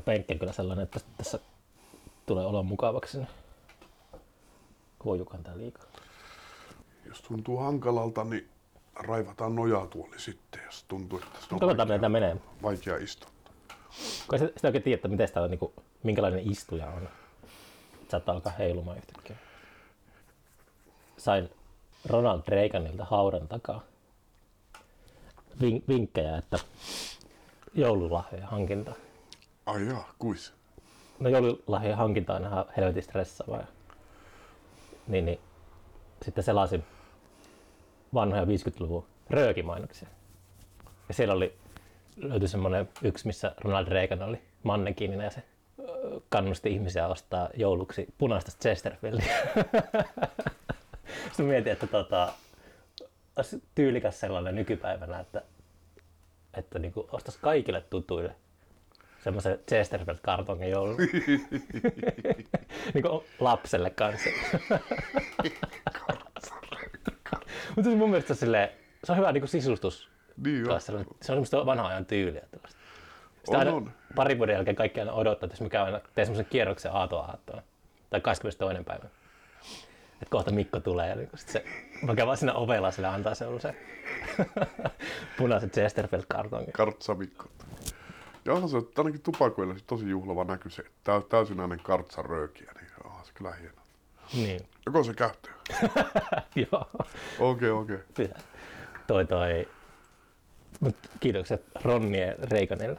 Tämä penkki on kyllä sellainen, että tässä tulee olla mukavaksi. Niin liikaa. Jos tuntuu hankalalta, niin raivataan nojatuoli sitten, jos tuntuu, että on Katsotaan, vaikea, menee. vaikea istua. Ei sitä sitä oikein tiedä, että miten on, niin kuin, minkälainen istuja on. Saattaa alkaa heilumaan yhtäkkiä. Sain Ronald Reaganilta haudan takaa vink- vinkkejä, että joululahjojen hankinta. Ai jaa, kuis? No joululahjojen hankinta on ihan helvetin stressaavaa. Niin, niin. Sitten selasin vanhoja 50-luvun röökimainoksia. Ja siellä oli, löytyi semmoinen yksi, missä Ronald Reagan oli mannekiinina ja se kannusti ihmisiä ostaa jouluksi punaista Chesterfieldia. Sitten mietin, että tota, tyylikäs sellainen nykypäivänä, että, että niin ostaisi kaikille tutuille semmoisen Chesterfield-kartongin joulun. niin kuin lapselle kanssa. Mutta mun mielestä silleen, se on hyvä niin kuin sisustus. Niin joo. Se on semmoista vanhaa ajan tyyliä. tällaista. Sitä On, on. parin vuoden jälkeen kaikki aina odottaa, että jos mä käyn aina, teen semmoisen kierroksen aatoaattona. Tai 22. päivä. Että kohta Mikko tulee ja niin sit se, käyn vaan siinä ovella sille antaa se se punaisen Chesterfield-kartongin. Kartsamikko. Ja onhan se että ainakin tupakoilla se tosi juhlava näky se, että täys- täysinäinen kartsaröökiä, niin onhan se kyllä hieno. Niin, Joko se käyttöön? joo. Okei, okei. Pyhä. Toi toi. Mut kiitokset Ronnie ja Reikanille.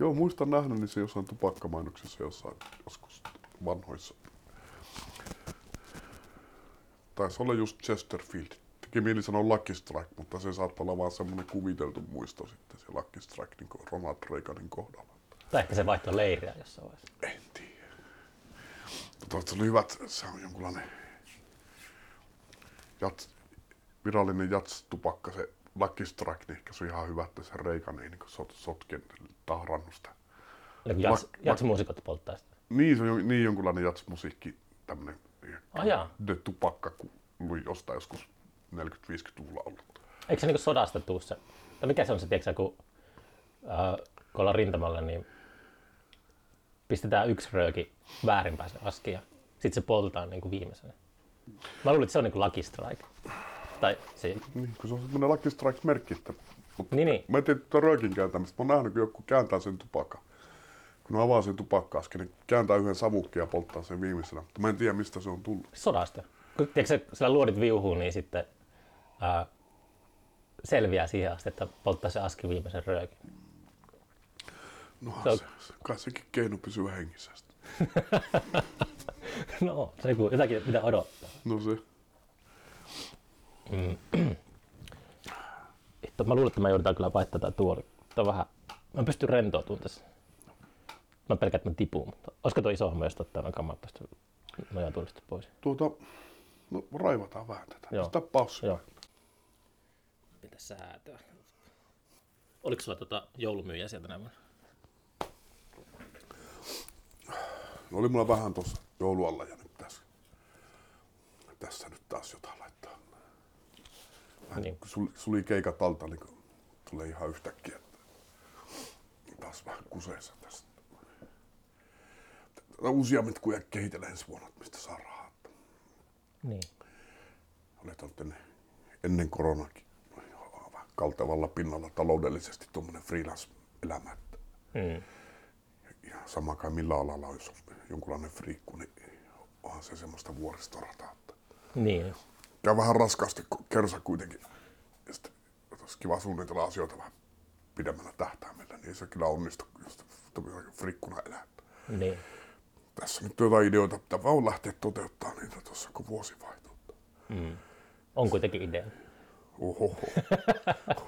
Joo, muistan nähnyt se jossain tupakkamainoksessa jossain joskus vanhoissa. Taisi olla just Chesterfield. Teki mieli sanoa Lucky Strike, mutta se saattaa olla vaan semmoinen kuviteltu muisto sitten se Lucky Strike niin Ronald Reaganin kohdalla. Tai ehkä se vaihtoi leiriä jossain vaiheessa. En tiedä. Mutta se oli hyvä, että se on jonkunlainen jats, virallinen jats-tupakka, se Lucky Strike, niin ehkä se on ihan hyvä, että se Reagan ei niin sot, sotken tahrannut sitä. Jats, jatsmuusikot polttaa sitä. Niin, se on niin jonkunlainen jatsmusiikki, tämmönen Ah, jaa. The Tupakka, kun lui jostain joskus 40-50-luvulla ollut. Eikö se niinku sodasta tuu se? Tai mikä se on se, tiedätkö, kun, äh, kun ollaan rintamalla, niin pistetään yksi rööki väärinpäin se aski ja sitten se poltetaan niin kuin viimeisenä. Mä luulin, että se on niin kuin Lucky Strike. Tai se, Niin, kun se on semmoinen Lucky Strike-merkki. Että, mutta Niin, niin. Mä en tiedä tuota röökin kääntämistä. Mä oon nähnyt, kun joku kääntää sen tupakan. Kun ne avaa sen tupakka niin kääntää yhden savukkeen ja polttaa sen viimeisenä. Mutta mä en tiedä, mistä se on tullut. sodasta. Kun tiedätkö, sillä luodit viuhuu, niin sitten ää, selviää siihen asti, että polttaa se aski viimeisen röökin. No Se on- se, kai sekin keino pysyä hengissä. no, se on jotakin, mitä odottaa. No se. Hitto, mä luulen, että mä joudutaan kyllä vaihtaa tää tuoli. Tää on vähän, mä pystyn rentoutumaan tässä. Mä pelkään, että mä tipun, mutta olisiko tuo iso homma, jos ottaa noin kammat tästä nojatuolista pois? Tuota, no raivataan vähän tätä. Joo. Sitä paussia. Joo. Mitä säätöä? Oliko sulla tota joulumyyjä sieltä näin? No oli mulla vähän tuossa joulualla ja nyt tässä, tässä nyt taas jotain laittaa. Vähän Niin. niin. kun sul, suli keikat alta, niin kun tulee ihan yhtäkkiä. Taas vähän kuseessa tästä. Tätä Uusia mitkuja kehitellä ensi vuonna, mistä saa rahaa. Niin. Olet ennen koronakin vähän kaltevalla pinnalla taloudellisesti tuommoinen freelance-elämä. Että Mm. ja sama kai millä alalla olisi jonkunlainen friikku, niin onhan se semmoista vuoristorataa. Että Niin. käy vähän raskaasti, kersa kuitenkin. Ja sitten olisi kiva suunnitella asioita vähän pidemmällä tähtäimellä, niin se kyllä onnistu, jos frikkuna elää. Niin. Tässä nyt jotain ideoita pitää vaan lähteä toteuttaa niitä tuossa, kun vuosi vaihtuu. On kuitenkin idea. Ohoho.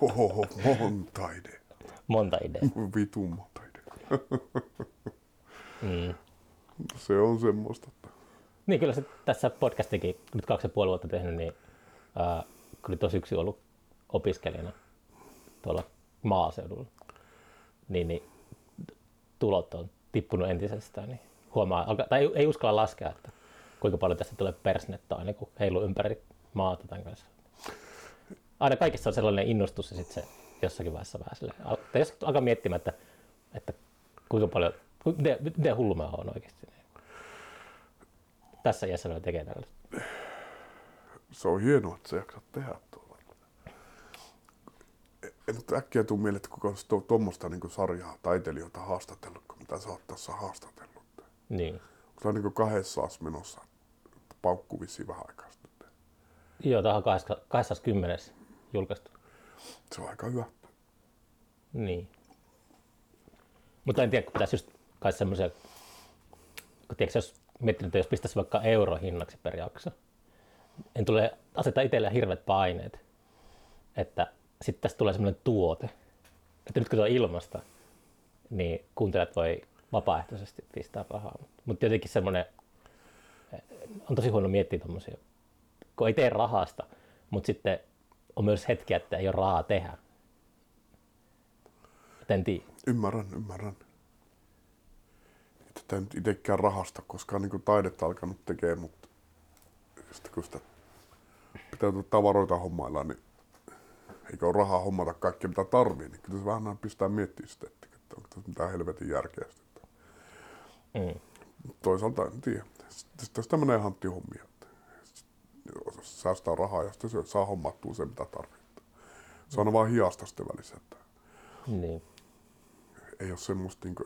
Ohoho, monta ideaa. Monta ideaa. Vitun monta ideaa. Mm. Se on semmoista. Niin kyllä se tässä podcastikin, nyt kaksi ja puoli vuotta tehnyt, niin ää, kun oli tosi yksi ollut opiskelijana tuolla maaseudulla, niin, niin tulot on tippunut entisestään, niin huomaa, tai ei, ei uskalla laskea, että kuinka paljon tästä tulee persnettä aina kun heiluu ympäri maata tämän kanssa. Aina kaikessa on sellainen innostus ja sitten se jossakin vaiheessa vähän silleen, tai jos alkaa miettimään, että, että kuinka paljon Miten, miten hullu mä oon oikeasti? Tässä iässä vielä tekee tällaista. Se on hienoa, että sä jaksat tehdä tuolla. En nyt äkkiä tuu mieleen, että kuka olisi tuommoista niin sarjaa taiteilijoita haastatellut, kuin mitä sä oot tässä haastatellut. Niin. Se on niin kahdessa menossa. Paukku vissiin vähän aikaa sitten. Joo, tämä on 20. julkaistu. Se on aika hyvä. Niin. Mutta en tiedä, kun pitäisi just kai semmoisia, kun tiedätkö, jos miettinyt, että jos pistäisi vaikka eurohinnaksi per jakso, en tule asettaa itselleen hirveät paineet, että sitten tästä tulee semmoinen tuote, että nyt kun se on ilmasta, niin kuuntelijat voi vapaaehtoisesti pistää rahaa. Mutta jotenkin semmoinen, on tosi huono miettiä tuommoisia, kun ei tee rahasta, mutta sitten on myös hetkiä, että ei ole rahaa tehdä. Et en tiedä. Ymmärrän, ymmärrän. Että nyt itsekään rahasta, koska niin taidetta alkanut tekemään, mutta sitten kun sitä pitää tavaroita hommailla, niin eikä ole rahaa hommata kaikkea mitä tarvii, niin kyllä se vähän pistää miettimään sitä, että onko tässä mitään helvetin järkeä. Mm. Toisaalta en tiedä. Sitten jos tämmöinen ihan hommia, että säästää rahaa ja sitten saa hommattua se mitä tarvitsee. Se on vaan hiasta sitten välissä, että Niin. ei ole semmoista niin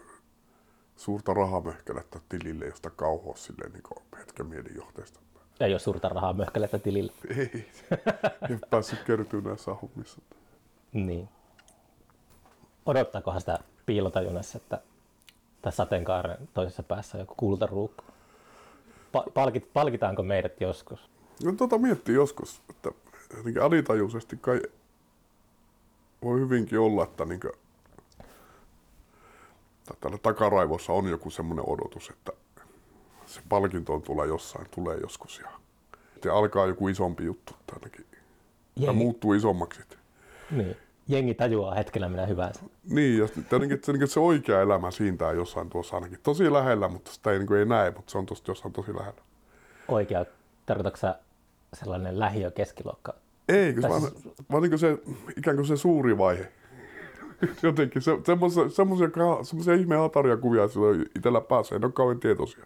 suurta rahamöhkälettä tilille, josta kauhoa silleen niin hetken mielijohteesta. Ei ole suurta rahaa möhkälettä tilillä. Ei, ei ole päässyt kertyä näissä hommissa. Niin. Odottaakohan sitä piilotajunnassa, että tässä sateenkaaren toisessa päässä on joku kultaruukku? Pa- palkit, palkitaanko meidät joskus? No tota miettii joskus, että jotenkin alitajuisesti kai voi hyvinkin olla, että niin kuin, täällä takaraivossa on joku semmoinen odotus, että se palkinto tulee jossain, tulee joskus ja, ja alkaa joku isompi juttu tai. Tai muuttuu isommaksi. Niin. Jengi tajuaa hetkellä minä hyvänsä. Niin, ja tietenkin, että se, niin se oikea elämä siitä jossain tuossa ainakin tosi lähellä, mutta sitä ei, niin kuin, ei näe, mutta se on tuossa jossain tosi lähellä. Oikea, tarkoitatko sellainen lähiö keskiluokka? Ei, kun vaan, vaan niin se, ikään kuin se suuri vaihe. Jotenkin se, semmoisia, semmoisia, hataria kuvia, että itsellä pääsee, en ole kauhean tietoisia.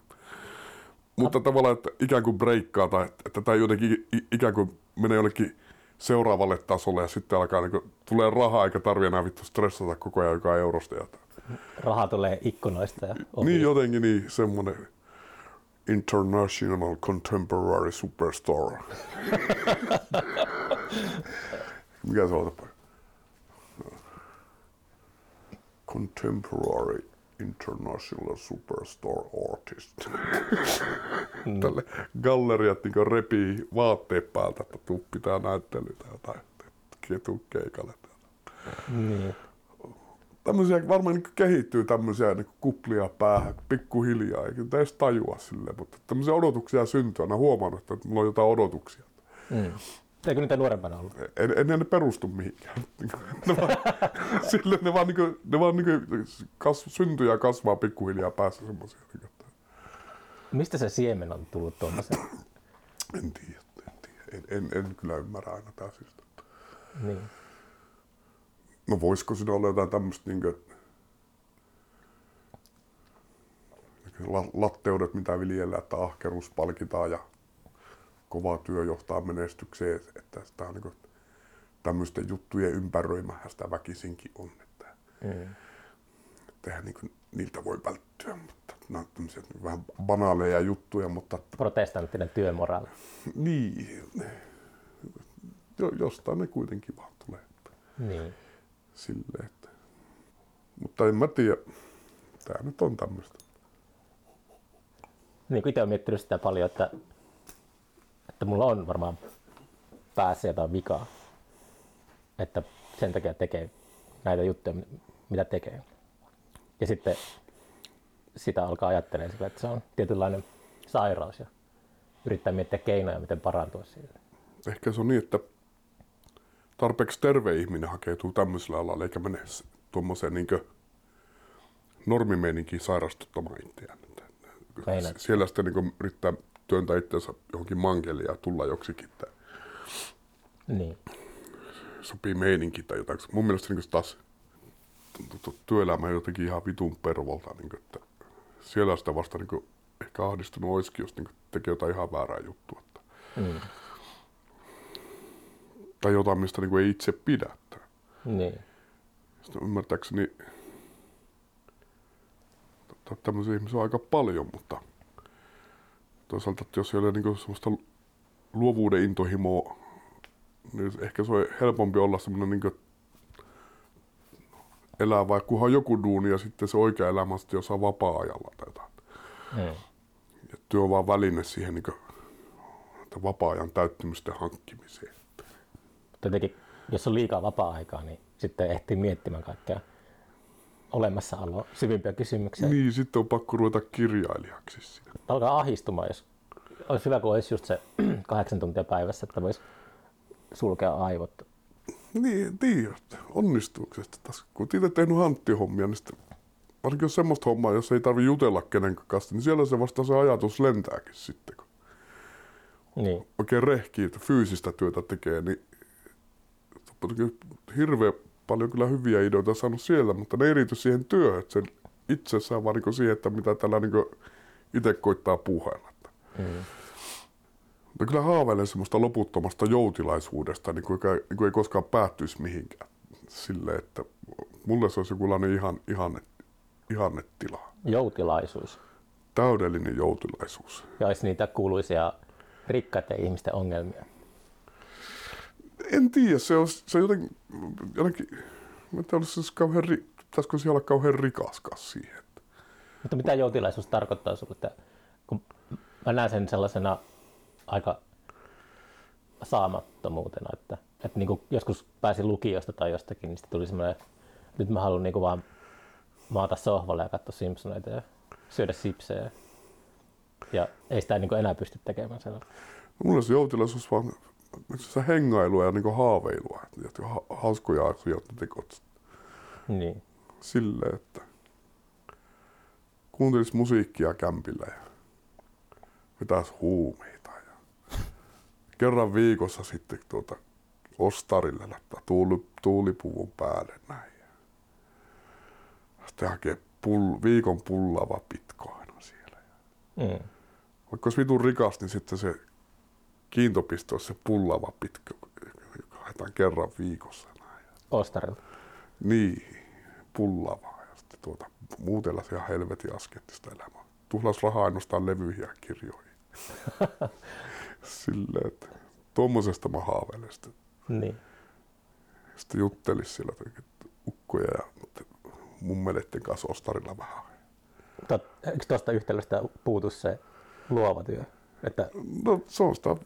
Mutta tavallaan, että ikään kuin breikkaa tai että tämä jotenkin ikään kuin menee jollekin seuraavalle tasolle ja sitten alkaa niin kuin, tulee rahaa eikä tarvitse enää vittu stressata koko ajan joka eurosta. Raha tulee ikkunoista ja ovista. Niin jotenkin niin semmoinen International Contemporary Superstore. Mikä se on? Contemporary International Superstore Artist. Mm. Tälle galleriat niin repii vaatteet päältä, että tuu pitää näyttelytä jotain ketukeikalle. Niin. Tämmöisiä varmaan niin kehittyy tämmöisiä niin kuplia päähän pikkuhiljaa, eikä edes tajua sille, mutta tämmöisiä odotuksia syntyy. Aina huomannut, että mulla on jotain odotuksia. Mm. Eikö niitä nuorempana ollut? En, en, en ne perustu mihinkään. ne vaan, sille ne vaan, niinku, ne vaan niinku kasv, syntyy ja kasvaa pikkuhiljaa päässä semmoisia. Niinku, Mistä se siemen on tullut tuommoisen? en tiedä, en, tiedä. En, en, en, kyllä ymmärrä aina täysistä. Niin. No voisiko siinä olla jotain tämmöistä niinku, latteudet, mitä viljellään, että ahkeruus palkitaan ja kova työ johtaa menestykseen, että sitä on niin tämmöisten juttujen ympäröimähän sitä väkisinkin on. Että mm. Eihän niin niiltä voi välttyä, mutta nämä on tämmöisiä vähän banaaleja juttuja. Mutta... Protestanttinen työmoraali. Niin. Jo, jostain ne kuitenkin vaan tulee. Niin. Silleen, että... Mutta en mä tiedä. Tämä nyt on tämmöistä. Niin kuin itse olen miettinyt sitä paljon, että että mulla on varmaan päässä jotain vikaa. Että sen takia tekee näitä juttuja, mitä tekee. Ja sitten sitä alkaa ajattelemaan sillä, että se on tietynlainen sairaus ja yrittää miettiä keinoja, miten parantua siitä. Ehkä se on niin, että tarpeeksi terve ihminen hakeutuu tämmöisellä alalla, eikä mene tuommoiseen niin normimeininkiin sairastuttamaan itseään. Siellä sitten niin yrittää työntää itsensä johonkin mankeliin ja tulla joksikin. Että niin. Sopii meininki tai jotain. Mun mielestä niin taas työelämä jotenkin ihan vitun pervolta. Niin kuin, että siellä sitä vasta niin kuin, ehkä ahdistunut olisikin, jos niin kuin, tekee jotain ihan väärää juttua. Että, Mm. Tai jotain, mistä niin kuin, ei itse pidä. Että. Niin. Sitten ymmärtääkseni tä- tämmöisiä ihmisiä on aika paljon, mutta toisaalta, että jos ei ole niin semmoista luovuuden intohimoa, niin ehkä se on helpompi olla semmoinen niin elää vaikka kunhan joku duuni ja sitten se oikea elämä on sitten jossain vapaa-ajalla tai jotain. Mm. Ja työ on vaan väline siihen niin vapaa-ajan täyttymysten hankkimiseen. Mutta jotenkin, jos on liikaa vapaa-aikaa, niin sitten ehtii miettimään kaikkea olemassaoloa, syvimpiä kysymyksiä. Niin, sitten on pakko ruveta kirjailijaksi siinä. Alkaa ahistumaan, jos olisi hyvä, kun olisi just se kahdeksan tuntia päivässä, että voisi sulkea aivot. Niin, tiedä, onnistuuko se taas. Kun itse tehnyt hanttihommia, niin sitten, varsinkin jos semmoista hommaa, jos ei tarvi jutella kenenkään kanssa, niin siellä se vasta se ajatus lentääkin sitten. Kun Niin, oikein rehkii, että fyysistä työtä tekee, niin hirveän paljon kyllä hyviä ideoita saanut siellä, mutta ne ei riity siihen työhön, että se itsessään vaan niin siihen, että mitä tällä niin itse koittaa puuhailla. mm. Mutta kyllä haaveilen semmoista loputtomasta joutilaisuudesta, niin kuin, niin kuin ei koskaan päättyisi mihinkään. Silleen, että mulle se olisi jokinlainen ihan, ihanne, ihannetila. joutilaisuus. Täydellinen joutilaisuus. Ja olisi niitä kuuluisia rikkaiden ihmisten ongelmia. En tiedä, se on, se on jotenkin, jotenkin mä en tiedä, se kauhean, ri, pitäisikö siellä olla kauhean rikaskaan siihen. Mutta mitä joutilaisuus tarkoittaa sinulle? Että kun mä näen sen sellaisena aika saamattomuutena, että, että niin kuin joskus pääsin lukiosta tai jostakin, niin tuli semmoinen, nyt mä haluan niin kuin vaan maata sohvalle ja katsoa Simpsoneita ja syödä sipsejä. Ja ei sitä niin kuin enää pysty tekemään sellaista. Mulle se joutilaisuus vaan se hengailua ja niin haaveilua, että ha- hauskoja asioita tekot Niin. silleen, että kuuntelis musiikkia kämpillä ja vetäis huumeita. Ja kerran viikossa sitten tuota ostarille laittaa tuuli, tuulipuvun päälle näin. Ja sitten hakee pull, viikon pullava pitkoina siellä. Mm. Vaikka olisi vitun rikas, niin sitten se kiintopiste olisi se pullava pitkä, joka haetaan kerran viikossa. Näin. Ostarilta. Niin, pullavaa. Ja sitten tuota, muutella se ihan helvetin askettista elämää. Tuhlas rahaa ainoastaan levyihin ja kirjoihin. Silleen, että tuommoisesta mä haaveilen. Sitten, Niin. sitten juttelis siellä ukkoja ja mummeleiden kanssa ostarilla vähän. Tot, eikö tuosta yhtälöstä puutu se luova työ? Että, No se on sitä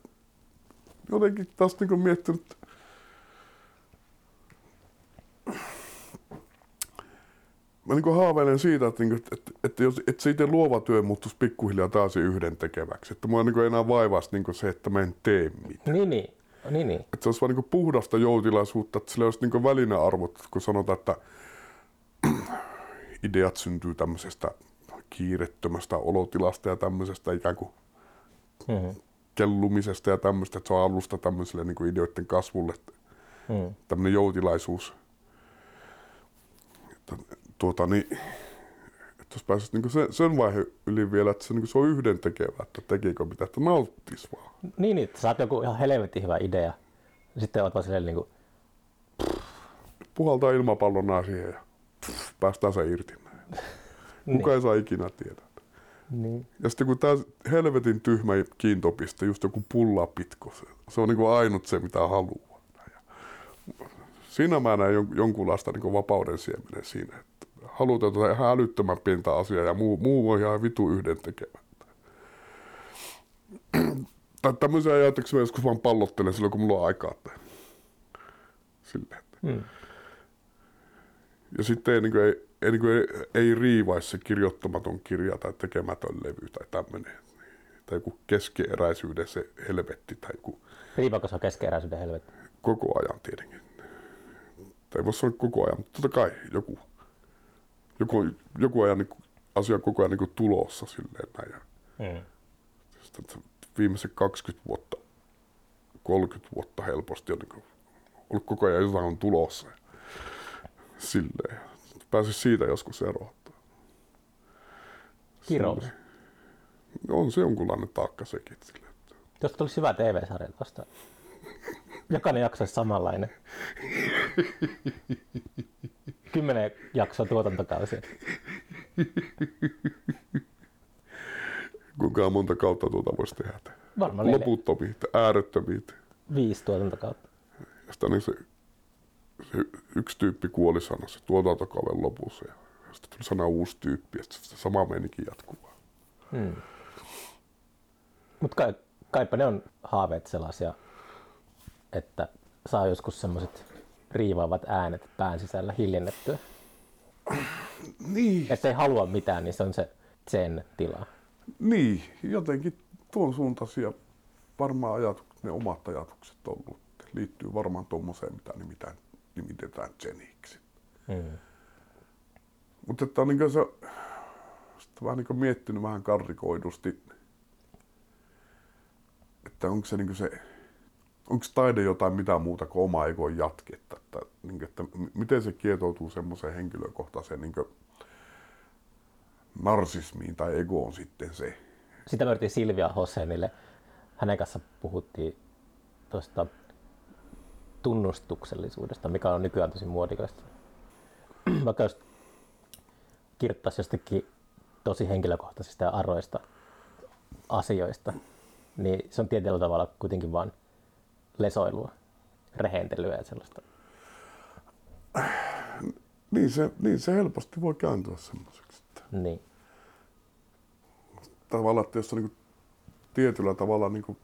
jotenkin taas niinku miettinyt, mä niinku haaveilen siitä, että, niinku, että, että, jos, että se itse luova työ muuttuisi pikkuhiljaa taas yhden tekeväksi. Että mua niinku enää vaivaisi niinku se, että mä en tee mitään. niin, niin. Niin, niin. Että se olisi vaan niinku puhdasta joutilaisuutta, että sillä olisi niinku välinearvot, kun sanotaan, että ideat syntyy tämmöisestä kiirettömästä olotilasta ja tämmöisestä ikään kuin Mm-hmm. Kellumisesta ja tämmöistä, että se on alusta tämmöiselle niin ideoiden kasvulle, Mm. tämmöinen joutilaisuus. Että, tuota, niin, että jos pääsisi niin sen, sen vaiheen yli vielä, että se, niin se on yhden tekevä, että tekikö mitä, että nauttisi vaan. Niin, niin, että saat joku ihan helvetin hyvä idea. Sitten oot vaan silleen niin kuin, Puhaltaa ilmapallon siihen ja pff, päästään se irti. Kuka ei saa ikinä tietää. Niin. Ja sitten kun tämä helvetin tyhmä kiintopiste, just joku pulla pitko, se, se on niin ainut se, mitä haluaa. Ja siinä mä näen jon- jonkunlaista niin vapauden siemenen siinä, että haluat jotain ihan älyttömän pientä asiaa ja muu, muu voi ihan vitu yhden tekemään. Tai tämmöisiä ajatuksia mä joskus vaan pallottelen silloin, kun mulla on aikaa. Silleen. että- Mm. Ja sitten ei, niin kuin, ei, ei, niin kuin, ei, riivaisi se kirjoittamaton kirja tai tekemätön levy tai tämmöinen. Tai joku keskeeräisyyden se helvetti tai joku Riipaako se on keskeeräisyyden helvetti? koko ajan tietenkin. Tai ei voi sanoa koko ajan, mutta totta kai joku, joku, joku ajan niin kuin, asia on koko ajan niin kuin tulossa silleen näin. Mm. sitten viimeiset 20 vuotta, 30 vuotta helposti on niin kuin, ollut koko ajan jotain on tulossa. Silleen. Pääsisi siitä joskus eroon. Kirous. On se jonkunlainen taakka sekin. Sille. Tuosta tulisi hyvä TV-sarja tuosta. Jokainen jakso olisi samanlainen. Kymmenen jaksoa tuotantokausia. Kuinka monta kautta tuota voisi tehdä? Varmaan Loputtomia, äärettömiä. viisi tuotantokautta. Ja sitten niin se, se, yksi tyyppi kuoli sana se tuotantokauden lopussa. Ja sitten tuli sana uusi tyyppi, sitten se sama menikin jatkuu. vaan. Hmm. Mutta kai, kaipa ne on haaveet sellaisia, että saa joskus semmoiset riivaavat äänet pään sisällä hiljennettyä. Niin, Että ei halua mitään, niin se on se sen tila. niin, jotenkin tuon suuntaisia varmaan ajatukset, ne omat ajatukset on ollut. Liittyy varmaan tuommoiseen, mitä nimitetään, nimitetään Zeniksi. Hmm. Mutta että on niin se, sitten vähän niin miettinyt vähän karrikoidusti, että onko se, niin se onko taide jotain mitä muuta kuin oma egon jatketta, että, niin, että m- miten se kietoutuu semmoiseen henkilökohtaiseen niin narsismiin tai egoon sitten se. Sitä me yritin Silvia Hossenille. Hänen kanssa puhuttiin tuosta tunnustuksellisuudesta, mikä on nykyään tosi muodikasta. Vaikka jos kirjoittaisi jostakin tosi henkilökohtaisista ja arroista asioista, niin se on tietyllä tavalla kuitenkin vain lesoilua, rehentelyä ja sellaista. Niin se, niin se helposti voi kääntyä semmoiseksi. Niin. tavallaan, että jos on niin tietyllä tavalla niin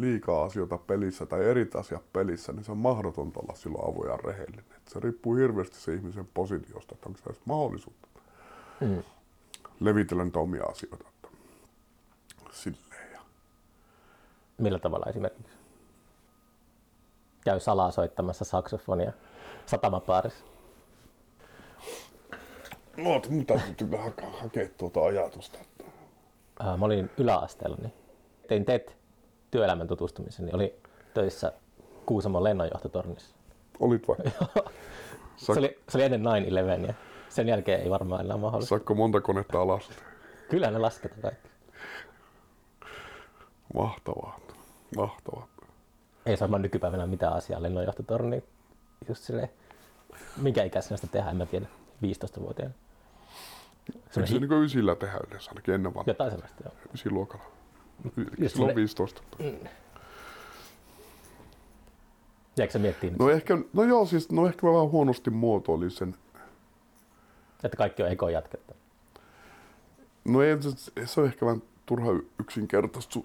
liikaa asioita pelissä tai eri asiat pelissä, niin se on mahdotonta olla silloin avoin ja rehellinen. Että se riippuu hirveästi se ihmisen positiosta, että onko se edes mahdollisuutta Mm. levitellä niitä omia asioita. Että silleen. Ja. Millä tavalla esimerkiksi? Käy salaa soittamassa saksofonia satamapaarissa. No, mun täytyy vähän hakea, tuota ajatusta. Että Mä olin yläasteella, niin tein TET työelämän tutustumisen, niin oli töissä Kuusamon lennonjohtotornissa. olit vai? Se oli, se oli ennen 9-11 ja sen jälkeen ei varmaan enää mahdollista. Saatko monta konetta alas? Kyllä ne lasketaan kaikki. Mahtavaa. Mahtavaa. Ei varmaan nykypäivänä mitään asiaa lennonjohtotorniin. Just silleen, minkä ikäisenä sitä tehdään, en mä tiedä. 15-vuotiaana. Se Eikö on se hi- niin ysillä tehdä yleensä ainakin ennen vanhaa? jotain sellaista, joo. Ysiluokalla. Just Silloin semmoinen- 15. Jääkö sä miettiä, No ehkä, no joo, siis no ehkä mä vähän huonosti muotoilin sen. että kaikki on ekon jatketta? No ei, se, se on ehkä vähän turha yksinkertaistus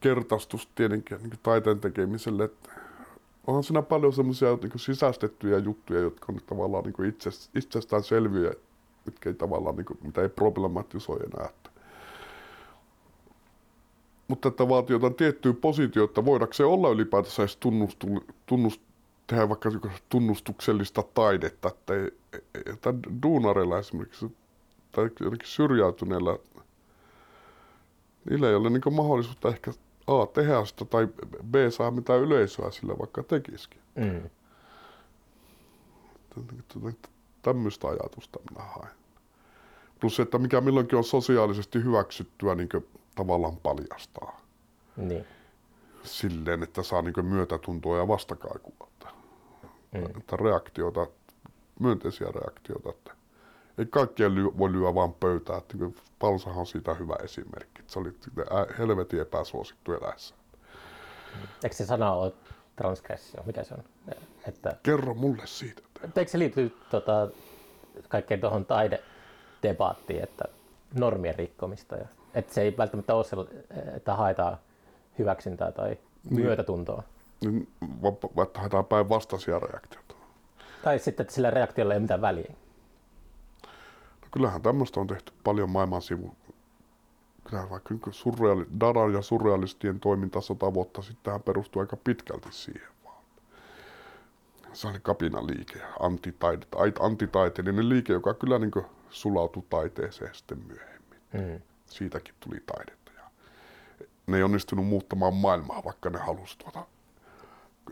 kertaistus tietenkin niin taiteen tekemiselle. Että onhan siinä paljon semmoisia niin sisäistettyjä juttuja, jotka on tavallaan niin itse, itsestään selviä, mitkä ei tavallaan, niin kuin, mitä ei problematisoi enää. Mutta että vaatii jotain tiettyä positiota, voidaanko olla ylipäätänsä edes tunnustu, tunnust, tehdä vaikka tunnustuksellista taidetta, ei, että duunareilla esimerkiksi tai jotenkin syrjäytyneillä, niillä ei ole niin mahdollisuutta ehkä A, tehdä sitä tai B, saa mitään yleisöä sillä vaikka tekisikin. Mm. Tämmöistä ajatusta minä haen. Plus se, että mikä milloinkin on sosiaalisesti hyväksyttyä niin tavallaan paljastaa. Niin. Silleen, että saa niin myötätuntoa ja vastakaikua. Että, Mm. että reaktiota, myönteisiä reaktioita. Että ei kaikkea lyö, voi lyödä vaan pöytään. Että niin Palsahan on siitä hyvä esimerkki. Että se oli helvetin epäsuosittu eläessä. Eikö se sana ole transgressio? Mikä se on? Että, Kerro mulle siitä. että eikö se liity tota, kaikkeen tuohon taidedebaattiin, että normien rikkomista? Ja, että se ei välttämättä ole se, että haetaan hyväksyntää tai Niin. myötätuntoa. Niin, että haetaan päinvastaisia reaktioita. Tai sitten, että sillä reaktiolla ei ole mitään väliä. No kyllähän tämmöistä on tehty paljon maailman sivu. Kyllähän vaikka niin surreali, Dadan ja surrealistien toiminta sata vuotta sitten perustui aika pitkälti siihen vaan. Se oli kapinaliike ait- antitaiteellinen liike, joka kyllä niin sulautui taiteeseen sitten myöhemmin. Mm. Siitäkin tuli taidetta. Ja ne ei onnistunut muuttamaan maailmaa, vaikka ne halusivat tuota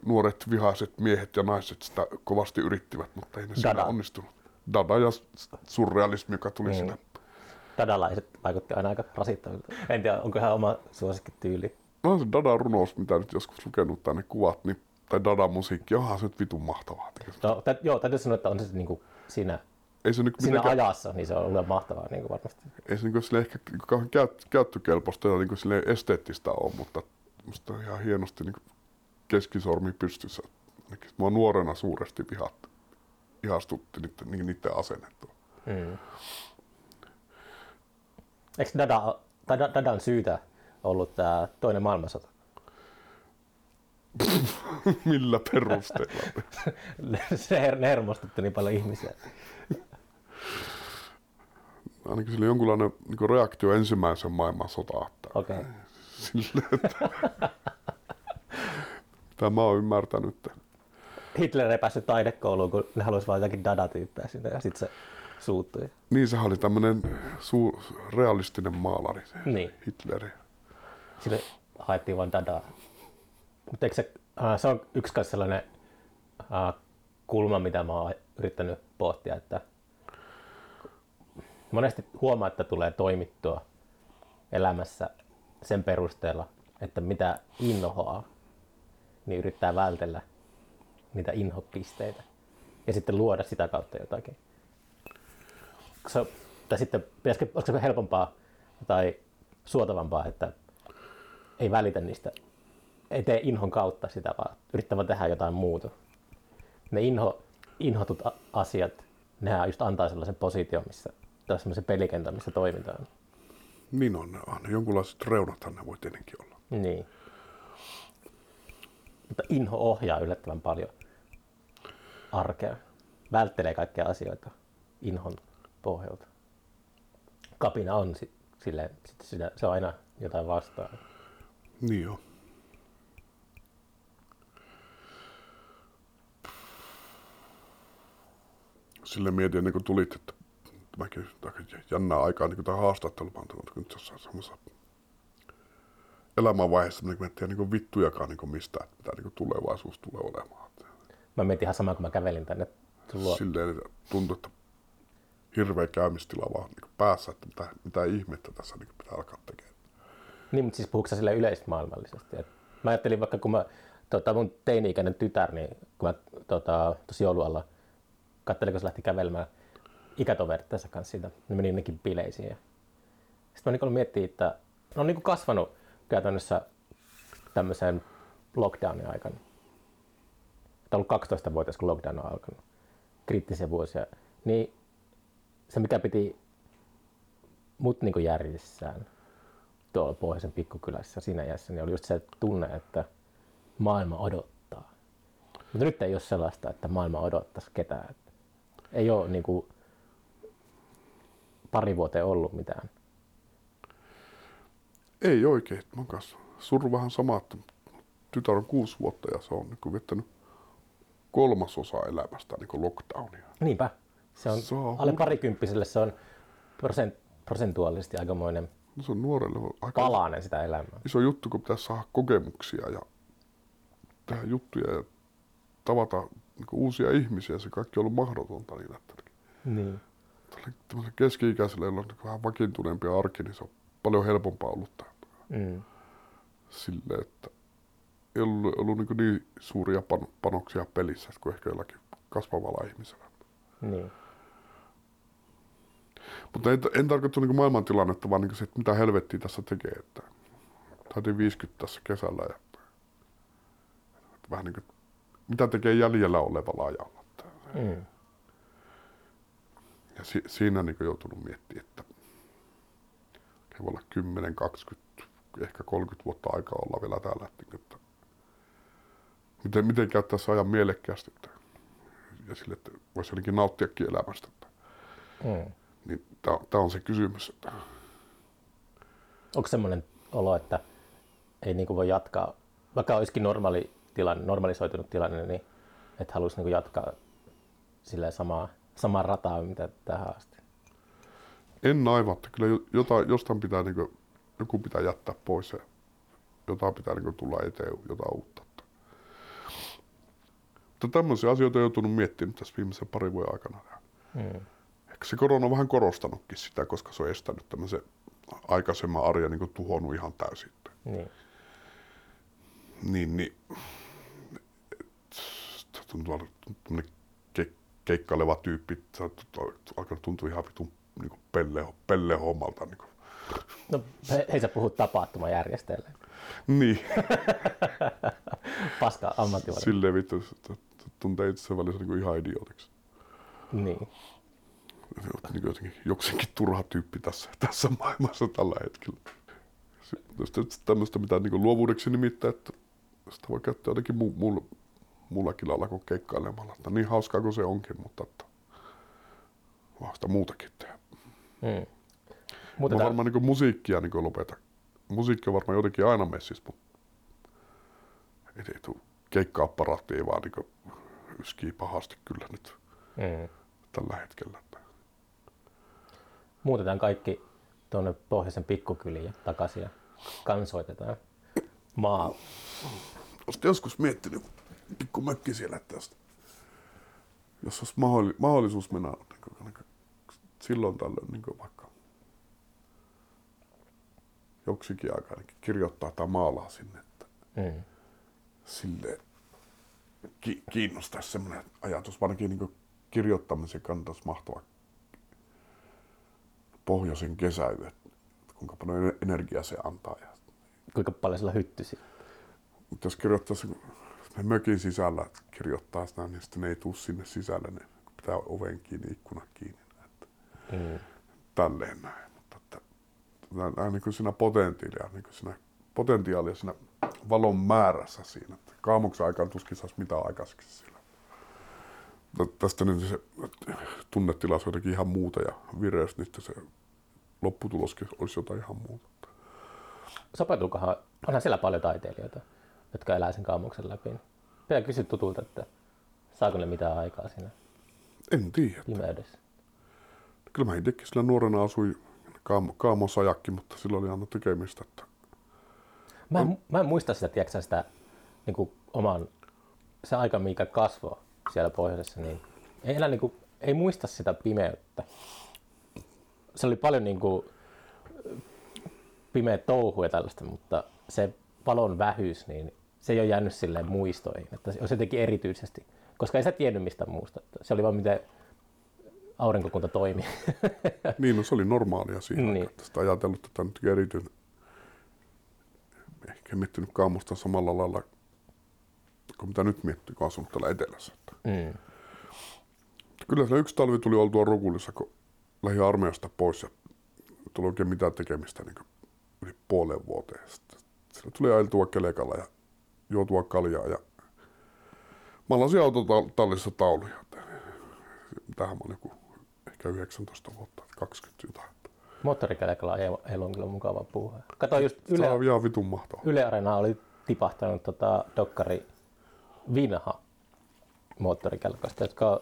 nuoret vihaiset miehet ja naiset sitä kovasti yrittivät, mutta ei ne siinä Dada. onnistunut. Dada ja surrealismi, joka tuli Mm. siinä Dadalaiset vaikutti aina aika rasittavilta. En tiedä, onko ihan oma suosikkityyli. No se Dada-runous, mitä nyt joskus lukenut tänne kuvat, niin, tai Dada-musiikki, onhan se nyt vitun mahtavaa. No, tä, joo, täytyy sanoa, että on se niin kuin siinä, Ei se nyt siinä mitenkään, ajassa, niin se on ollut mahtavaa niin kuin varmasti. ei se niin sille ehkä kauhean käyt, käyttökelpoista ja niin sille esteettistä ole, mutta musta on ihan hienosti niin keskisormi pystyssä. Mua nuorena suuresti vihat, ihastutti niiden, niin niiden asennettua. Mm. Eikö Dada, tai Da- Dadan syytä ollut tämä toinen maailmansota? Millä perusteella? se her, hermostutti niin paljon ihmisiä. Ainakin sillä jonkunlainen niin reaktio ensimmäisen maailmansotaan. Että Okei. Okay. sille, että mitä mä oon ymmärtänyt. että Hitler ei päässyt taidekouluun, kun ne halusivat vain jotakin Dada-tyyppejä sinne ja sitten se suuttui. Niin sehän oli tämmöinen suu, realistinen maalari, se Niin. Hitleri. Sille haettiin vain Dadaa. Mutta se, äh, se on yksi sellainen äh, kulma, mitä mä oon yrittänyt pohtia, että monesti huomaa, että tulee toimittua elämässä sen perusteella, että mitä inhoaa, niin yrittää vältellä niitä inhopisteitä ja sitten luoda sitä kautta jotakin. Se, tai sitten pitäisikö, olisiko se helpompaa tai suotavampaa, että ei välitä niistä, ei tee inhon kautta sitä, vaan yrittää vaan tehdä jotain muuta. Ne inho, inhotut asiat, nehän just antaa sellaisen position, missä, tai sellaisen pelikentän, missä toimitaan. Niin on, on. Jonkunlaiset reunathan ne voi tietenkin olla. Niin. Mutta inho ohjaa yllättävän paljon arkea. Välttelee kaikkia asioita inhon pohjalta. Kapina on si- silleen, sitten sitä, se on aina jotain vastaan. Niin joo. Sille mietin ennen kuin tulit, että mäkin aika jännää aikaa niin tähän haastatteluun, mä oon tullut nyt jossain semmoisessa elämänvaiheessa, niin mä en tiedä niin vittujakaan niin mistä, että mitä niin tulevaisuus tulee olemaan. Mä mietin ihan samaa, kun mä kävelin tänne luo. Silleen että tuntuu, että hirveä käymistila vaan niin päässä, että mitä, mitä ihmettä tässä niin pitää alkaa tekemään. Niin, mutta siis puhuuko sä sille yleismaailmallisesti? Et mä ajattelin vaikka, kun mä, tota, mun teini-ikäinen tytär, niin kun mä tota, tosi joulualla katselin, kun se lähti kävelemään ikätoverittensa kanssa siitä, ne meni jonnekin bileisiin. Ja... Sitten mä niin miettii, että ne on niin kasvanut käytännössä tämmöiseen lockdownin aikana. Että ollut 12-vuotias, kun lockdown on alkanut. Kriittisiä vuosia. Niin se, mikä piti mut niin järjissään tuolla pohjoisen pikkukylässä siinä iässä, niin oli just se tunne, että maailma odottaa. Mutta nyt ei ole sellaista, että maailma odottaisi ketään. Ei ole niin kuin pari vuoteen ollut mitään. Ei oikein. Mä oon kanssa suru vähän sama, että tytär on kuusi vuotta ja se on niin viettänyt kolmasosa elämästä niin lockdownia. Niinpä. Se on, Se on alle parikymppiselle se on prosent, prosentuaalisesti aikamoinen No se on nuorelle aika palanen sitä elämää. iso juttu, kun pitäisi saada kokemuksia ja tehdä juttuja ja tavata niin uusia ihmisiä. Se kaikki on ollut mahdotonta niin, että Niin. Tämmöisellä keski-ikäisellä, jolla on vähän vakiintuneempi arki, niin se on paljon helpompaa ollut tää. Mm. Silleen, että ei ollut, ollut niin, niin suuria pan, panoksia pelissä kuin ehkä jollakin kasvavalla ihmisellä. Niin. Mutta en, en tarkoita niin maailmantilannetta, vaan niin se, että mitä helvettiä tässä tekee. Että täytin 50 tässä kesällä ja että vähän niin kuin, mitä tekee jäljellä olevalla ajalla. Että, Mm. Ja si, siinä niin joutunut miettimään, että voi olla 10, 20, ehkä 30 vuotta aikaa olla vielä täällä. Että, niin että miten, miten käyttää se ajan mielekkäästi. Että, ja sille, että voisi jotenkin nauttiakin elämästä. Että, Mm. niin tämä on se kysymys. Että, Onko semmoinen olo, että ei niin voi jatkaa, vaikka olisikin normaali tilanne, normalisoitunut tilanne, niin että haluaisi niin jatkaa sillä samaa, samaa rataa, mitä tähän asti. En aivan, että kyllä jo- jotain, jostain pitää, niin kuin, joku pitää jättää pois ja jotain pitää niin kuin, tulla eteen, jotain uutta. Mutta tämmöisiä asioita on joutunut miettimään tässä viimeisen parin vuoden aikana. Mm. Ehkä se korona on vähän korostanutkin sitä, koska se on estänyt tämmöisen aikaisemman arjen niin tuhonnut ihan täysin. Niin. Niin, niin tuntuu keikkaileva tyyppi, alkanut tuntua ihan vitun niin pelle, pelle hommalta. Niin, No he, hei sä puhut tapahtuma järjestäjälle. niin. Paska ammattilainen. silleen vittu, että tuntee itse välissä niin ihan idiotiksi. Niin. Niin jotenkin jokseenkin turha tyyppi tässä, tässä maailmassa tällä hetkellä. Sitten tämmöistä, mitä niin luovuudeksi nimittää, että sitä voi käyttää jotenkin mu- mu- mullakin lailla kuin keikkailemalla. Että niin hauskaa kuin se onkin, mutta että vaan sitä muutakin tehdä. Mm. Mä Mutta tää, varmaan niin musiikkia niin lopeta. Musiikki on varmaan jotenkin aina messissä, mutta ei, ei tule keikka-apparaatti, ei vaan niin yskii pahasti kyllä nyt mm. tällä hetkellä. muutetaan kaikki tuonne pohjoisen pikkukyliin ja takaisin ja kansoitetaan maa. Olisit joskus miettinyt pikku mökki siellä tästä. Jos olisi mahdolli- mahdollisuus mennä niin kuin, niin kuin, silloin tällöin niin kuin vaikka joksikin aikaa niin kirjoittaa tai maalaa sinne, että Mm. sille ki- kiinnostaisi semmoinen ajatus, varsinkin niin kirjoittamisen kannattaisi mahtava pohjoisen kesä, että kuinka paljon energiaa se antaa. Ja Kuinka paljon sillä hyttysi. Mutta jos kirjoittaisi me mökin sisällä, kirjoittaa sitä, niin sitten ne ei tule sinne sisälle, ne pitää oven kiinni, ikkunat kiinni. Että Mm. tälleen näin. Mutta että, nämä niin kuin siinä potentiaalia, niin kuin siinä potentiaalia siinä valon määrässä siinä. Että kaamuksen aikaan tuskin saisi mitään aikaiseksi sillä. Tä- Tästä nyt se tunnetila olisi jotenkin ihan muuta ja vireys, niin se lopputuloskin olisi jotain ihan muuta. Sopeutuukohan, onhan siellä paljon taiteilijoita, jotka elää sen kaamuksen läpi. Pitää kysyä tutulta, että saako ne mitään aikaa siinä En tiedä. pimeydessä. Kyllä mä itsekin sillä nuorena asuin kaam- kaamosajakki, mutta sillä oli aina tekemistä. Että Mä en, mä en muista sitä, tiedätkö, sitä niin kuin oman, se aika, mikä kasvoi siellä pohjoisessa, niin ei enää niin kuin, ei muista sitä pimeyttä. Se oli paljon niin kuin, pimeä touhu ja tällaista, mutta se valon vähyys, niin se ei ole jäänyt silleen muistoihin, että se olisi jotenkin erityisesti, koska ei sitä tiennyt mistä muusta. Että Se oli vaan miten aurinkokunta toimi. niin, no se oli normaalia siihen Niin. Sitä ajatellut tätä nyt erityinen. Ehkä miettinyt kaamosta samalla lailla kuin mitä nyt miettii, kun asunut täällä etelässä. Että mm. Kyllä se yksi talvi tuli oltua Rokulissa, kun lähdin armeijasta pois ja tuli oikein mitään tekemistä niin yli puolen vuoteen. Sitten siellä tuli ajeltua kelekalla ja juotua kaljaa ja maalasin autotallissa tauluja. Tähän mä olin joku ehkä 19 vuotta, 20 jotain. Moottorikelekalla ei, ei ollut kyllä mukava puhua. Katoin just Yle, Se on ihan vitun mahtavaa. Yle Areena oli tipahtanut tota, dokkari Vinha moottorikelkoista, jotka on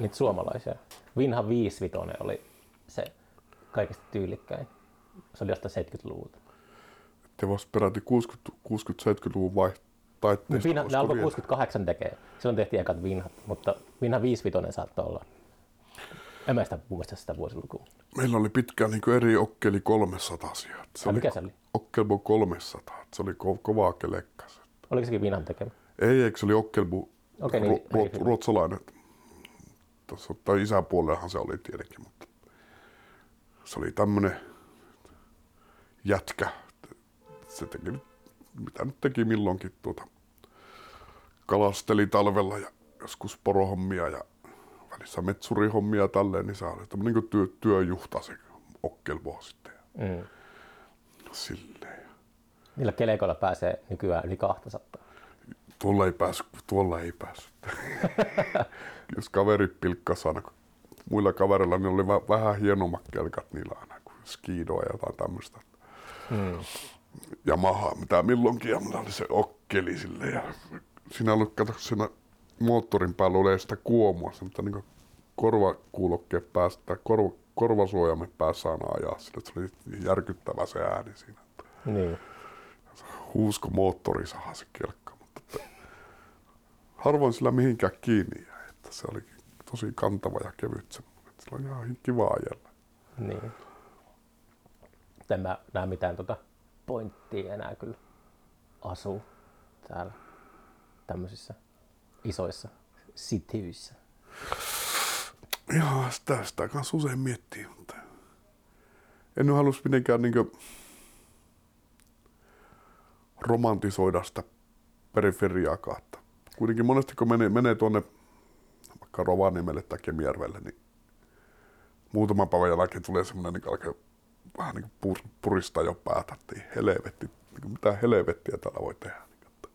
niitä suomalaisia. Vinha 55 oli se kaikista tyylikkäin. Se oli jostain 70-luvulta. Te vasta peräti 60 60-70-luvun vai taitteesta. Vinha, ne alkoi vielä? 68 tekee. Silloin tehtiin ekat Vinhat, mutta Vinha 55 saattoi olla. En mä sitä muista sitä vuosilukua. Meillä oli pitkään niin eri okkeli 300 Se Ai, mikä se oli? Okkelbo 300. Se oli ko- kovaa kelekkas. Oliko sekin Vinhan tekemä? Ei, eikö se oli Okkelbo Okei, niin- ru- ruot- niin. ruotsalainen. Tuossa, tai isäpuolellehan se oli tietenkin, mutta se oli tämmönen jätkä. Se teki, nyt- mitä nyt teki milloinkin tuota, kalasteli talvella ja joskus porohommia ja välissä metsurihommia ja tälleen, niin se oli tämmönen niin työ, työjuhta se Okkelbo sitten. Mm. silleen. Niillä kelekoilla pääsee nykyään yli 200. Tuolla ei päässyt, tuolla ei päässyt. Jos kaveri pilkkas aina, kun muilla kavereilla niin oli vä- vähän hienommat kelkat niillä aina, kuin skidoa ja jotain tämmöistä. Mm. Ja maha, mitä milloinkin, ja mulla oli se okkeli sille. Ja siinä oli, kato, siinä moottorin päällä oli sitä kuomua, semmoista niin korvakuulokkeen päästä, tai korva, korvasuojamme päässä aina ajaa sille, se oli järkyttävä se ääni siinä. Niin. huusko moottori saha se kelkka, mutta että harvoin sillä mihinkään kiinni jäi, että se oli tosi kantava ja kevyt semmoinen. että on ihan kiva ajella. Niin. En mä näe mitään tota pointtia enää kyllä asuu täällä tämmöisissä isoissa cityissä. Joo, sitä, sitä kanssa usein miettii, mutta en nyt halus mitenkään niin romantisoida sitä periferiaakaan. Että kuitenkin monesti kun menee, menee tuonne vaikka Rovaniemelle tai Kemijärvelle, niin muutaman päivän jälkeen tulee semmoinen, niin alkaa vähän niin kuin pur- puristaa jo päätä, että helvetti, niin kuin mitä helvettiä täällä voi tehdä. Niin, että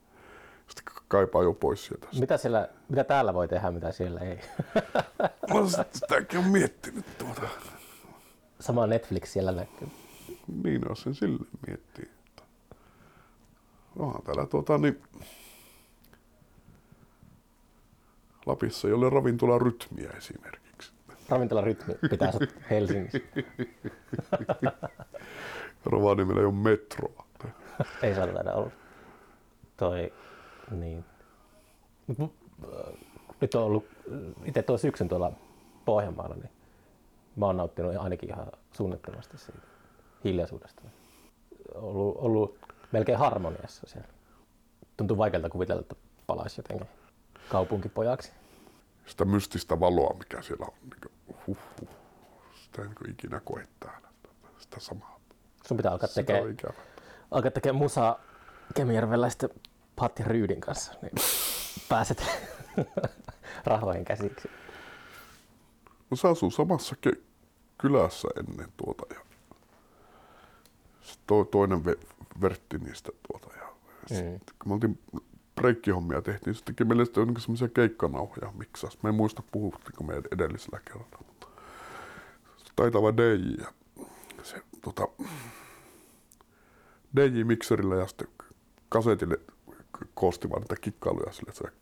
sitten kaipaa jo pois sieltä. Mitä, siellä, mitä täällä voi tehdä, mitä siellä ei? No, sitäkin on miettinyt tuota. Sama Netflix siellä näkyy. Niin on sen sille miettii. Onhan täällä tuota niin... Lapissa ei ole ravintola rytmiä esimerkiksi. Ravintolarytmi pitää olla Helsingissä. Rovaniemellä ei ole metroa. ei saa taida olla. Toi, niin. Mut, äh, nyt on ollut itse tuo syksyn tuolla Pohjanmaalla, niin mä oon nauttinut ainakin ihan suunnittomasti siitä hiljaisuudesta. Ollut, ollut melkein harmoniassa siellä. Tuntuu vaikealta kuvitella, että palaisi jotenkin kaupunkipojaksi. Sitä mystistä valoa, mikä siellä on. Niin kuin, huh, huh. Sitä ei niin kuin ikinä koe täällä. Sitä samaa. Sun pitää alkaa tekemään alkaa tekemään musaa Kemijärveläisten Patti Ryydin kanssa, niin pääset rahoihin käsiksi. No se asuu samassa ke- kylässä ennen tuota ja sit to- toinen ve- vertti niistä tuota ja sit, Mm. kun me oltiin breikkihommia tehtiin, se teki meille sitten niin semmoisia keikkanauhoja miksas. Me en muista puhuttiinko me edellisellä kerralla, mutta taitava DJ ja se tota, DJ-mikserillä ja sitten kasetille koosti vaan niitä kikkailuja sille, että se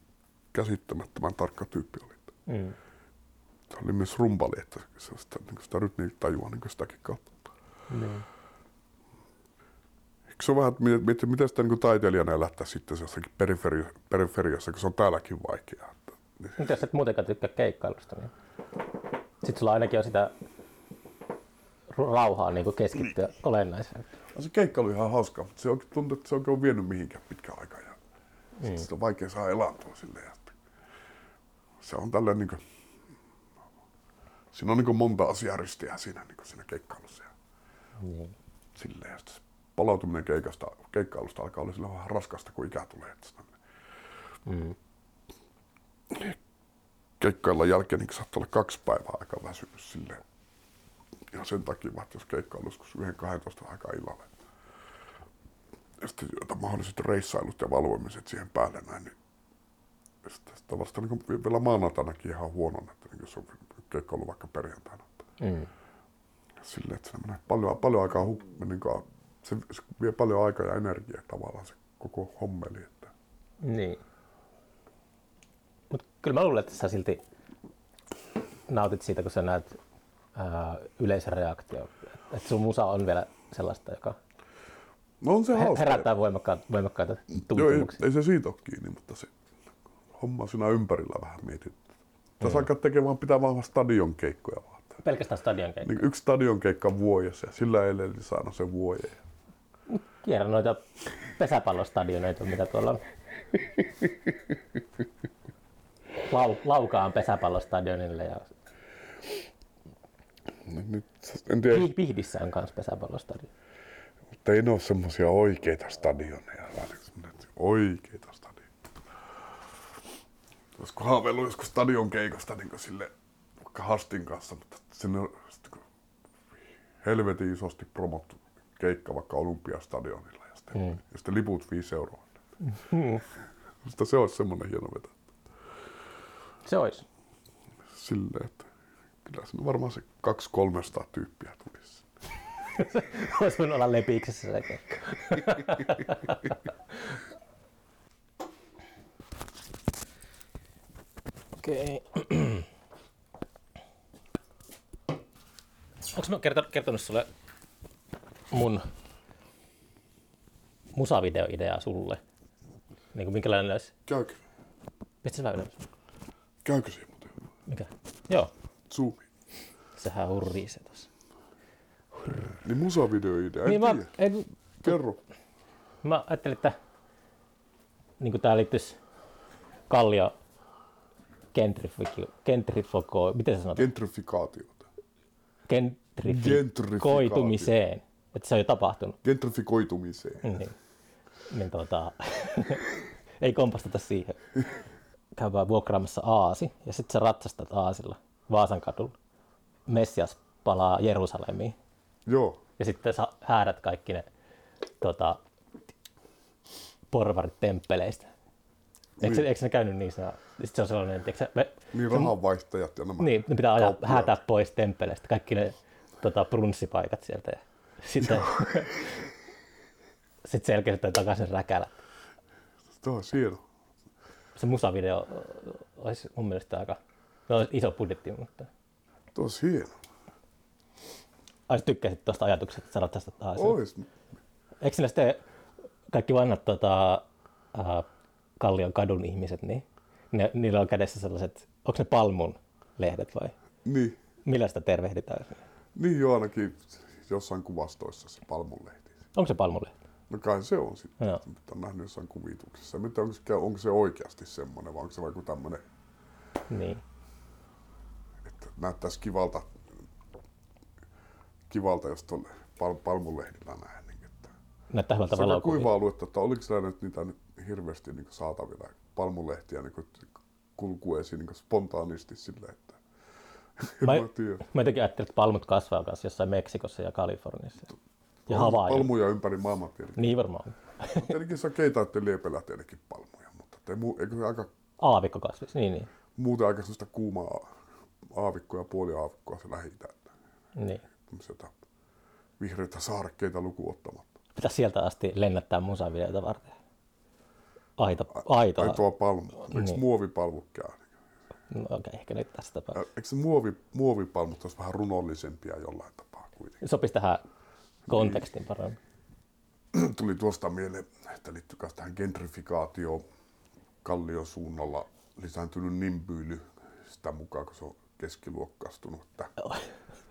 käsittämättömän tarkka tyyppi oli. Mm. Se oli myös rumpali, että se sitä, niin sitä rytmiä tajua niin sitäkin kautta. Niin. Se ole vähän, että miettii, miten sitä niin taiteilijana elättää sitten jossakin periferi- periferiassa, kun se on täälläkin vaikeaa. Että, niin, Mutta jos et muutenkaan tykkää keikkailusta, niin sitten sulla ainakin on sitä rauhaa niin kuin keskittyä olennaiseen. no se keikka oli ihan hauska, mutta se on, tuntuu, että se on oikein vienyt mihinkään pitkään aikaa. Ja mm. Sitten on vaikea saada elantua silleen. Että se on tällä niin kuin, siinä on niin kuin monta asiaa ristiä siinä, niin kuin siinä keikkailussa. Ja Niin. silleen, sitten se palautuminen keikasta, keikkailusta alkaa olla sillä vähän raskasta, kun ikä tulee. Mm. keikkailun jälkeen niin saattaa olla kaksi päivää aika väsynyt silleen. Ja sen takia, että jos keikkailu joskus 1-12 aikaa illalle. Ja sitten mahdolliset reissailut ja valvomiset siihen päälle näin, niin sitten sitä vasta niin vielä maanantainakin ihan huonona, että niin jos on keikkailu vaikka perjantaina. Mm. Silleen, että se menee paljon, paljon aikaa, hu- niin kuin, se, se vie paljon aikaa ja energiaa tavallaan se koko hommeli. Että. Niin. Mutta kyllä mä luulen, että sä silti nautit siitä, kun sä näet ää, yleisön reaktio. Että sun musa on vielä sellaista, joka No on se hauska. herättää voimakkaita, voimakkaita Joo, ei, tuntemuksia. ei, se siitä ole kiinni, mutta se homma siinä ympärillä vähän mietit. Tässä Mm. alkaa tekemään, pitää vaan stadion keikkoja vaan. Pelkästään stadion keikka. Niin yksi stadion keikka vuodessa ja sillä eilen saanut sen vuoden. Kierrä noita pesäpallostadioneita, mitä tuolla on. Lau, laukaan pesäpallostadionille ja Nyt, en tiedä, Pih- Pihdissä on myös pesäpallostadion. mutta ei ne ole semmoisia oikeita stadioneja, vaan oikeita stadioneja. Olisiko haaveillut joskus stadion keikasta niin sille vaikka Hastin kanssa, mutta sinne on helvetin isosti promottu keikka vaikka Olympiastadionilla ja sitten, Mm. ja sitten liput 5 euroa. Mutta se olisi semmoinen hieno veto. Se olisi. Silleen, että kyllä siinä varmaan se 200-300 tyyppiä tulisi. Olisi voinut olla lepiksessä se keikka. Okei. Onko mä kertonut, kertonut sulle mun musavideoideaa sulle? Niin kuin minkälainen olisi? Käykö, Pistä sä ylös. käykö siinä muuten? Mikä? Joo. Zoomi. sehän hurrisee tossa. Niin musavideoidea, en Niin mä, tiedä. en, Kerro. mä ajattelin, että niin tää liittyisi Kallio gentrifiko, miten se sanotaan? Gentrifikaatiota. Gentrifikoitumiseen. Että se on jo tapahtunut. Gentrifikoitumiseen. Niin, niin tota, ei kompasteta siihen. Käy vaan vuokraamassa aasi ja sitten sä ratsastat aasilla Vaasan kadulla. Messias palaa Jerusalemiin Joo. ja sitten sä häädät kaikki ne tota, porvarit temppeleistä. Eikö, Niin. eikö ne käynyt niissä? Sitten se on sellainen, että se, me, Niin rahanvaihtajat ja nämä. niin, ne pitää ajaa, häätää pois temppeleistä, kaikki ne tota, brunssipaikat sieltä. Ja sitten sitten selkeästi takaisin räkälä. Tämä on hieno. Se musavideo olisi mun mielestä aika no, iso budjetti, mutta Tuo on hieno. ai tykkäsit tuosta ajatuksesta, että sä ratsastat aasilla. Ois. Eikö sinä sitten kaikki vanhat tota, äh, Kallion kadun ihmiset, niin ne, niillä on kädessä sellaiset, onko ne palmun lehdet vai Niin. millä sitä tervehditään? Niin jo ainakin jossain kuvastoissa se palmunlehti. Onko se palmulehti? No kai se on sitten, Joo. mitä on nähnyt jossain kuvituksessa. Mitä onko se, onko se oikeasti semmoinen vai onko se vaikka tämmöinen, Niin. että näyttäisi kivalta, kivalta jos tuolle pal- palmunlehdillä näin. Niin, että Näyttää hyvältä se on valokuvia. kuiva aluetta, että oliko siellä nyt niitä nyt hirveästi niin saatavilla palmunlehtiä niin kulkuu esiin niin spontaanisti silleen, että Mä- mä jotenkin ajattelin, että palmut kasvaa myös jossain Meksikossa ja Kaliforniassa. Ja Havailla. Palmuja ympäri maailman tietenkin. Niin varmaan. Tietenkin saa keitaatte liepellä tietenkin palmuja, mutta muu, eikö se aika, Aavikko kasvis, niin niin. muuten aika sellaista kuumaa aavikkoa ja puoliaavikkoa se lähi niin. Tämmöisiä vihreitä saarekkeita lukuun ottamatta. Pitäisi sieltä asti lennättää musavideota varten. Aito, aitoa. Ai tuo palmu. Eikö Niin. muovipalmut käy? No, okei, okay, ehkä nyt tässä tapauksessa. Eikö se muovi, muovipalmut olisi vähän runollisempia jollain tapaa kuitenkin? Sopisi tähän kontekstin paremmin. Tuli tuosta mieleen, että liittyy myös tähän gentrifikaatioon Kallion suunnalla lisääntynyt nimbyily sitä mukaan, kun se on keskiluokkaistunut. Että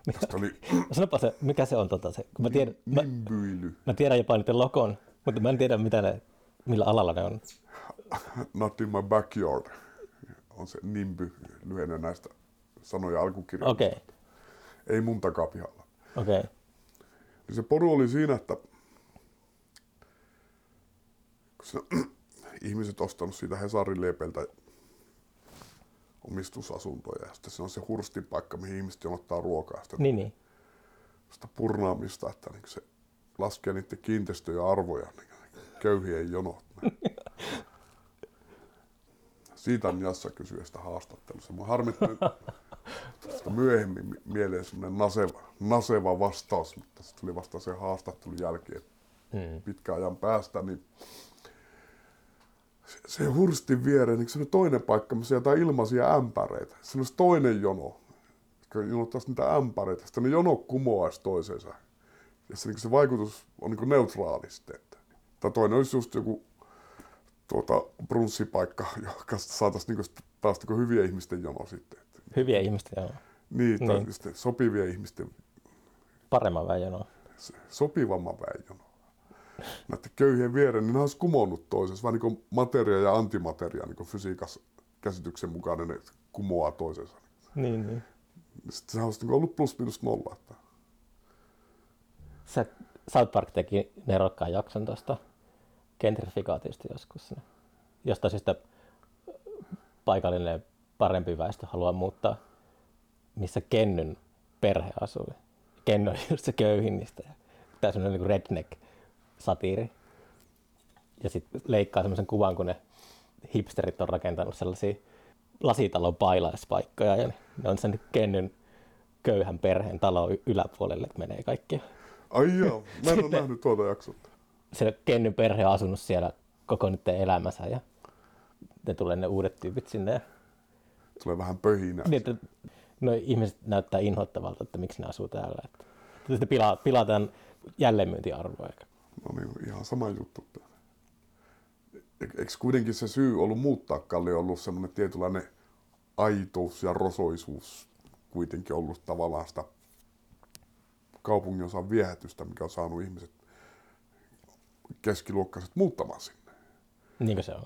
tästä oli Sanopa se, mikä se on tota se, kun mä tiedän, mä, nimbyily. mä tiedän jopa niiden lokon, mutta mä en tiedä mitä ne, millä alalla ne on. Not in my backyard on se nimby lyhenne näistä sanoja alkukirjoista. Okay, Ei mun takapihalla. Okay. Niin se poru oli siinä, että kun se, ihmiset ostanut siitä Hesarin leipeltä omistusasuntoja ja sitten se on se hurstipaikka, mihin ihmiset jonottaa ruokaa. Sitten Niin, niin. sitä purnaamista, että niin se laskee niiden kiinteistöjen arvoja, niin köyhien jonot. Siitä on Jassa kysyä sitä haastattelussa. Mä harmittanut sitä myöhemmin mi- mieleen semmoinen naseva, naseva vastaus, mutta se tuli vasta sen haastattelun jälkeen Mm. pitkän ajan päästä, niin se, se hurstin viereen, niin se oli toinen paikka, missä jotain ilmaisia ämpäreitä. Se olisi toinen jono, jonottaisi niitä ämpäreitä. Sitten ne jono kumoaisi toisensa. Ja se, niin se vaikutus on niin neutraali sitten. Että. Tai toinen olisi just joku tuota, brunssipaikka, joka saataisiin niin taas niin hyviä ihmisten jono sitten. Että. Hyviä ihmistä, joo. Niin, tai Niin. sitten sopivia ihmisten Paremman väen jono. sopivamman väen jono. Näiden köyhien viereen, niin ne olisi kumonnut toisensa. Vähän niin materia ja antimateria, niin kuin fysiikassa käsityksen mukaan ne kumoaa toisensa. Niin, niin. Sitten sehän olisi niin ollut plus minus nolla. Että Se South Park teki nerokkaan jakson tuosta gentrifikaatiosta joskus. Jostain syystä paikallinen parempi väestö haluaa muuttaa, missä Kennyn perhe asui. Kenny on just se köyhin niistä. Tää semmoinen niin redneck-satiiri. Ja sitten leikkaa semmoisen kuvan, kun ne hipsterit on rakentanut sellaisia lasitalon pailaispaikkoja. Ja ne, on sen Kennyn köyhän perheen talon yläpuolelle, että menee kaikki. ai joo, mä en ole nähnyt tuota jaksoa. Se Kennyn perhe on asunut siellä koko niiden elämänsä ja ne tulee ne uudet tyypit sinne. Ja, Tulee vähän pöhinää. niin, että no, ihmiset näyttää inhottavalta, että miksi ne asuu täällä. Että, että sitten pilaa, pilataan jälleenmyyntiarvoa. No niin, ihan sama juttu. E- Eikö kuitenkin se syy ollut muuttaa Kallio ollut semmoinen tietynlainen aitous ja rosoisuus kuitenkin ollut tavallaan sitä kaupungin osan viehätystä, mikä on saanut ihmiset keskiluokkaiset muuttamaan sinne. Niinkö se on?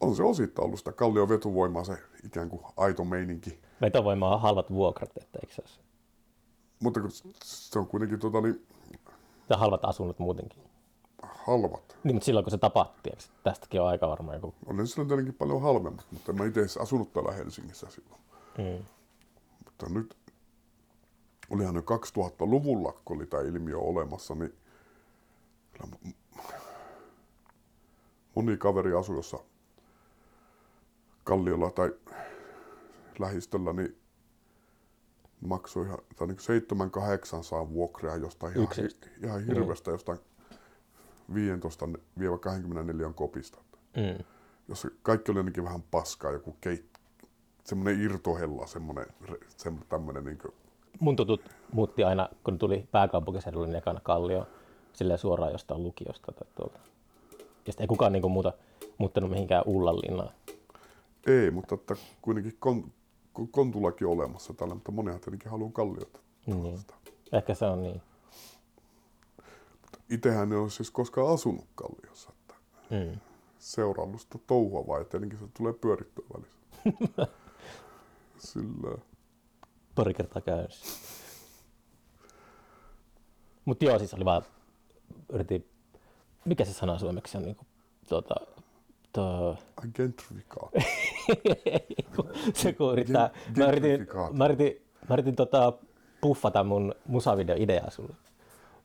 On se osittain ollut sitä kallion vetuvoimaa, se ikään kuin aito meininki. Vetovoima on halvat vuokrat, että eikö se ole? Mutta kun se on kuitenkin tota, niin, Tai halvat asunnot muutenkin. halvat. Niin, mutta silloin kun se tapahtui, tiiäks, tästäkin on aika varmaan joku. On ne silloin tietenkin paljon halvemmat, mutta en mä itse asunut täällä Helsingissä silloin. Mm. Mutta nyt, olihan jo 2000-luvulla, kun oli tämä ilmiö olemassa, niin kyllä moni kaveri asui jossain Kalliolla tai lähistöllä, niin maksoi ihan, tai niin 7 8 saa vuokria jostain ihan, hi, ihan hirveästä jostain 15-24 kopista. Mm. Jos kaikki oli ainakin vähän paskaa, joku keit, semmoinen irtohella, semmoinen, semmoinen tämmöinen niin kuin, Mun tutut muutti aina, kun tuli pääkaupunkiseudulle, niin ekana Kallio silleen suoraan jostain lukiosta tai tuolta. Ja sitten ei kukaan niinku muuta muuttanut mihinkään Ullanlinnaan. Ei, mutta että kuitenkin kon, kon- Kontulakin on olemassa täällä, mutta monihan tietenkin haluaa kalliota. Niin. Ehkä se on niin. Itsehän en ole siis koskaan asunut Kalliossa. Että Mm. seuraillut sitä touhua vai tietenkin se tulee pyörittyä välissä. Sillä Pari kertaa käynnissä. Mutta joo, siis oli vaan, yritin, mikä se sana suomeksi on, niinku, tuota, to, gentrifikaat. se kun yrittää, Gen- mä yritin, gentrifikaatio. mä yritin, mä yritin tota, puffata mun musavideo-ideaa sulle.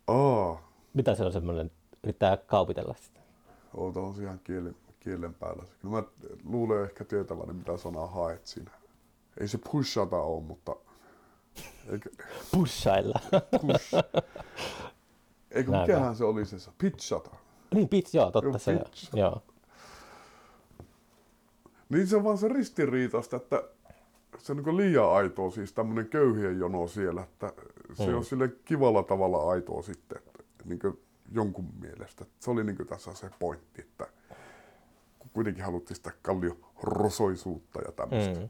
Aa, Mitä se on semmoinen, yrittää kaupitella sitä. oota on ihan kielen, kielen päällä. Kyllä mä luulen ehkä tietäväni, mitä sanaa haet siinä. Ei se pushata ole, mutta... Eikö, Pushailla. push. Eikö mikähän se oli se? Pitchata. niin, pitch, joo, totta se. Joo. Niin se on vaan se ristiriitasta, että se on niin liian aitoa, siis tämmöinen köyhien jono siellä, että se Mm. on sille kivalla tavalla aitoa sitten, että niin jonkun mielestä. Se oli niin tässä se pointti, että kun kuitenkin haluttiin sitä kalliorosoisuutta ja tämmöistä Mm.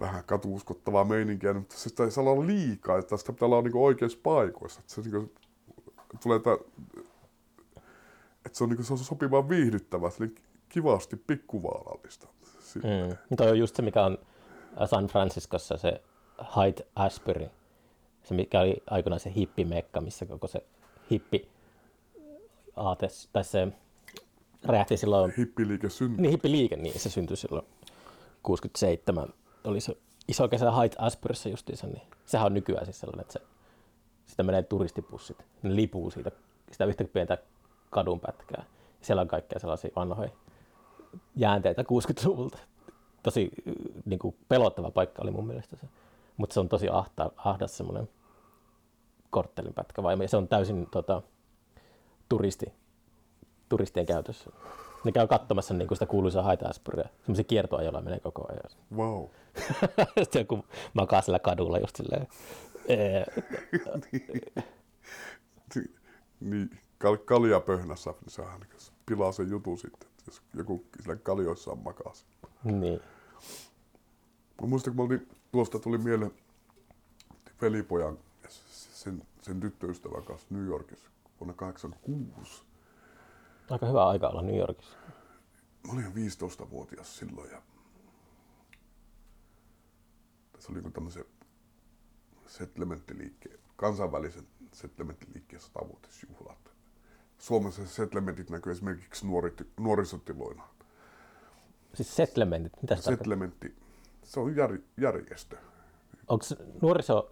vähän katuuskottavaa meininkiä, mutta se ei saa olla liikaa, että sitä pitää olla niin oikeissa paikoissa. Että se niin tulee tää, että se on, niin se on sopivaa viihdyttävää, kivasti pikkuvaarallista. Mm. Toi on just se, mikä on San Franciscossa se Hyde Ashbury. Se, mikä oli aikoinaan se hippimekka, missä koko se hippi aate, tai se räjähti silloin, Hippiliike syntyy. niin hippiliike, niin se syntyi silloin 67. Oli se iso kesä Hyde Ashburyssä justiinsa, niin sehän on nykyään siis sellainen, että se, sitä menee turistipussit. Ne lipuu siitä, sitä yhtä pientä kadunpätkää. Siellä on kaikkea sellaisia vanhoja jäänteitä 60-luvulta. Tosi niin kuin, pelottava paikka oli mun mielestä se. Mutta se on tosi ahta, ahdas semmoinen korttelinpätkä vai se on täysin tota, turisti, turistien käytössä. Ne käy katsomassa niin kuin sitä kuuluisaa haita-aspuria. Semmoisia kiertoajoilla menee koko ajan. Wow. Sitten joku makaa sillä kadulla just silleen. Ee, niin, kal- kaljapöhnässä, niin sehän niin pilaa sen jutun sitten, jos joku sillä kaljoissaan makaa. sen. niin. Mä muistan, kun mä olin, tuosta tuli mieleen velipojan sen, sen tyttöystävän kanssa New Yorkissa vuonna 86. Aika hyvä aika olla New Yorkissa. Mä olin 15-vuotias silloin ja tässä oli tämmöisen settlementtiliikkeen, kansainvälisen settlementtiliikkeen satavuotisjuhlat. Suomessa settlementit näkyy esimerkiksi nuorit, nuorisotiloina. Siis settlementit, mitä se? Settlementti, se on jär, järjestö. Onko nuoriso,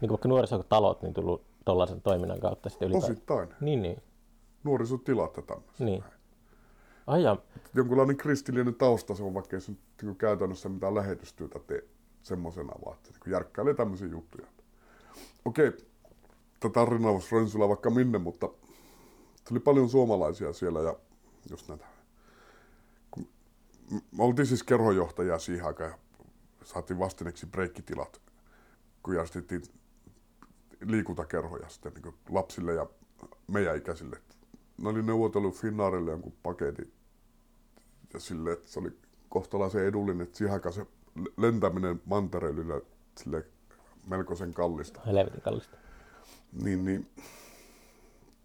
niin vaikka nuorisotalot, niin tullut tuollaisen toiminnan kautta sitten ylipäätään? Osittain. Niin, niin. Nuorisotilat ja tämmöiset. Niin. Ai ja, jonkunlainen kristillinen tausta se on, vaikka ei se nyt niin käytännössä mitään lähetystyötä tee semmoisena, vaan että niin järkkäilee tämmöisiä juttuja. Okei, tätä tarinaa voisi rönsyllä vaikka minne, mutta tuli paljon suomalaisia siellä ja just näitä. Me oltiin siis kerhojohtajia siihen aikaan ja saatiin vastineeksi breikkitilat, kun järjestettiin liikuntakerhoja sitten niin lapsille ja meidän ikäisille. Ne oli neuvotellut Finnaarille jonkun paketin ja sille, että se oli kohtalaisen edullinen, että siihen aikaan se lentäminen mantereille sille melkoisen kallista. Helvetin kallista. Niin, niin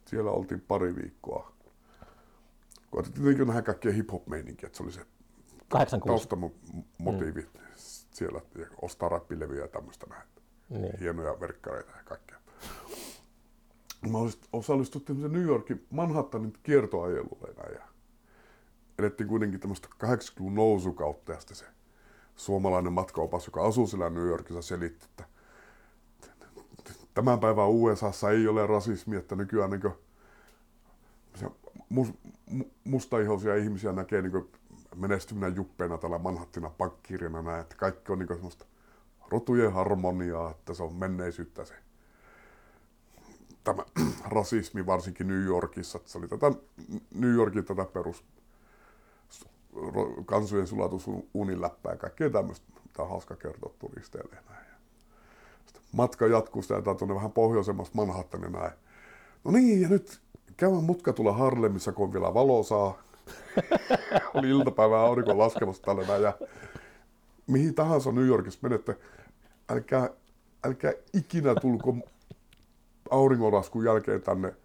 siellä oltiin pari viikkoa. Koitettiin tietenkin nähdä kaikkia hip-hop-meininkiä, että se oli se 86. taustamotiivi mm. siellä, ja ostaa räppilevyjä ja tämmöistä näin. Niin. Hienoja verkkareita ja kaikkea. Mä osallistuttiin New Yorkin Manhattanin kiertoajelulle näin, ja elettiin kuitenkin tämmöistä 80-luvun nousukautta ja sitten se suomalainen matkaopas, joka asuu siellä New Yorkissa, selitti, että tämän päivän USAssa ei ole rasismia, että nykyään niin mus, mu- mustaihoisia ihmisiä näkee niin menestymänä juppeena täällä Manhattina pankkirina näin, että kaikki on niin semmoista rotujen harmoniaa, että se on menneisyyttä se tämä rasismi varsinkin New Yorkissa, se oli tätä New Yorkin tätä perus kansojen sulatus uniläppää ja kaikkea tämmöistä, mitä on hauska kertoa turisteille näin. Matka jatkuu sitä tuonne vähän pohjoisemmassa Manhattan ja näin. No niin, ja nyt käydään mutka tulla Harlemissa, kun on vielä valosaa. Oli iltapäivä aurinko laskemassa tällä näin. Ja mihin tahansa New Yorkissa menette, älkää, älkää ikinä tulko auringonlaskun jälkeen tänne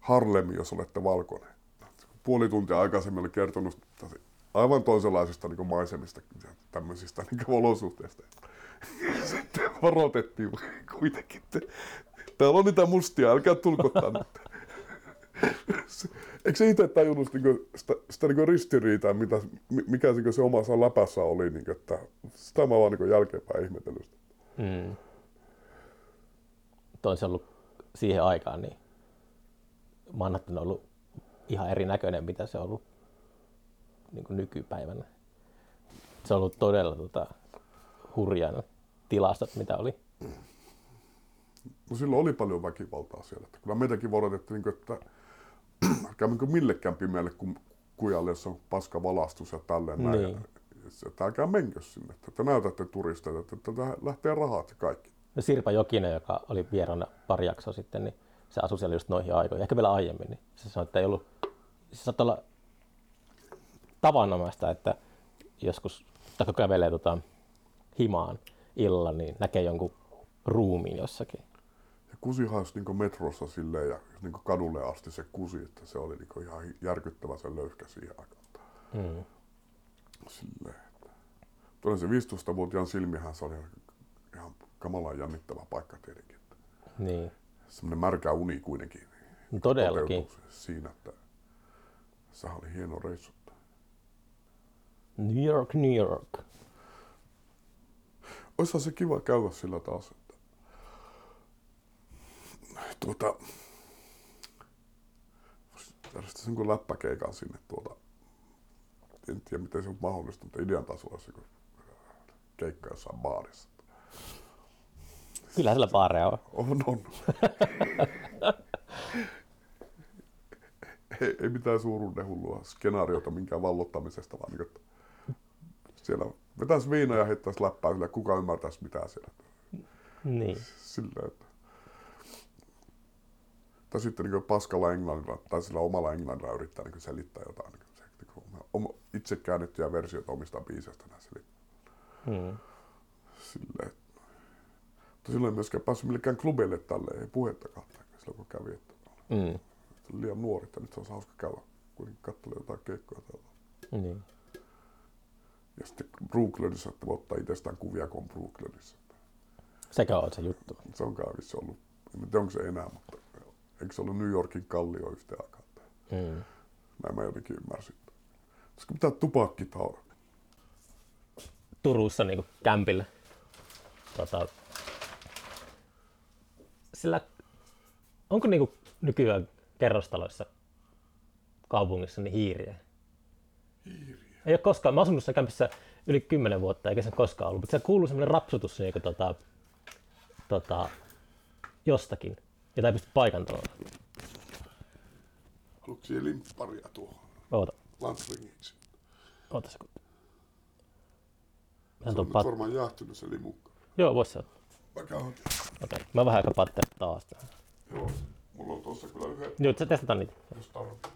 Harlemiin, jos olette valkoinen. Puoli tuntia aikaisemmin oli kertonut aivan toisenlaisista niin maisemista tämmöisistä niin olosuhteista. Sitten varoitettiin kuitenkin, että täällä on niitä mustia, älkää tulko tänne. Eikö se itse tajunnut niin sitä, sitä niin ristiriitaa, mitä, mikä niin se omassa läpässä oli, niin kuin, että sitä mä vaan niin jälkeenpäin ihmetellyt. Mm. Toi se ollut siihen aikaan, niin Manhattan on ollut ihan erinäköinen, mitä se on ollut niin nykypäivänä. Se on ollut todella tota, hurjan tilastot, mitä oli. No silloin oli paljon väkivaltaa siellä. Että kyllä meitäkin varoitettiin, niin että älkää niin millekään pimeälle kujalle, jos on paska valastus ja tälleen näin. Niin. Että älkää menkö sinne, että te näytätte turisteille, että tätä lähtee rahat ja kaikki. No Sirpa Jokinen, joka oli vieraana pari jaksoa sitten, niin se asui siellä just noihin aikoihin, ehkä vielä aiemmin, niin se sanoi, että ei ollut, se saattoi olla tavanomaista, että joskus, tai kävelee tota, himaan illalla, niin näkee jonkun ruumiin jossakin. Ja kusi haisi niin metrossa silleen ja niin kadulle asti se kusi, että se oli niin ihan järkyttävä se löyhkä siihen aikaan. Mm. Silleen. Tuolla se 15-vuotiaan silmihän se oli ihan kamalan jännittävä paikka tietenkin. Niin. Semmoinen märkä uni kuitenkin. No todellakin. Siinä, että sehän oli hieno reissu. New York, New York. Olisihan se kiva käydä sillä taas, että tuota, järjestä sen läppäkeikan sinne tuota, en tiedä miten se on mahdollista, mutta idean tasolla se keikka jossain baarissa. Kyllä sillä baareja on. On, on. ei, ei mitään suuruuden hullua skenaariota minkään vallottamisesta, vaan niin, että siellä vetäisi viinoja ja heittäisi läppää, sillä kuka ymmärtäisi mitään siellä. Niin. Sillä, että... Tai sitten niin paskalla englannilla tai sillä omalla englannilla yrittää niin selittää jotain. Niin se, niin itse käännettyjä versioita omista biiseistä näin selittää. Hmm. Silleen, että... Mutta silloin ei myöskään päässyt millekään klubille tälle, ei puhettakaan silloin kun kävi. Että... Hmm. Liian nuori, että nyt se on hauska käydä kuitenkin katsoa jotain keikkoja täällä. Niin. Ja sitten Brooklynissa, että voi ottaa itsestään kuvia, kun on Brooklynissa. Sekä on se juttu. Se on vissi ollut, en tiedä onko se enää, mutta eikö se ollut New Yorkin kallio yhteen aikaan? Mm. Näin mä jotenkin ymmärsin. Olisiko pitää tupakkitaura? Turussa niin kuin kämpillä. Tota, sillä, onko niin kuin nykyään kerrostaloissa kaupungissa niin hiiriä? Hiiriä? Ei ole koskaan. Mä asunut kämpissä yli 10 vuotta, eikä se koskaan ollut. Mutta se kuuluu semmoinen rapsutus niin kuin, tota, tota, jostakin, jota ei pysty paikantamaan. Haluatko siihen limpparia tuohon? Oota. Lansringiksi. Oota se. Se on pat... varmaan jäähtynyt se limukka. Joo, vois se. Okei, okay. mä vähän aika patteet taas. Joo, mulla on tossa kyllä yhden. Joo, sä testataan niitä. Jos tarvitsee.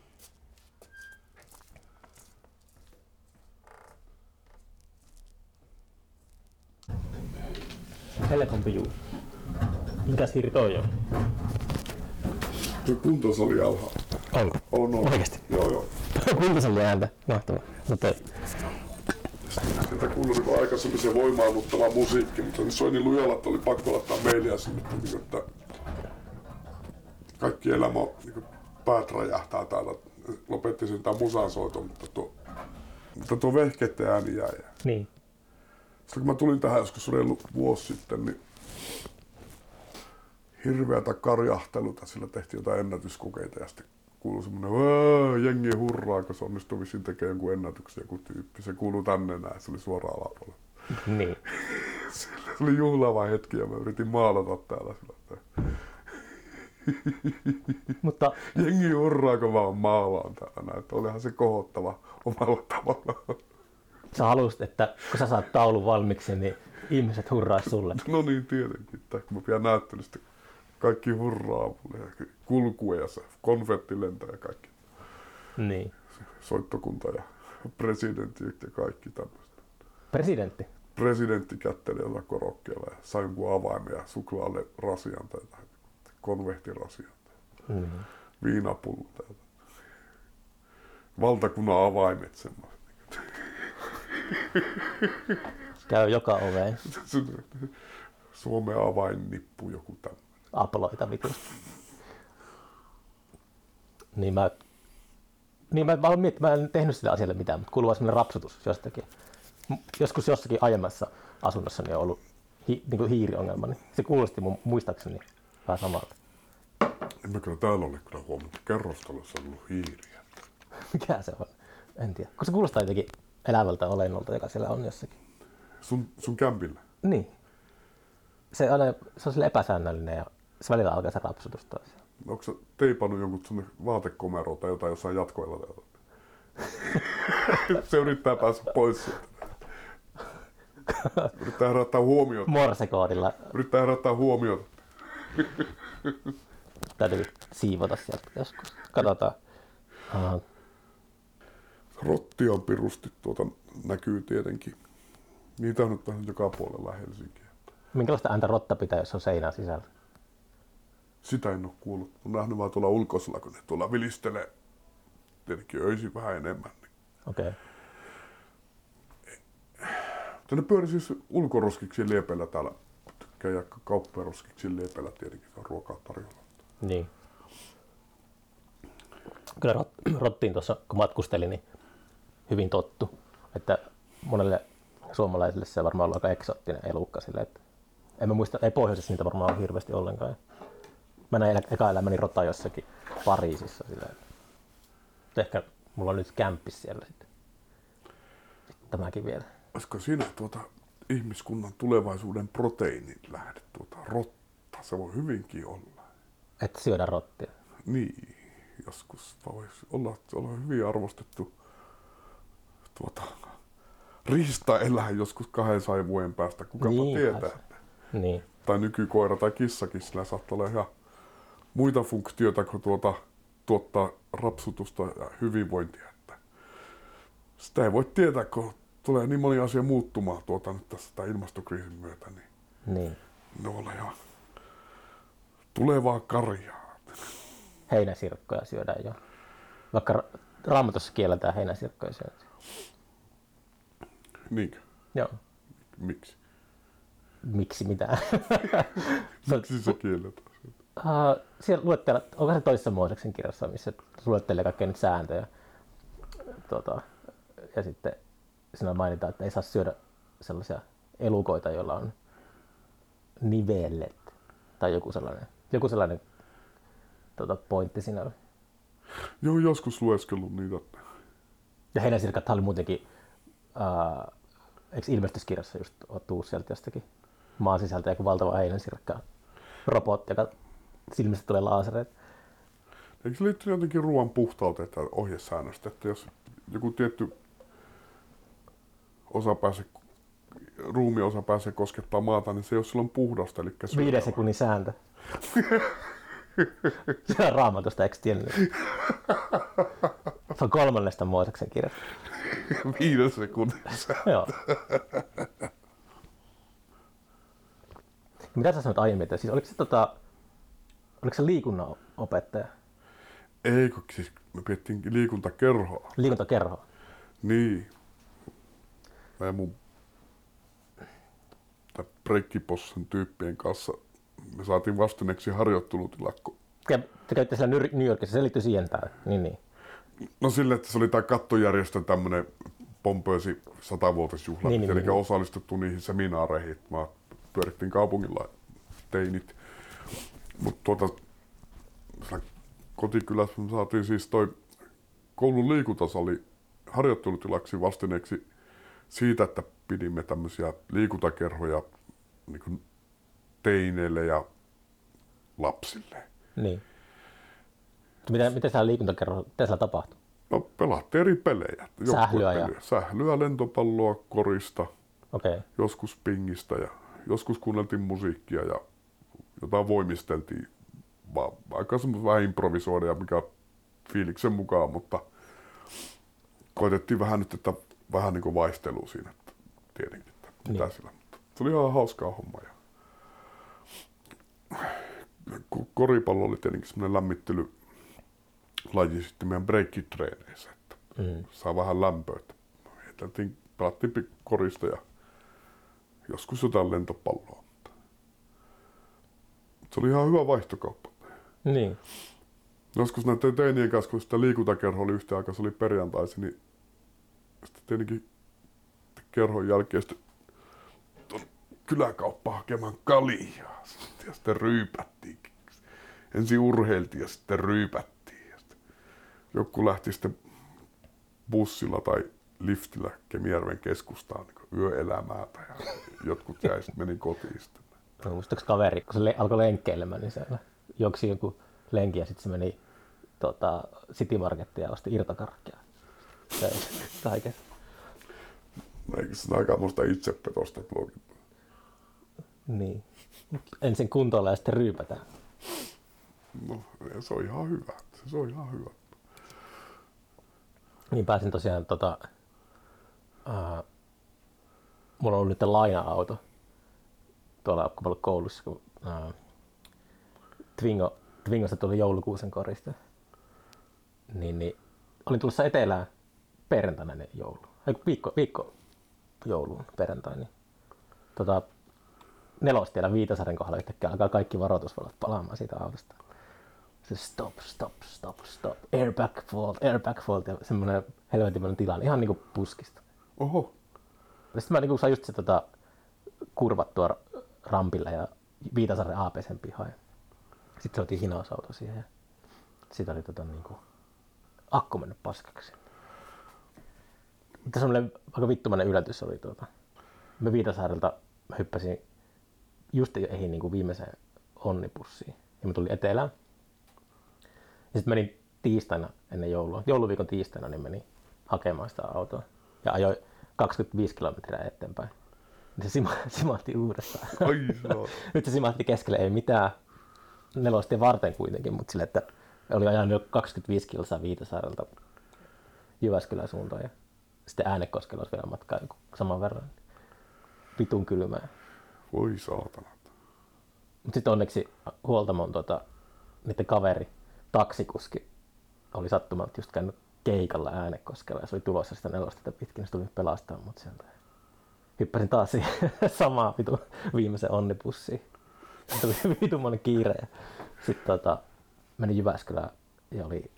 Helpompi juu. Mikäs hiiri toi on? Tuo kuntosali alhaalla. Onko? On, on. Oikeesti? Joo, joo. Kuntosalli ääntä. Mahtavaa. No toi. Sieltä kuului niin aika semmoisen voimaannuttava musiikki, mutta niin soi niin lujalla, että oli pakko laittaa mailia sinne, että, niin, että kaikki elämä niin päät räjähtää täällä. Lopetti sen tämän musansoiton, mutta tuo, mutta tuo vehkeiden ääni jäi. Niin. Sitten kun mä tulin tähän joskus reilu vuosi sitten, niin hirveätä karjahteluta, sillä tehtiin jotain ennätyskokeita ja sitten kuului semmoinen jengi hurraa, kun se onnistui vissiin tekemään jonkun ennätyksen joku tyyppi. Se kuului tänne näin, se oli suoraan alapuolella. Niin. Se oli juhlava hetki ja mä yritin maalata täällä sillä, että Mutta jengi hurraa, kun mä maalaan täällä näin. Että olihan se kohottava omalla tavallaan. Sä halusit, että kun sä saat taulun valmiiksi, niin ihmiset hurraa sulle. No niin, tietenkin. Että kun mä pidän näyttelystä, kaikki hurraa mulle ja kulkue ja se konfetti lentää ja kaikki. Niin. Soittokunta ja presidentti ja kaikki tämmöistä. Presidentti. Presidentti kätteli jollain korokkeella ja sai jonkun avaimen ja suklaalle rasian tai jotain, konvehtirasian. Mm. Viinapullo täältä. Valtakunnan avaimet semmoiset. Käy joka oveen. Suomen avainnippu joku tämmöinen. Aploita vitusti. Niin mä, niin mä, mä, olen miettinyt, mä en tehnyt sille asialle mitään, mutta kuuluu semmoinen rapsutus jostakin. Joskus jossakin aiemmassa asunnossani on ollut hi, niin kuin hiiriongelma, niin se kuulosti mun muistaakseni vähän samalta. En mä kyllä täällä ole kyllä huomannut, että kerrostalossa on ollut hiiriä. Mikä se on? En tiedä. Kun se kuulostaa jotenkin elävältä olennolta, joka siellä on jossakin. Sun, sun kämpillä? Niin. Se, aina, se on sille epäsäännöllinen ja se välillä alkaa se rapsutus taas. Onko sä teipannut jonkun sunne vaatekomeroon tai jotain jossain jatkoilla se yrittää päästä pois sieltä. Yrittää herättää huomiota. Morsekoodilla Yrittää herättää huomiota. täytyy siivota sieltä joskus. Katsotaan. Uh, Rottia on pirusti tuota näkyy tietenkin. Niitä on nyt vähän joka puolella Helsinkiä. minkälaista ääntä rotta pitää, jos on seinän sisällä? Sitä en ole kuullut. Olen nähnyt vaan tuolla ulkosella, kun ne tuolla vilistelee. Tietenkin öisin vähän enemmän. Niin. Okei. Okay. Tänne pyöri siis ulkoroskiksi liepeillä täällä. Tykkää ja kaupparoskiksi liepeillä tietenkin on ruokaa tarjolla. Niin. Kyllä rot, rottiin tuossa, kun matkustelin, niin hyvin tottu. Että monelle suomalaisille se varmaan ollut aika eksoottinen elukka sille, että en mä muista, ei pohjoisessa niitä varmaan ole hirveästi ollenkaan. Mä näin eka elämäni rota jossakin Pariisissa silleen. Mutta ehkä mulla on nyt kämppis siellä sitten. tämäkin vielä. Olisiko siinä tuota ihmiskunnan tulevaisuuden proteiinin lähde tuota rotta? Se voi hyvinkin olla. Että syödä rottia. Niin, joskus voisi olla, ollaan hyvin arvostettu tuota, riistaeläin joskus 200 vuoden päästä. Kukapa Niin, tietää. Niin. Tai nykykoira tai kissakin, sillä saattaa olla ihan muita funktioita kuin tuota, tuottaa rapsutusta ja hyvinvointia. Että sitä ei voi tietää, kun tulee niin moni asia muuttumaan tuota nyt tässä tämän ilmastokriisin myötä, niin Niin. ne on ihan tulevaa karjaa. Heinäsirkkoja syödään jo. Vaikka ra- raamatussa kielletään heinäsirkkoja syödä. Niinkö? Joo. Miksi? Miksi mitään? Miksi se kielletään? Uh, siellä luettelee, onko se toisessa Mooseksen kirjassa, missä luettelee kaikkia nyt sääntöjä. Tuota, ja sitten siinä mainitaan, että ei saa syödä sellaisia elukoita, joilla on nivellet tai joku sellainen, joku sellainen tuota, pointti siinä oli. Joo, joskus lueskellut niitä. Ja heinäsirkat oli muutenkin, uh, eikö ilmestyskirjassa just tuu sieltä jostakin maan sisältä joku valtava heinäsirkka robotti, joka silmistä tulee laasereita. Eikö se liittynyt jotenkin ruoan puhtauteen tai ohjesäännöstä, että jos joku tietty osa pääsee, ruumiosa pääsee koskettaa maata, niin se ei ole silloin puhdasta, eli. Viiden sekunnin sääntö. Se on raamatusta, eikö tiennyt? Se on kolmannesta Mooseksen kirjasta. Viiden sekunnin Joo. Mitä sä sanoit aiemmin, että siis oliko se, tota, oliko se liikunnan opettaja, Ei, kun siis me pidettiin liikuntakerhoa. liikuntakerho? Niin. Mä ja mun tai Breikkipossen tyyppien kanssa me saatiin vastineeksi harjoittelutilakko. Te, te kävitte siellä New Yorkissa, se liittyy siihen tää. Niin, niin. No sille, että se oli tää kattojärjestön tämmönen pompöösi satavuotisjuhla, Niin, niin, eli niin. osallistuttu niihin seminaareihin. Mä pyörittiin kaupungilla teinit. Mutta tuota, kotikylässä me saatiin siis toi koulun liikuntasali harjoittelutilaksi vastineeksi siitä, että pidimme tämmöisiä liikuntakerhoja niin teineille ja lapsille. niin. Mitä, miten siellä liikuntakerho, mitä siellä tapahtui? No pelattiin eri pelejä. Sählyä ja-. Sählyä, lentopalloa, korista, okay. joskus pingistä ja joskus kuunneltiin musiikkia ja jotain voimisteltiin. Vaan aika vähän improvisoida ja mikä fiiliksen mukaan, mutta koitettiin vähän nyt, että vähän niin kuin vaistelua siinä, että tietenkin, että mitä Niin. sillä. Mutta se oli ihan hauskaa homma. Ja koripallo oli tietenkin semmoinen lämmittely laji sitten meidän breikkitreeneissä, että mm. saa vähän lämpöä. Heiteltiin, pelattiin korista ja joskus jotain lentopalloa. Mutta se oli ihan hyvä vaihtokauppa. niin. Joskus näiden teinien kanssa, kun sitä liikuntakerho oli yhtä aikaa, se oli perjantaisin, niin sitten tietenkin kerhon jälkeen sitten tuon kyläkauppaan hakemaan kaljaa. Ja sitten ryypättiin. Ensin urheiltiin ja sitten ryypättiin. Ja sitten joku lähti sitten bussilla tai liftillä Kemijärven keskustaan niin yöelämäätä ja jotkut jäi sitten meni kotiin sitten. No, muistaaks kaveri, kun se le- alkoi lenkkeilemään, niin siellä joksi joku lenki ja sitten se meni tota, City Markettiin ja osti irtokarkkia. Se kaiken. Eikö se aika muista itsepetosta tuokin? Niin. Ensin kuntoilla ja sitten ryypätään. No, se on ihan hyvä. Se on ihan hyvä. Niin pääsin tosiaan tota, ää, mulla on ollut nyt laina-auto tuolla, kun mä ollut koulussa, kun ää, Twingo, Twingosta tuli joulukuusen koriste. Niin, niin olin tulossa etelään perjantaina joulu. Ei, viikko, viikko jouluun perjantai, niin tota, nelostiellä Viitasaaren kohdalla yhtäkkiä alkaa kaikki varoitusvalot palaamaan siitä autosta. Se stop, stop, stop, stop, airbag fault, airbag fault ja semmoinen helvetinmoinen tilanne, ihan niinku puskista. Oho, sitten mä niinku sain just se tota, kurvattua ra- rampilla ja Viitasaaren APCn pihaan. Sitten se otin hinausauto siihen ja siitä oli tota niinku akku mennyt paskaksi. Mutta semmoinen aika vittumainen yllätys oli tuota. Mä Viitasaarelta hyppäsin just ehin niinku viimeiseen onnipussiin. Ja mä tulin etelään. Ja sitten menin tiistaina ennen joulua, jouluviikon tiistaina, niin menin hakemaan sitä autoa. Ja ajoin 25 kilometriä eteenpäin. Niin se sima, simahti uudestaan. ai. Nyt se simahti keskelle, ei mitään nelostien varten kuitenkin, mutta sille, että oli ajanut jo 25 kilsaa Viitasaarelta Jyväskylän suuntaan ja sitten Äänekoskella olisi vielä matkaa joku saman verran. Vitun kylmää. Voi saatana. Mutta sitten onneksi huoltamon tota, niiden kaveri, taksikuski, oli sattumalta just käynyt keikalla äänekoskella ja se oli tulossa sitä nelostetta pitkin, se tuli pelastaa mut sieltä. Hyppäsin taas siihen samaan vitu viimeisen onnipussiin. Tuli vitummoinen kiire ja sitten tota, menin Jyväskylään ja oli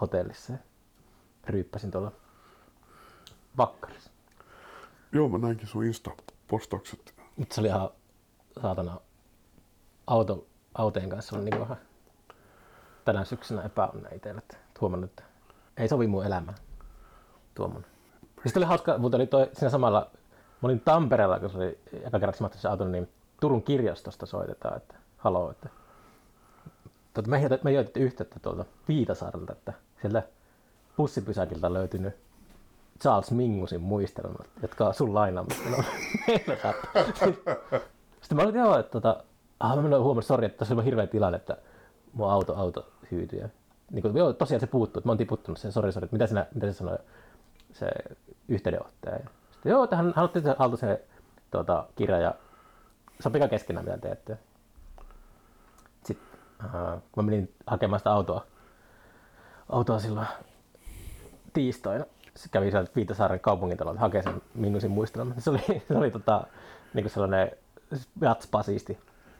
hotellissa ja ryyppäsin tuolla Vakkarissa. Joo, mä näinkin sun Insta-postaukset. Mutta se oli ihan saatana auto, autojen kanssa oli niin vähän tänä syksynä epäonnea itselle. että Huomannut, että ei sovi mun elämään tuommoinen. Sitten oli hauska, mutta oli toi, siinä samalla, mä olin Tampereella, kun se oli eka kerraksi se auton, niin Turun kirjastosta soitetaan, että haloo, että tuota, me, me yhteyttä tuolta Viitasaarelta, että sieltä bussipysäkiltä on löytynyt Charles Mingusin muistelmat, jotka on sun lainaamista. No. Sitten mä olin, joo, että tota, ah, mä huomannut, sori, että tässä oli hirveä tilanne, että mun auto, auto hyytyi. Ja, niin kuin, joo, tosiaan se puuttuu, että mä oon tiputtunut sen, sori, sori, mitä, sinä, mitä se sanoi, se yhteydenottaja. Ja sitten, joo, että hän, otti sen haltu se tuota, kirja ja Sopiko keskenään mitä teette? Sitten äh, kun mä menin hakemaan sitä autoa, autoa silloin tiistaina, se kävi sieltä Viitasaaren kaupungintalolta hakee sen Mingusin muistelman. Se oli, se oli tota, niin sellainen jatspasisti.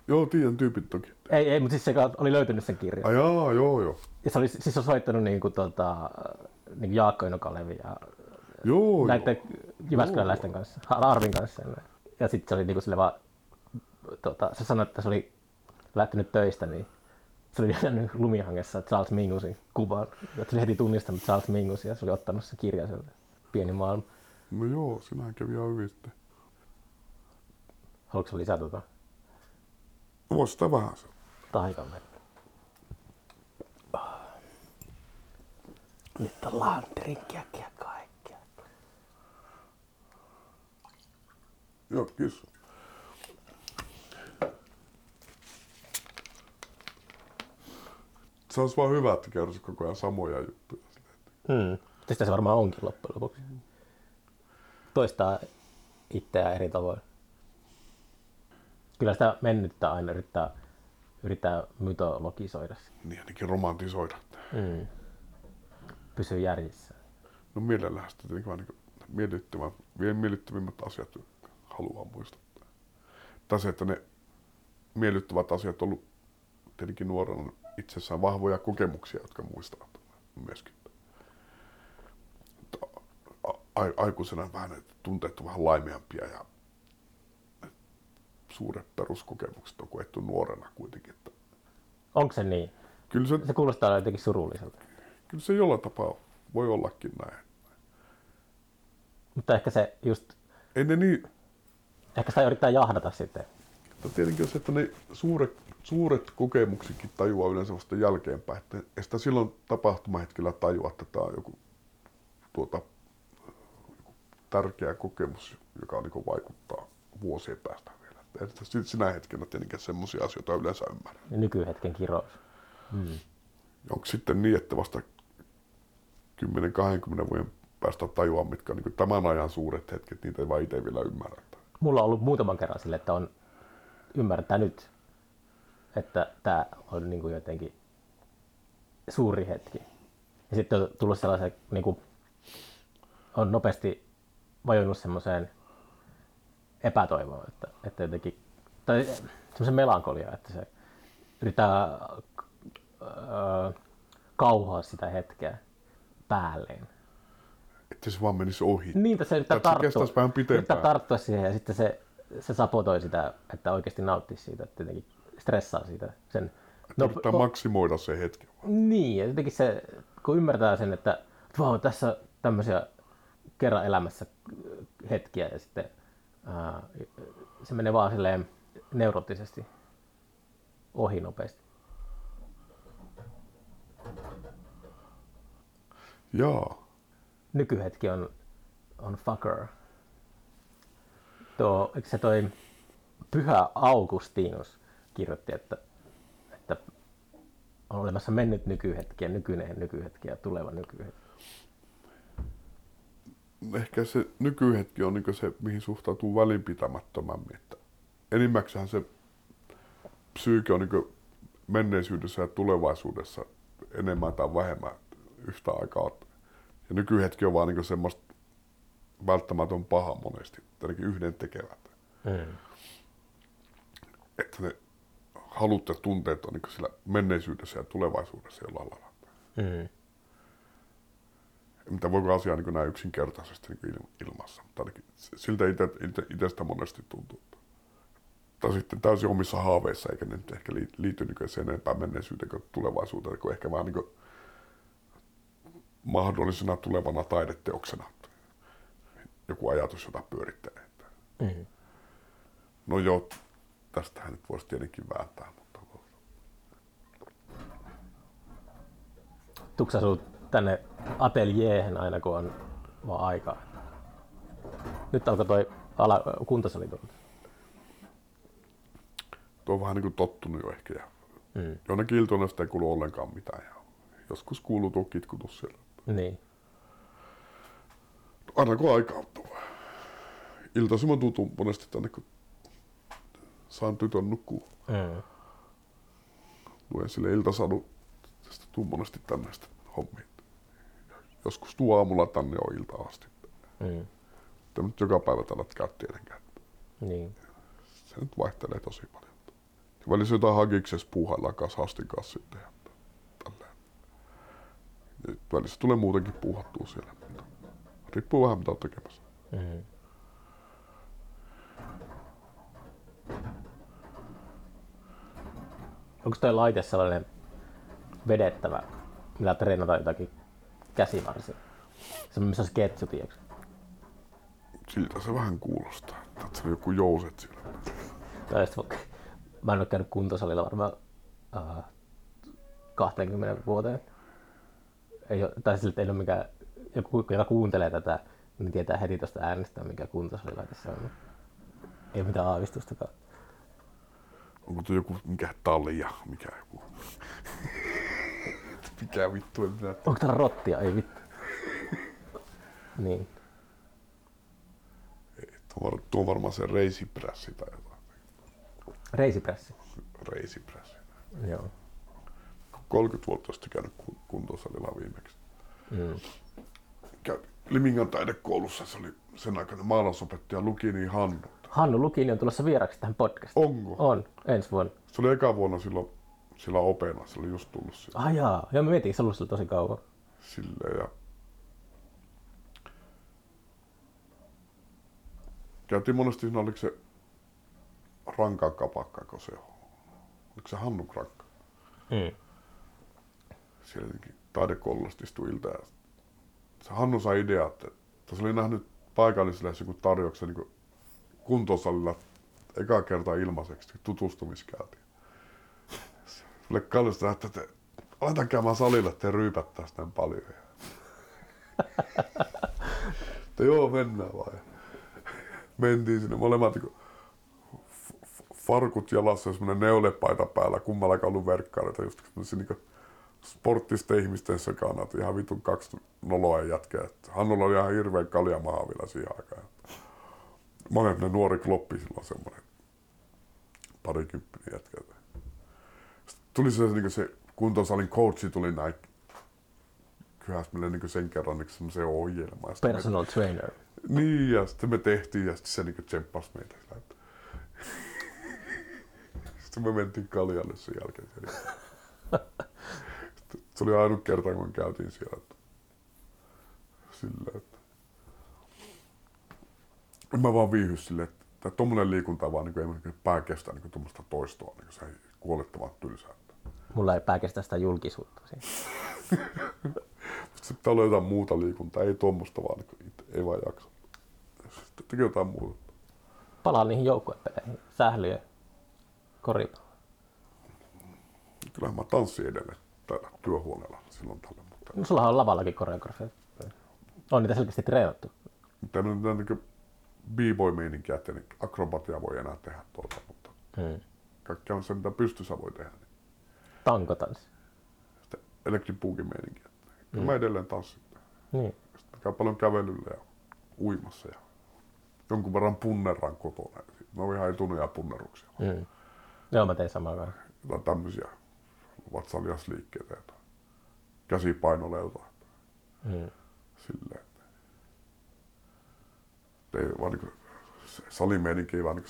Joo, tiedän tyypit toki. Ei, ei, mutta siis se oli löytynyt sen kirjan. Ai jaa, joo, joo. Ja se oli siis on soittanut niin kuin, tota, niin kuin Jaakko Ino Kalevi ja Joo, näiden joo. Jyväskyläläisten kanssa, Arvin kanssa. Ja sitten se oli niin kuin sille vaan, tota, se sanoi, että se oli lähtenyt töistä, niin se oli jäänyt lumihangessa Charles Mingusin kuvan. Ja se oli heti tunnistanut Charles Mingusin ja se oli ottanut se kirja sieltä. Pieni maailma. No joo, sinähän kävi ihan hyvin sitten. Haluatko lisää tuota Voisi sitä vähän se. taikavettä? Nyt ollaan drinkkiäkin kaikkea. Joo, kiitos. Se olisi vaan hyvä, että kertoisi koko ajan samoja juttuja. Hmm. Sitä se varmaan onkin loppujen lopuksi. Toistaa itseään eri tavoin. Kyllä sitä mennyttä aina yrittää, yrittää mytologisoida. Niin ainakin romantisoida. Hmm. Pysyy järjissä. No mielellään sitä tietenkin vaan niin miellyttävimmät asiat haluaa muistuttaa. Tai se, että ne miellyttävät asiat on ollut tietenkin nuorena itsessään vahvoja kokemuksia, jotka muistavat myöskin. Aikuisena vähän että tunteet on vähän laimeampia ja suuret peruskokemukset on koettu nuorena kuitenkin. Että Onko se niin? kyllä, se, Se kuulostaa jotenkin surulliselta. kyllä se jollain tapaa voi ollakin näin. Mutta ehkä se just, Ei ne niin, ehkä sitä yrittää jahdata sitten. Mutta tietenkin on se, että ne suuret, suuret kokemuksikin tajuaa yleensä vasta jälkeenpäin. Että sitä silloin tapahtumahetkellä tajua, että tämä on joku, tuota, joku tärkeä kokemus, joka niin vaikuttaa vuosien päästä vielä. Että sinä hetkenä tietenkään semmoisia asioita yleensä ymmärrä. Ja nykyhetken kirous. Onko sitten niin, että vasta 10-20 vuoden päästä tajuaa, mitkä on niin tämän ajan suuret hetket, niitä ei vaan itse vielä ymmärrä. Mulla on ollut muutaman kerran sille, että on ymmärtänyt, että tämä on niin kuin jotenkin suuri hetki. Ja sitten on tullut sellaisen, niin kuin, on nopeasti vajonnut semmoiseen epätoivoon, että, että jotenkin, tai semmoisen melankolia, että se yrittää öö, kauhoa sitä hetkeä päälleen. Että se vaan menisi ohi. Niin, että se yrittää tarttua, vähän pitempään. yrittää tarttua siihen ja sitten se, se sapotoi sitä, että oikeasti nauttisi siitä, että jotenkin stressaa siitä. Sen, No, yrittää maksimoida se hetki. niin, ja jotenkin se, kun ymmärtää sen, että vau, tässä tämmöisiä kerran elämässä hetkiä ja sitten ää, se menee vaan silleen neuroottisesti ohi nopeasti. Jaa. nykyhetki on, on fucker. Tuo, se toi Pyhä Augustinus kirjoitti, että, että on olemassa mennyt nykyhetki ja nykyinen nykyhetki ja tuleva nykyhetki. Ehkä se nykyhetki on niin se, mihin suhtautuu välinpitämättömämmin. Että enimmäkseen se psyyke on niin menneisyydessä ja tulevaisuudessa enemmän tai vähemmän yhtä aikaa. Ja nykyhetki on vaan niin semmoista välttämätön paha monesti, ainakin yhden tekevät. Mm. Että ne halut ja tunteet on niin sillä menneisyydessä ja tulevaisuudessa jollain lailla. Mm. Mitä voiko asiaa niin näin yksinkertaisesti niin il- ilmassa, mutta ainakin siltä itestä monesti tuntuu. Tai sitten täysin omissa haaveissa, eikä ne nyt ehkä lii- liity niin sen enempää menneisyyteen kuin tulevaisuuteen, kuin ehkä vähän niin mahdollisena tulevana taideteoksena. Joku ajatus, jota pyörittelee. Mm. No joo, tästähän nyt voisi tietenkin vääntää, mutta Tuksa sinut tänne ateljeehen aina kun on vaan aikaa? Nyt alkoi toi ala, kuntosali tulla. tuo on vähän niin kuin tottunut jo ehkä. Ja Mm. jonnekin iltoina sitä ei kuulu ollenkaan mitään. Ja joskus kuuluu tuo kitkutus siellä. Niin. Aina kun aika tuo. Iltaisin mä tutun monesti tänne, kun saan tytön nukkua. Mm. Luen sille iltasadu, tästä tuu monesti tänne sitten hommiin. Joskus tuo aamulla tänne on ilta asti. Mm. Mutta nyt joka päivä täällä käy tietenkään. Niin. Se nyt vaihtelee tosi paljon. Ja välissä jotain hakiksessa puuhaillaan kanssa Hastin kanssa sitten. Ja tälleen. Ja välissä tulee muutenkin puuhattua siellä. Riippuu vähän mitä on tekemässä. Mm. Onko toi laite sellainen vedettävä, millä treenataan jotakin käsivarsia? Se missä on sketsu, tiedätkö? Siltä se vähän kuulostaa. Että se on joku jouset siellä. Vaikka, mä en ole käynyt kuntosalilla varmaan uh, 20 vuoteen. Ei ole, tai sille, että ei ole mikään, joku, joka kuuntelee tätä, niin tietää heti tuosta äänestä, mikä kuntosalilaite se on. Ei mitään aavistustakaan. Onko tuo joku mikä talia, mikä joku. mikä vittu en minä. Onko täällä rottia? Ei vittu. niin. Ei, Tuo, var- tuo on varmaan se reisipressi tai jotain. Reisipressi. Reisipressi. Joo. 30 vuotta sitten käynyt kun- kuntosalilla viimeksi. Mm. Limingan taidekoulussa, se oli sen aikainen maalausopettaja Lukini Hannu. Hannu Lukini on tulossa vieraksi tähän podcastiin. Onko? On, ensi vuonna. Se oli eka vuonna silloin, sillä opena, se oli just tullut sille. Ah jaa, joo mä mietin, se ollut sillä tosi kauan. Silleen ja Käytiin monesti siinä, oliko se rankan kapakka, kun se on. Oliko se Hannu Rankka? Mm. Siellä jotenkin taidekoulusta istui ilta ja se Hannu sai idea, että, että se oli nähnyt paikallisille joku tarjouksen niin kuntosalilla eka kertaa ilmaiseksi tutustumiskäyntiin. Sille kallista, että te, aletaan käymään salilla, että te ryypättää sitä paljon. että joo, mennään vaan. Mentiin sinne molemmat niin farkut jalassa ja semmoinen neulepaita päällä, kummallakaan ollut verkkareita, just niin sporttisten ihmisten että ihan vitun kaksi noloa jätkää. Hannulla oli ihan hirveän kaljamaha vielä siihen aikaan. Monet ne nuori kloppi silloin semmoinen parikymppinen jätkä. Sitten tuli se, niin se kuntosalin coachi tuli näin kyhäs meille niin sen kerran niin semmoiseen ohjelmaan. Sitten me- Personal trainer. niin, ja sitten me tehtiin, ja sitten se niinku tsemppasi meitä. Sitten me mentiin kaljalle sen jälkeen. Se oli ainut kerta, kun käytiin siellä. Että... Sillä, että... Mä vaan viihy silleen, että tai tommonen liikunta vaan niin ei niin pää kestä niin tuommoista toistoa, niin se ei kuolettavan tylsää. Mulla ei pää kestä sitä julkisuutta. Sitten pitää olla jotain muuta liikuntaa, ei tuommoista vaan, niin itse, ei vaan jaksa. Sitten tekee jotain muuta. Palaan niihin joukkuepeleihin. Sählyä, koripallo. Kyllähän mä tanssin edelleen täällä työhuoneella silloin tällä, mutta No sullahan on lavallakin koreografia. On niitä selkeästi treenattu. mutta en nyt niin b-boy-meininkiä, että niin akrobatia voi enää tehdä tuolta, mutta Hmm. kaikkea se, mitä pystyssä voi tehdä, niin Tankotanssi. sitten elektripuukin meininkiä. Kyllä mä edelleen tanssin. Niin. Sitten käy paljon kävelyllä ja uimassa ja jonkun verran punnerran kotona. Ne on ihan etuneja punneruksia. Mm. Joo, mä tein samaa kanssa. Jotain tämmöisiä vatsalihasliikkeitä, jotain käsipainoleuta. Mm. silleen, että että ei vaan niin salimeininki ei vaan niin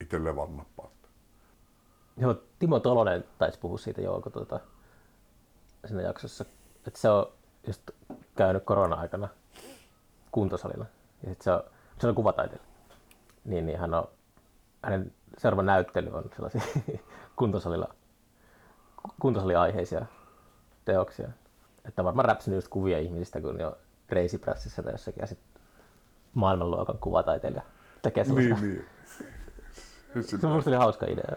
itselleen vaan nappaa. Joo, Timo Tolonen taisi puhua siitä joo, kun tuota, siinä jaksossa, että se on just käynyt korona-aikana kuntosalilla. Ja sit se on, se on kuvataiteilija. Niin, niin hän on, hänen seuraava näyttely on sellaisia kuntosalilla, kuntosaliaiheisia teoksia. Että on varmaan räpsinyt just kuvia ihmisistä, kun on reisiprässissä tai jossakin, ja sitten maailmanluokan kuvataiteilija tekee sellaisia. Niin, niin. Se musta oli hauska idea.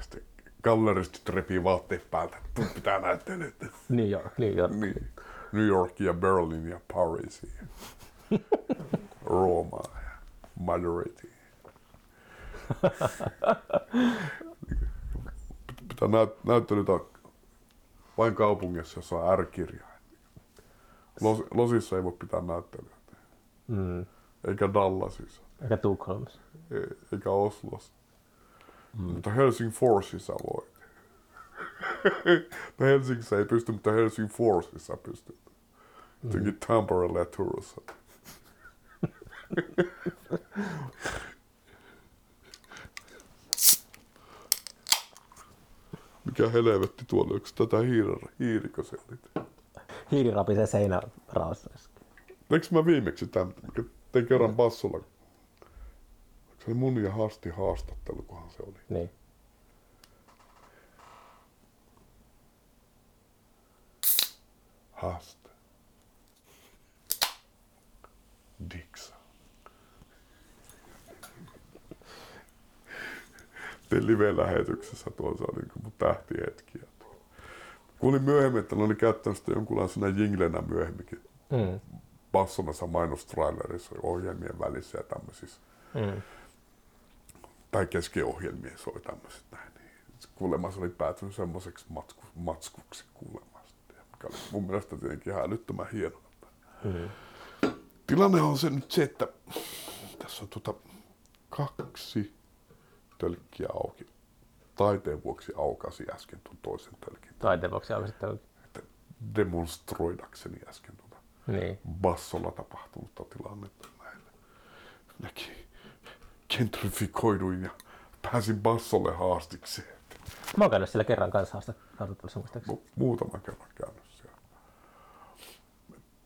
sitten galleristit repii vaatteet päältä. Tuu pitää näyttää että New York, New York. niin. New York ja Berlin ja Paris ja Rooma ja Madrid. Pitää näyt- näyttelytä vain kaupungissa, jossa on R-kirja. Los, Losissa ei voi pitää näyttelyä. Mm. Eikä Dallasissa. Eikä Tukholmassa. e- Eikä Oslossa. Mm. Mutta Helsingforsissa voi. no Helsingissä ei pysty, mutta Helsingforsissa pystyy. Jotenkin Tampereella ja Turussa. Mikä helvetti tuolla, onko tätä hiirä, hiirikö se oli? Hiiri rapisee seinäraossa. Eikö mä viimeksi tämän, tein kerran bassolla? Se oli mun ja Hasti haastattelu, kunhan se oli. Niin. Haaste. Dixon. Tein live-lähetyksessä tuossa oli niin mun tähtihetkiä. Kuulin myöhemmin, että ne oli käyttänyt sitä jonkunlaisena jinglenä myöhemminkin. Mm. Bassonassa mainostrailerissa ohjelmien välissä ja tämmöisissä. Mm. Tai keskiohjelmien soi tämmöiset näin. Niin kuulemma se oli päätynyt semmoiseksi matsku, matskuksi kuulemma. sitten, Mikä oli mun mielestä tietenkin ihan älyttömän hieno. Mm. Tilanne on se nyt se, että tässä on tuota kaksi tölkkiä auki. Taiteen vuoksi aukasi äsken tuon toisen tölkin. Taiteen vuoksi alkoi sitten Että demonstroidakseni äsken tuota Niin. bassolla tapahtunutta tilannetta näille. Näki gentrifikoiduin ja pääsin bassolle haastiksi. Mä oon käynyt siellä kerran kanssa haastattelussa muistaakseni. Mu- muutaman kerran käynyt siellä.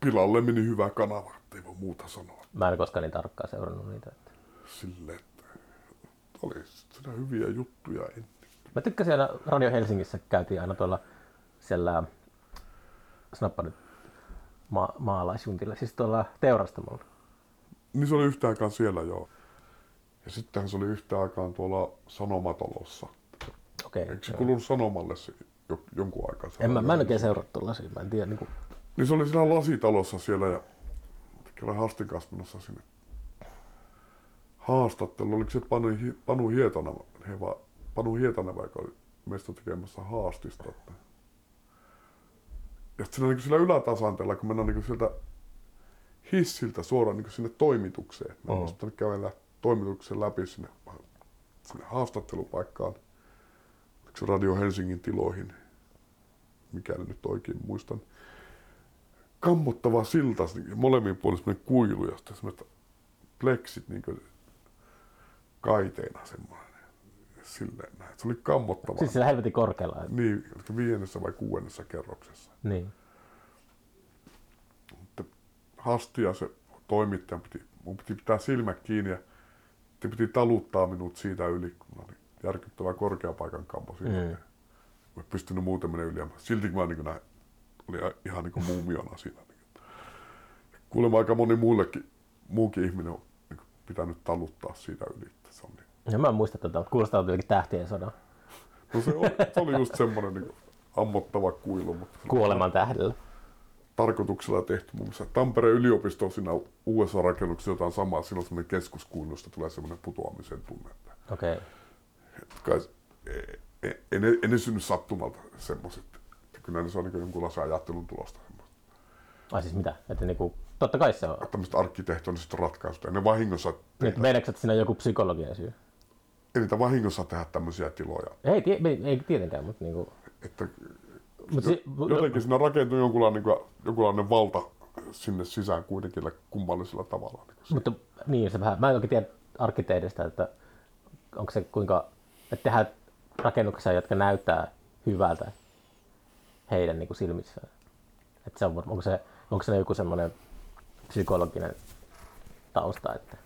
Pilalle meni hyvä kanava, ei voi muuta sanoa. Mä en koskaan niin tarkkaan seurannut niitä. Että. Silleen, oli siinä hyviä juttuja ennen. Mä tykkäsin aina Radio Helsingissä, käytiin aina tuolla siellä, sanoppa nyt, ma- maalaisjuntilla, siis tuolla teurastamolla. Niin se oli yhtä aikaa siellä joo. Ja sittenhän se oli yhtä aikaan tuolla Sanomatalossa. Okei. Eikö se joo. kulunut Sanomalle se jo, jonkun aikaa? En mä, mä en oikein seuraa tuolla mä en tiedä. Niin kuin, Niin se oli siinä lasitalossa siellä ja kyllä Hastin kanssa menossa sinne haastattelu. Oliko se Panu, Panu Hietana, he va, Panu Hietana joka oli meistä tekemässä haastista. Että. Ja siinä niin sillä ylätasanteella, kun mennään niin sieltä hissiltä suoraan niin sinne toimitukseen. Mä mm. sitten kävellä toimituksen läpi sinne, sinne haastattelupaikkaan. Oliko se Radio Helsingin tiloihin, mikäli nyt oikein muistan kammottava silta, molemmin puolin kuilu ja sitten pleksit niin kaiteena semmoinen. Silleen näin. Se oli kammottava. siis siellä helvetin korkealla. Niin, viidennessä vai kuudennessa kerroksessa. Niin. Mutta Hasti ja se toimittaja piti, mun piti pitää silmät kiinni ja te piti taluttaa minut siitä yli, kun mä olin järkyttävä korkeapaikan kammo siinä. Mm. Mä en pystynyt muuten mennä yli. Silti mä niin näin, oli ihan niin muumiona siinä. Kuulemma aika moni muullekin, muukin ihminen on niin pitänyt taluttaa siitä yli. Niin. Ja mä en muista tätä, mutta kuulostaa jotenkin tähtien sodan. no se, on, se oli just semmoinen niin ammottava kuilu, mutta Kuoleman tähdellä. tarkoituksella tehty. Muun muassa Tampereen yliopisto on siinä USA-rakennuksessa jotain samaa. Siinä on semmoinen keskuskuilu, josta tulee semmoinen putoamisen tunne. Okei. Okay. kai, e- e- ei, ne, ei ne synny sattumalta semmoiset. Kyllä ne se on niin jonkunlaisen ajattelun tulosta. Ai siis mitä? Että niinku, totta kai se on. Arkkitehtooniset ratkaisut. Ei ne vahingossa, että meinaatko, että siinä on joku psykologian syy? ei niitä vahingossa tehdä tämmöisiä tiloja. Ei, tie, ei, ei tietenkään, mutta niinku... Että Mut si- jotenkin siinä rakentuu jonkunlainen, niin kuin, jonkunlainen valta sinne sisään kuitenkin kummallisella tavalla. Niin Mutta niin, se vähän, mä en oikein tiedä arkkitehdistä, että onko se kuinka, että tehdään rakennuksia, jotka näyttää hyvältä heidän niin kuin silmissään. Että se on, onko se, onko se joku semmoinen psykologinen tausta, että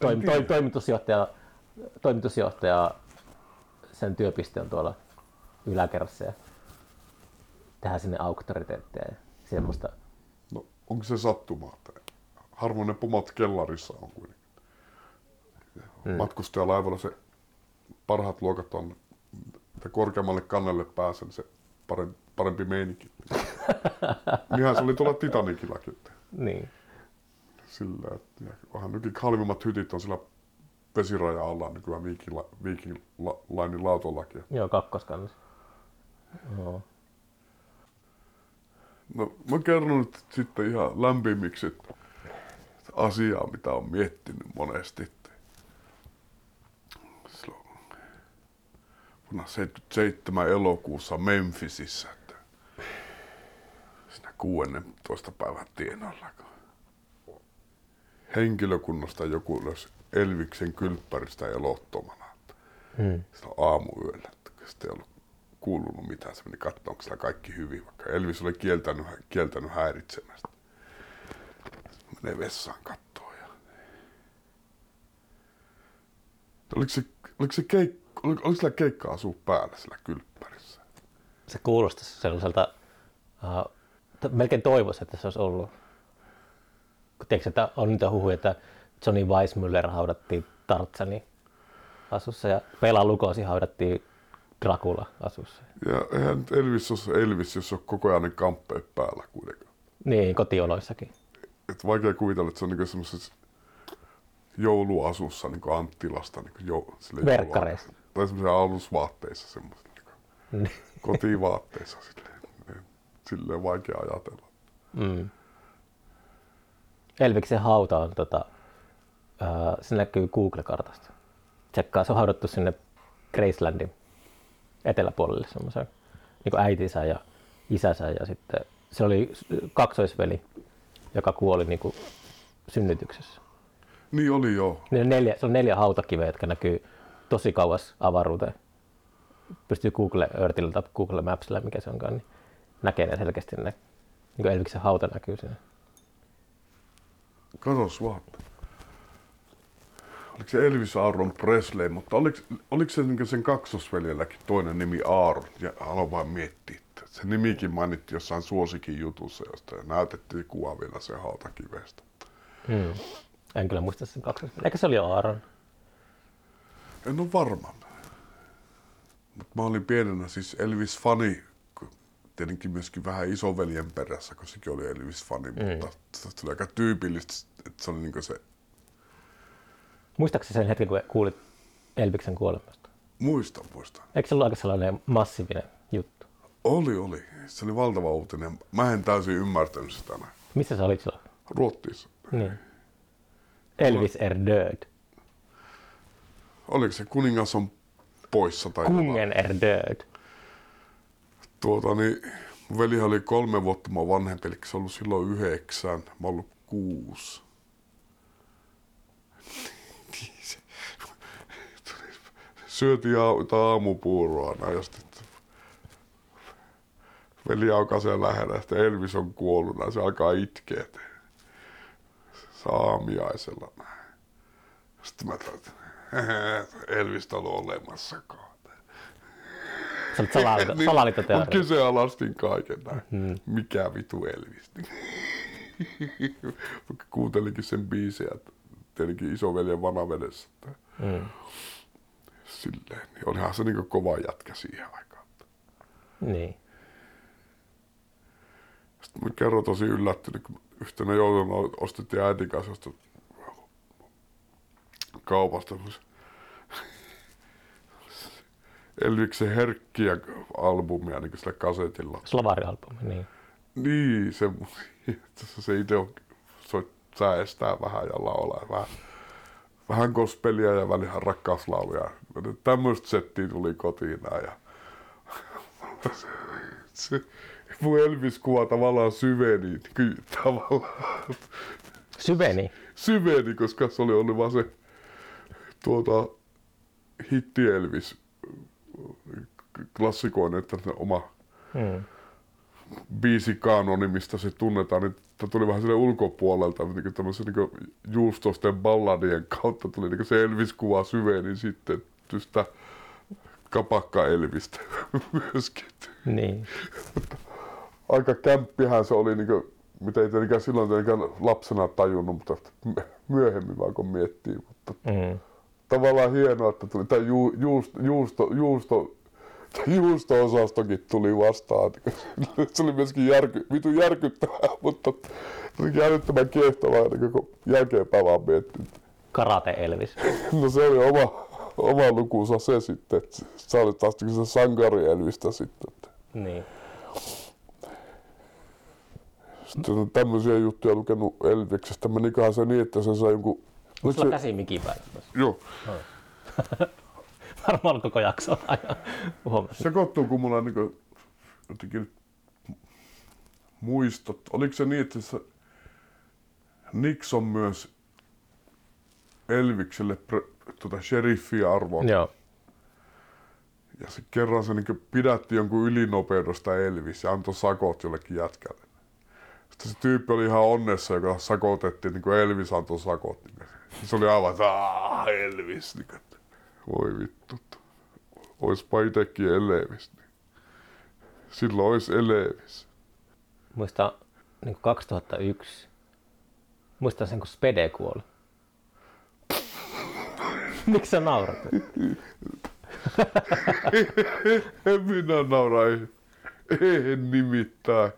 toim, tiedä. toi, toimitusjohtaja, toimitusjohtaja, sen työpiste on tuolla yläkerrassa ja tehdään sinne auktoriteetteja ja semmoista. No, onko se sattuma, että harvoin ne pomot kellarissa on kuitenkin. Hmm. Matkustajalaivalla se parhaat luokat on, että korkeammalle kannelle pääsen, se parempi, parempi meininki. Niinhän se oli tuolla Titanikillakin. että Niin. Sillä, että ja onhan nytkin halvimmat hytit on sillä vesiraja alla nykyään Viking, Viking Lainin lautollakin. Joo, kakkoskannassa. Joo. No, mä kerron nyt sitten ihan lämpimiksi asiaa, mitä on miettinyt monesti. vuonna 77 elokuussa Memphisissä. Että siinä 16 päivän tienoilla. kun Henkilökunnasta joku löysi Elviksen kylppäristä elottomana. Mm. Silloin aamuyöllä, sitten ei ollut kuulunut mitään, se meni katsomaan, onko siellä kaikki hyvin, vaikka Elvis oli kieltänyt, kieltänyt häiritsemästä. Menee vessaan kattoo ja... Oliko se, oliko se keik, oliko, oliko sillä keikka-asu päällä sillä kylppärissä? Se kuulostaisi sellaiselta, uh, melkein toivoisi, että se olisi ollut. Kun tiedätkö, että on niitä huhuja, että Johnny Weissmuller haudattiin Tartsani asussa ja Pela Lukosi haudattiin Dracula asussa. Ja eihän Elvis ole Elvis, jos on koko ajan kamppeet päällä kuitenkaan. Niin, kotioloissakin. Et vaikea kuvitella, että se on niinku semmoisessa jouluasussa niin Anttilasta. Niin jo, silleen Verkkareissa. Tai semmoisessa alusvaatteissa semmoisessa. Niin Niin. kotivaatteissa silleen. Silleen vaikea ajatella. Mm. Elviksen hauta on, tota, uh, se näkyy Google-kartasta. Tsekkaa, se on haudattu sinne Gracelandin eteläpuolelle semmoisen niin äitinsä ja isänsä ja sitten se oli kaksoisveli, joka kuoli niin kuin synnytyksessä. Niin oli joo. Niin on neljä, se on neljä hautakiveä, jotka näkyy tosi kauas avaruuteen. Pystyy Google Earthillä tai Google Mapsilla, mikä se onkaan, niin näkee ne selkeästi ne. Niin kuin Elviksen hauta näkyy siinä. Katos vaan. Oliko se Elvis Aaron Presley, mutta oliko, oliko se niin sen kaksosveljelläkin toinen nimi Aaron? Ja aloin vaan miettiä, että se nimikin mainittiin jossain suosikin jutussa, josta ja näytettiin kuva vielä se hautakivestä. Mm. En kyllä muista sen kaksosveli. Eikö se oli Aaron? En ole varma. Mutta mä olin pienenä siis Elvis-fani, tietenkin myöskin vähän isoveljen perässä, kun sekin oli Elvis-fani, mm. mutta se oli aika tyypillistä, että se oli niin se, Muistaakseni sen hetken, kun kuulit Elviksen kuolemasta? muistan, muistan. Eikö se ollut aika sellainen massiivinen juttu? Oli, oli. Se oli valtava uutinen. Mä en täysin ymmärtänyt sitä näin. Missä sä olit silloin? Ruotsissa. Niin. Elvis er död. Oliko se kuningas on poissa tai jotain? Kungen er död. Tuota, niin, mun veli oli kolme vuotta mua vanhempi, eli se ollut silloin yhdeksän. Mä ollut kuusi. Syötiin aamupuuroa näin, ja sitten veli siellä lähellä, että Elvis on kuollut, näin se alkaa itkeä. Saamiaisella näin. Sitten mä toin, että Elvistä on olemassakaan. Sä olit salaliitto, Niin, salaliittoteoria. Mut kyseenalaistin kaiken näin. Hmm. Mikä vitu Elvis? Kuuntelinkin sen biisiä, että tietenkin isoveljen vanavedessä. Että Mm. silleen, niin olihan se niinku kova jätkä siihen aikaan. Niin. Sitten mä kerron tosi yllättynyt, kun yhtenä jouluna ostettiin äitin kanssa kaupasta Elviksen herkkiä albumia niin sillä kasetilla. Slovari-albumi, niin. Niin, se, se itse on, soit, säästää vähän ja laulaa vähän, vähän gospelia ja välillä rakkauslauluja. Tämmöistä settiä tuli kotiin ja se, mun Elvis-kuva tavallaan syveni, niin tavallaan Syveni. syveni, koska se oli ollut vaan se tuota, hitti Elvis klassikoinen, että se oma Mm. biisi kanoni, mistä se tunnetaan, niin tämä tuli vähän sille ulkopuolelta, niin tämmöisen niin juustosten balladien kautta tuli niin se Elvis-kuva syveni sitten sitä kapakka Elvistä myöskin. Niin. Aika kämppihän se oli, niin kuin, mitä ei tietenkään silloin tietenkään lapsena tajunnut, mutta myöhemmin vaan kun miettii. Mutta Mm. Tavallaan hienoa, että tuli tämä ju, juusto, juusto, juusto, juusto-osastokin tuli vastaan. Se oli myöskin järky, vitu järkyttävää, mutta älyttömän kiehtovaa, niin kun jälkeenpäin vaan miettii. Karate Elvis. No se oli oma, oma lukuunsa se sitten, että sä olit taas se sankari Elvistä sitten. Niin. Sitten on tämmöisiä juttuja lukenut Elviksestä. Menikohan se niin, että se sai jonkun... Onko sulla käsi mikin päällä? Joo. varmaan koko jakso aina huomasin. Sekoittuu, kun mulla on niin jotenkin muistot. Oliko se niin, että se Nixon myös Elvikselle pre- tuota sheriffiä arvoa. Joo. Ja se kerran se niin pidätti jonkun ylinopeudesta Elvis ja antoi sakot jollekin jätkälle. Sitten se tyyppi oli ihan onnessa, joka sakotettiin, niin kuin Elvis antoi sakot. Niin se oli aivan, että "Aa, Elvis. Niin että voi vittu. Oispa itekin Elvis. Niin. Silloin olisi Elvis. Muistan niin 2001. Muistan sen, kun Spede kuoli. Miksi sä naurat? En minä naura, ei, ei nimittäin.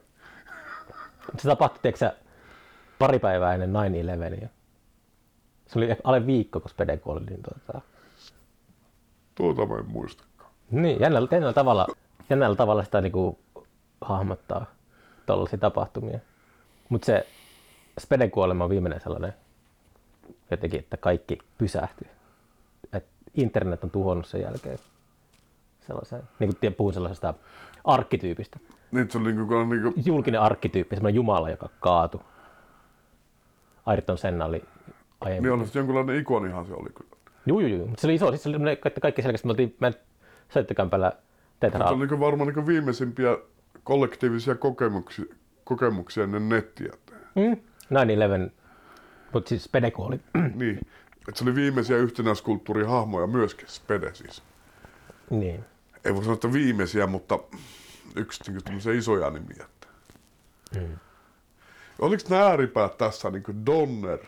Se tapahtui, tiedätkö pari päivää ennen 9-11. Se oli alle viikko, kun Spede kuoli. Niin tuota... Tuota mä en muistakaan. Niin, jännällä, jännällä, tavalla, jännällä tavalla sitä niinku hahmottaa tuollaisia tapahtumia. Mutta se Speden kuolema on viimeinen sellainen jotenkin, että kaikki pysähtyi. Et internet on tuhonnut sen jälkeen sellaisen, niin kuin puhun sellaisesta arkkityypistä. Niin se oli niinku, kun on niinku, Julkinen arkkityyppi, semmoinen jumala, joka kaatui. Ayrton Senna oli aiemmin. niin oli se jonkunlainen ikonihan se oli kyllä. Juu, juu. Mutta se oli iso, siis se oli semmoinen, että kaikki selkeästi, me oltiin, mä soittokämpällä Se Tetra. oli niinku varmaan niinku viimeisimpiä kollektiivisia kokemuksia, kokemuksia ennen nettiä. Mm. 9-11, mutta siis Spede kuoli. niin. Et se oli viimeisiä yhtenäiskulttuurihahmoja myöskin, Spede siis. niin. Ei voi sanoa, että viimeisiä, mutta yksi tämmöisiä isoja nimiä. Että. Mm. Oliko nämä ääripäät tässä niinku Donner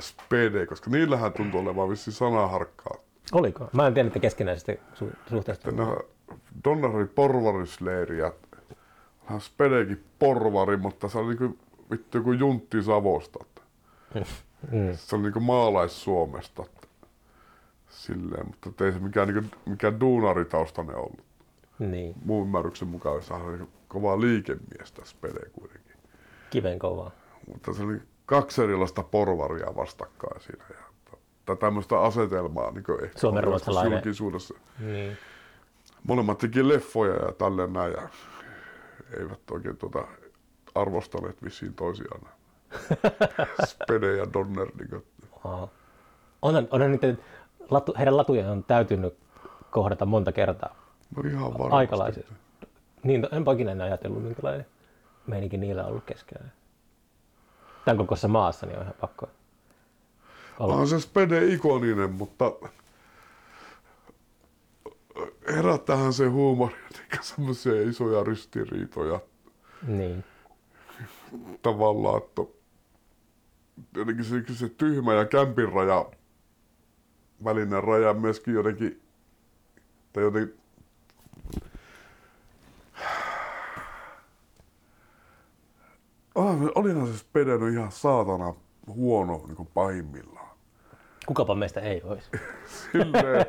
Spede, koska niillähän tuntuu olevan vissiin sanaharkkaa. Oliko? Mä en tiedä niitä keskinäisestä su- suhteesta. Nämä Donner oli porvarisleiri ja Spedekin porvari, mutta se oli niinku vittu joku juntti Savosta. että Mm. Se oli niinku maalais-Suomesta. että Silleen, mutta ei se mikään, niinku, mikään duunaritaustainen ollut. Niin, Mun ymmärryksen mukaan se oli niinku kovaa liikemiestä Spede kuitenkin. kiven kovaa. Mutta se oli kaksi erilaista porvaria vastakkain siinä. Ja tämmöistä asetelmaa niin ehkä Suomen ruotsalainen. julkisuudessa. Niin. Molemmat teki leffoja ja tälleen näin ja eivät oikein tuota arvostaneet vissiin toisiaan. Spede ja Donner. Niin kuin. Onhan, onhan niiden, latu, heidän latujen on täytynyt kohdata monta kertaa. no ihan varmasti. Niin, enpä ikinä ajatellut, minkälainen meininki niillä on ollut keskenään. Tämän kokoisessa maassa niin on ihan pakko olla. On se Spede ikoninen, mutta herättähän se huumori, eikä semmoisia isoja ristiriitoja Niin. tavallaan, että jotenkin se, se tyhmä ja kämpin raja, välinen raja myöskin jotenkin, tai jotenkin, olihan se Spede nyt ihan saatana huono niin kuin pahimmillaan. Kukapa meistä ei olisi. Silleen.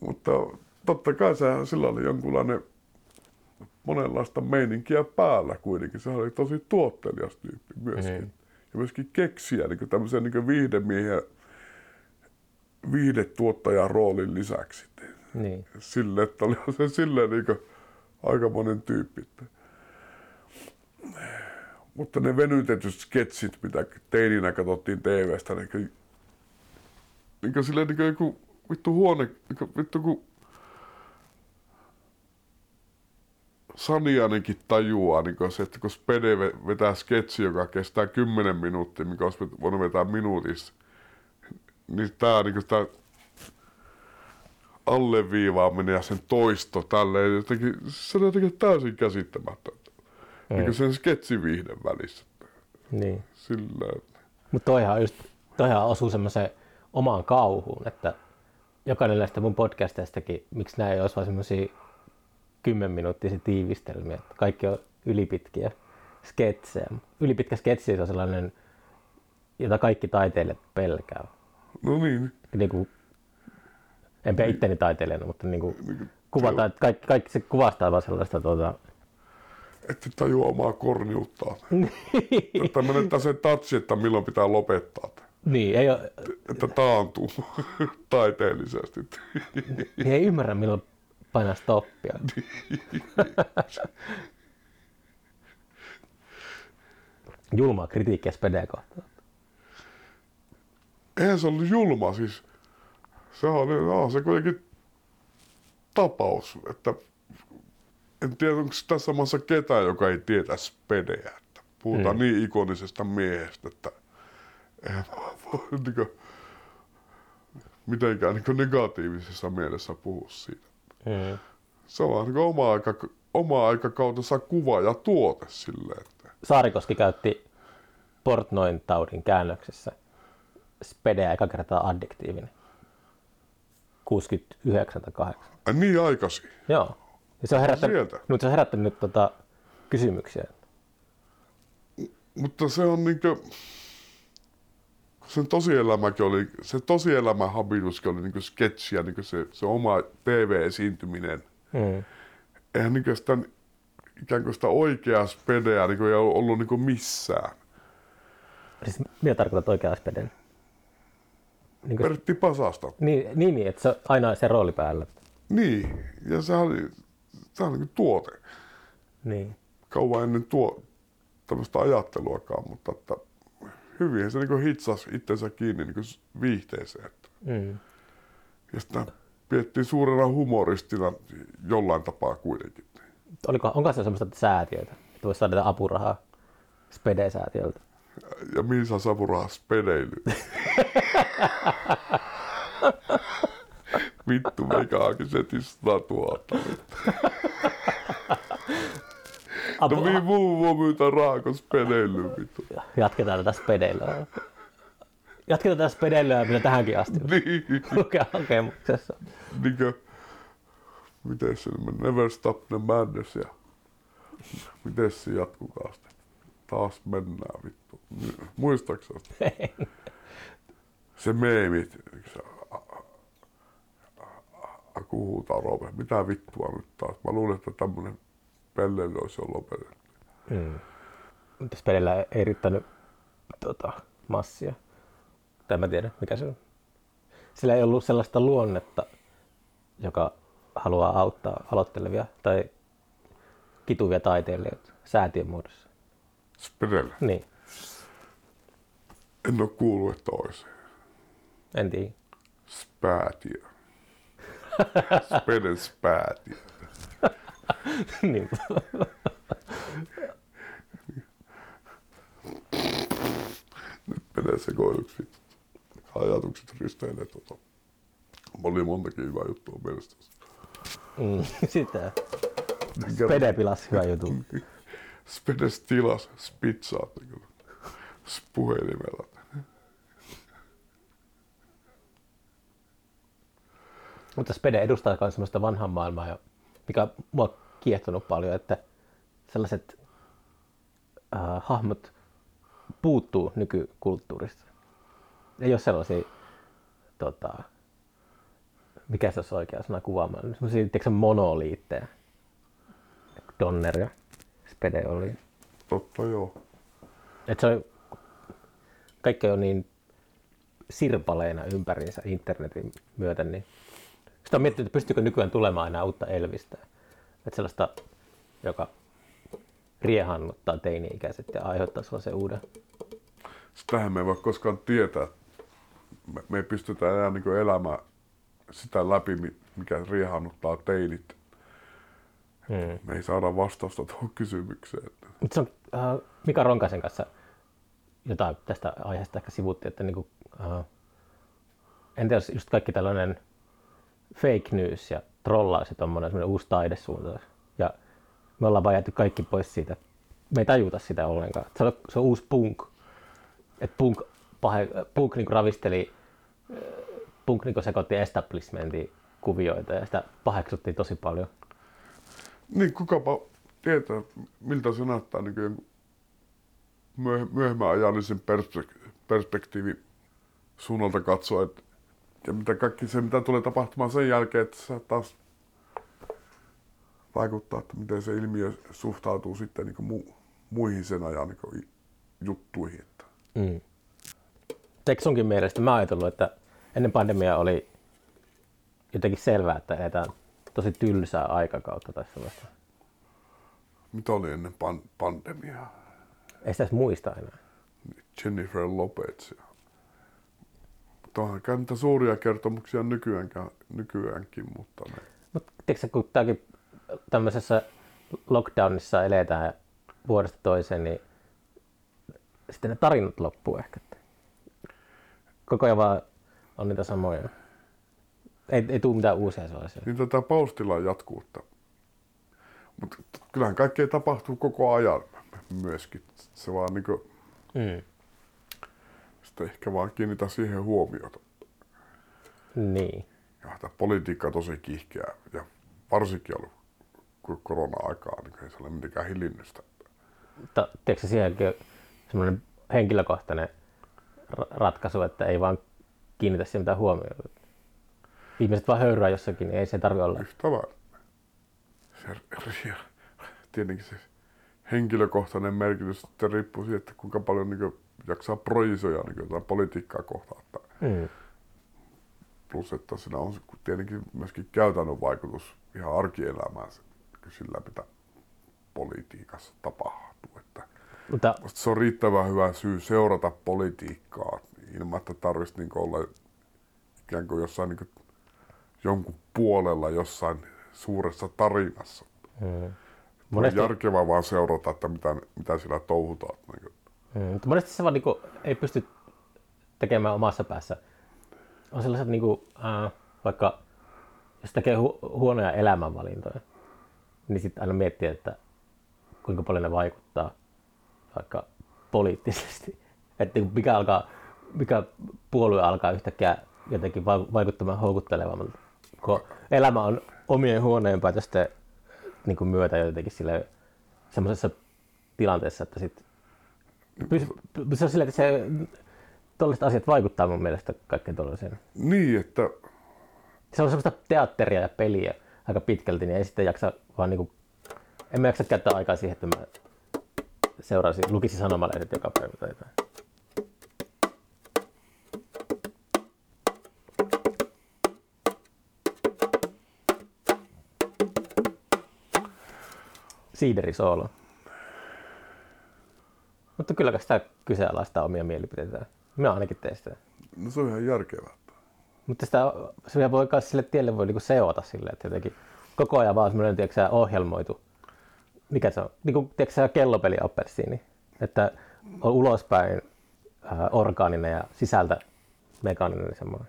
Mutta totta kai se, sillä oli jonkunlainen monenlaista meininkiä päällä kuitenkin. Se oli tosi tuottelias tyyppi myöskin. Mhm. Ja myöskin keksiä niin tämmöisen niin viihdemiehen viihdetuottajan roolin lisäksi. Niin. Sille, että oli se silleen niin aikamoinen tyyppi. Että. Mutta ne venytetyt sketsit, mitä teininä katsottiin TV-stä, niin kuin, niin kuin silleen niin kuin joku vittu huone, niin kuin, vittu kun Sanianenkin tajuaa, niin kuin se, että kun Spede ve- vetää sketsi, joka kestää 10 minuuttia, mikä olisi voinut vetää minuutissa, niin tää niin kuin tää alleviivaaminen ja sen toisto tälleen, jotenkin, se on jotenkin täysin käsittämätöntä. Mm. Niin sen sketsiviihden välissä. niin. Sillä, Mutta toihan, just, toihan osuu semmoiseen omaan kauhuun, että jokainen näistä mun podcasteistakin, miksi nämä ei olisi vain semmoisia kymmenminuuttisia tiivistelmiä, että kaikki on ylipitkiä sketsejä. Ylipitkä sketsi on sellainen, jota kaikki taiteilijat pelkää. no niin, Niin kuin, en pidä itteni taiteilijana, mutta niin kuin niin kuin kuvataan, että kaikki, kaikki se kuvastaa vaan sellaista tuota, ette tajua omaa korniuttaan. Että menettää se touch, että milloin pitää lopettaa. Niin, ei, ole, että taantuu taiteellisesti. niin ei ymmärrä milloin painaa stoppia. Julmaa kritiikkiä Spedeä kohtaan. Eihän se ollut julma siis. Se on, no, se kuitenkin tapaus, että en tiedä, onko tässä maassa ketään, joka ei tietä Spedeä. Että puhutaan Mm. niin ikonisesta miehestä, että eihän voi niin kuin, mitenkään niin negatiivisessa mielessä puhua siitä. Mm. Se on niin oma, aika, oma aikakautensa kuva ja tuote silleen, että Saarikoski käytti Portnoin taudin käännöksessä Spedeä eka kertaa addiktiivinen. 69 tai 8. ai niin aikaisin. Joo. Ja se on herättänyt, sieltä. nyt se on herättänyt nyt tota, kysymyksiä. Mutta se on niinkö, sen tosielämäkin oli, se tosielämän habituskin oli niinkö sketchiä, niinkö se, se oma TV-esiintyminen. Mm. Eihän niinkö sitä, ikään kuin sitä oikeaa spedeä niinkö ei ollut, ollut niinkö missään. Siis mitä tarkoitat oikeaa Speden? Niin, kuin, Pertti Pasasta. niin, niin, niin, että se aina se rooli päällä. Niin, ja se oli, se oli niinkö tuote. Niin. Kauan ennen tuo, tämmöistä ajatteluakaan, mutta että hyvin se niinkö hitsasi itsensä kiinni niinkö viihteeseen. Että Mm. Ja sitä piettiin suurena humoristina jollain tapaa kuitenkin. Oliko, onko se semmoista säätiöitä, että voisi saada apurahaa Spede-säätiöltä? Ja mihin saa savurahaa spedeily? Vittu, meikä haki setin 100 000. Apu, No mihin muu voi myytä rahaa kuin spedeily, vittu. Jatketaan tätä Spedeilyä. Jatketaan tätä Spedeilyä, mitä tähänkin asti. Niin, lukea hakemuksessa. niinkö, miten se meni? Never stop the madness ja miten se jatkukaa sitten? Taas mennään vittu. Muistaaksä sitä? se meemit, a- a- Aku huutaa Roope, mitä vittua nyt taas? Mä luulen, että tämmönen pelleily olisi jo lopetettu. Mm. Mutta Spedellä ei riittänyt tota, massia. Tai mä tiedä, mikä se on. Sillä ei ollut sellaista luonnetta, joka haluaa auttaa aloittelevia tai kituvia taiteilijoita säätiön muodossa. Spedellä. Niin, En oo kuullut, että olisi. en tiedä. Späätiö. Speden späätiö. niin. Nyt menee sekoiluksi. Ajatukset risteilee tota. Oli montakin hyvää juttua mielestäni. mm, sitä. Spede pilasi hyvä juttu. Spedes tilas spitsaat niin Mutta Spede edustaa myös sellaista vanhan maailmaa, mikä mua on kiehtonut paljon, että sellaiset äh, hahmot puuttuu nykykulttuurista. Ei ole sellaisia, tota, mikä se olisi oikea sana kuvaamaan, sellaisia tiedätkö, monoliittejä. Donner ja Spede oli. Totta joo. Et se on, kaikki on niin sirpaleina ympäriinsä internetin myötä, niin sitä on miettinyt, että pystyykö nykyään tulemaan enää uutta Elvistä. Että sellaista, joka riehannuttaa teini-ikäiset ja aiheuttaa sellaisen uuden. Sitähän me ei voi koskaan tietää. Me, me ei pystytä enää niin elämään sitä läpi, mi- mikä riehannuttaa teinit. Hmm. Me ei saada vastausta tuohon kysymykseen. Mutta se on äh, Mika Ronkaisen kanssa jotain tästä aiheesta ehkä sivuttiin, että niinku, äh, en tiedä, jos just kaikki tällainen fake news ja trollaus ja tommonen semmoinen uusi taidesuunta. Ja me ollaan vaan jääty kaikki pois siitä. Me ei tajuta sitä ollenkaan. Se on, se on uusi punk. Et punk, pahe, punk niinku ravisteli, äh, punk niinku sekoitti establishmentin kuvioita ja sitä paheksuttiin tosi paljon. Niin, kukapa tietää, miltä se näyttää niin myöhemmän ajallisen perspek- perspektiivin suunnalta katsoa, että ja mitä kaikki se, mitä tulee tapahtumaan sen jälkeen, että se taas vaikuttaa, että miten se ilmiö suhtautuu sitten niin mu- muihin sen ajan niin juttuihin. Että Mm. Eikö sunkin mielestä, mä ajatellut, että ennen pandemiaa oli jotenkin selvää, että eletään tosi tylsää aikakautta tai sellaista. Mitä oli ennen pan- pandemiaa? Ei sitä edes muista enää. Jennifer Lopez. Mutta onhan niitä suuria kertomuksia nykyäänkään, nykyäänkin, mutta ne, Mutta tiedätkö, kun tämäkin tämmöisessä lockdownissa eletään vuodesta toiseen, niin sitten ne tarinat loppuu ehkä. Koko ajan vaan on niitä samoja. Ei, ei tule mitään uusia sellaisia. niin tätä paustilla jatkuutta. Mutta kyllähän kaikkea tapahtuu koko ajan myöskin. Se vaan niinku, Mm. Sitten ehkä vaan kiinnitä siihen huomiota. Niin. Ja tämä politiikka on tosi kiihkeä ja varsinkin ollut ko- korona-aikaa, niin ei se ole mitenkään sitä. Mutta tiedätkö siihenkin semmoinen henkilökohtainen ra- ratkaisu, että ei vaan kiinnitä siihen mitään huomiota. Ihmiset vaan höyryä jossakin, niin ei se tarvi olla. Yhtä vaan. Se, tietenkin se henkilökohtainen merkitys riippuu siitä, että kuinka paljon niin jaksaa projisoida niin jotain politiikkaa kohtaan. Että Mm. plus, että siinä on tietenkin myöskin käytännön vaikutus ihan arkielämään sillä, mitä politiikassa tapahtuu. Että Mutta se on riittävän hyvä syy seurata politiikkaa ilman, että tarvitsisi niin olla ikään kuin jossain niin jonkun puolella jossain suuressa tarinassa. mm. Monesti... monesti, On järkevää vaan seurata, että mitä, mitä siellä touhutaan. Niin kuin, mm. monesti se vaan niinku, ei pysty tekemään omassa päässä. On sellaiset niinku, äh, vaikka jos tekee hu- huonoja elämänvalintoja, niin sitten aina miettii, että kuinka paljon ne vaikuttaa vaikka poliittisesti. Että niinku mikä, alkaa, mikä puolue alkaa yhtäkkiä jotenkin va- vaikuttamaan houkuttelevammalta. Kun elämä on omien huoneen päätösten niin kuin myötä jotenkin sille semmoisessa tilanteessa, että sit pysy, py, se on silleen, että se tuollaiset asiat vaikuttaa mun mielestä kaikkeen tuollaiseen. niin, että Se on semmoista teatteria ja peliä aika pitkälti, niin ei sitten jaksa vaan niinku, en mä jaksa käyttää aikaa siihen, että mä seuraisin, lukisin sanomalehdet joka päivä tai jotain. Siiderisoolo. Mutta kyllä sitä kyseenalaistaa omia mielipiteitä. Minä ainakin teen sitä. no se on ihan järkevää. Mutta sitä, sitä voi myös sille tielle voi niinku seota sille, että jotenkin koko ajan vaan semmoinen tiedätkö, ohjelmoitu. Mikä se on? Niin kuin tiedätkö, kellopeli appelsiini. Että on ulospäin äh, orgaaninen ja sisältä mekaaninen semmoinen.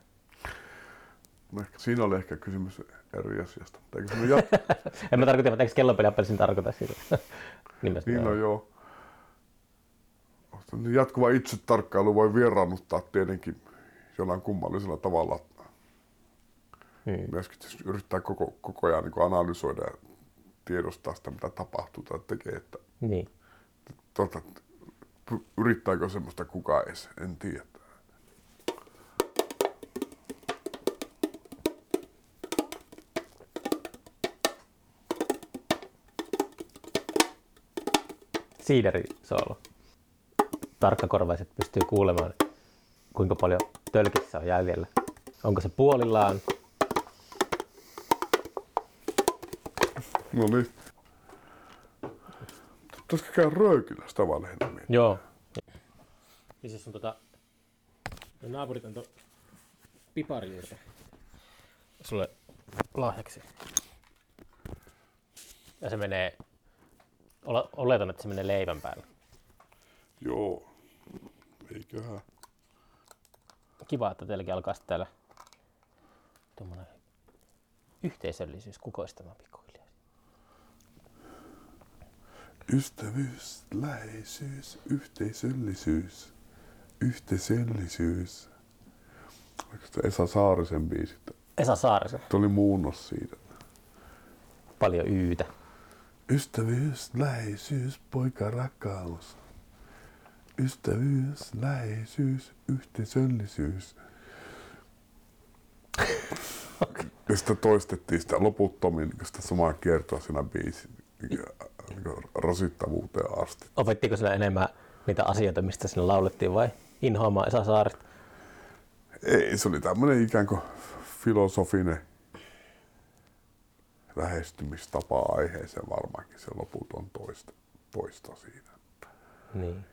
No ehkä, siinä oli ehkä kysymys eri asiasta. Se jat... En mä tarkoita, että eikö kellopeli appelsiini tarkoita sitä. Niin on joo. Niin Jatkuva itsetarkkailu voi vieraannuttaa tietenkin jollain kummallisella tavalla. Hmm. Myöskin jos yrittää koko, koko ajan niin analysoida ja tiedostaa sitä, mitä tapahtuu tai tekee. Että, Niin. py- yrittääkö semmoista kukaan edes, en tiedä. Siiderisoolo. Tarkkakorvaiset pystyy kuulemaan, kuinka paljon tölkissä on jäljellä. Onko se puolillaan? No niin. Pitäisikö käydä röykillä sitä vaan enemmän? Joo. Siis on tota... No naapurit antoi piparijuurta. Sulle lahjaksi. Ja se menee... Ole- Oletan, että se menee leivän päälle. Joo. Eiköhän. Kiva, että teilläkin alkaa sitten täällä tuommoinen yhteisöllisyys kukoistamaan pikkuhiljaa. Ystävyys, läheisyys, yhteisöllisyys, yhteisöllisyys. Oliko se Esa Saarisen biisi? Esa Saarisen. Tuli muunnos siitä. Paljon yytä. Ystävyys, läheisyys, poika rakkaus. Ystävyys, läheisyys, yhteisöllisyys. Ja sitten toistettiin sitä loputtomiin niin sitä samaa kiertoa siinä biisin niin rasittavuuteen asti. Opettiko sinä enemmän niitä asioita, mistä sinne laulettiin vai inhoamaan Esa Saarista? Ei, se oli tämmöinen ikään kuin filosofinen lähestymistapa aiheeseen varmaankin se loputon toista, toista siinä. Niin.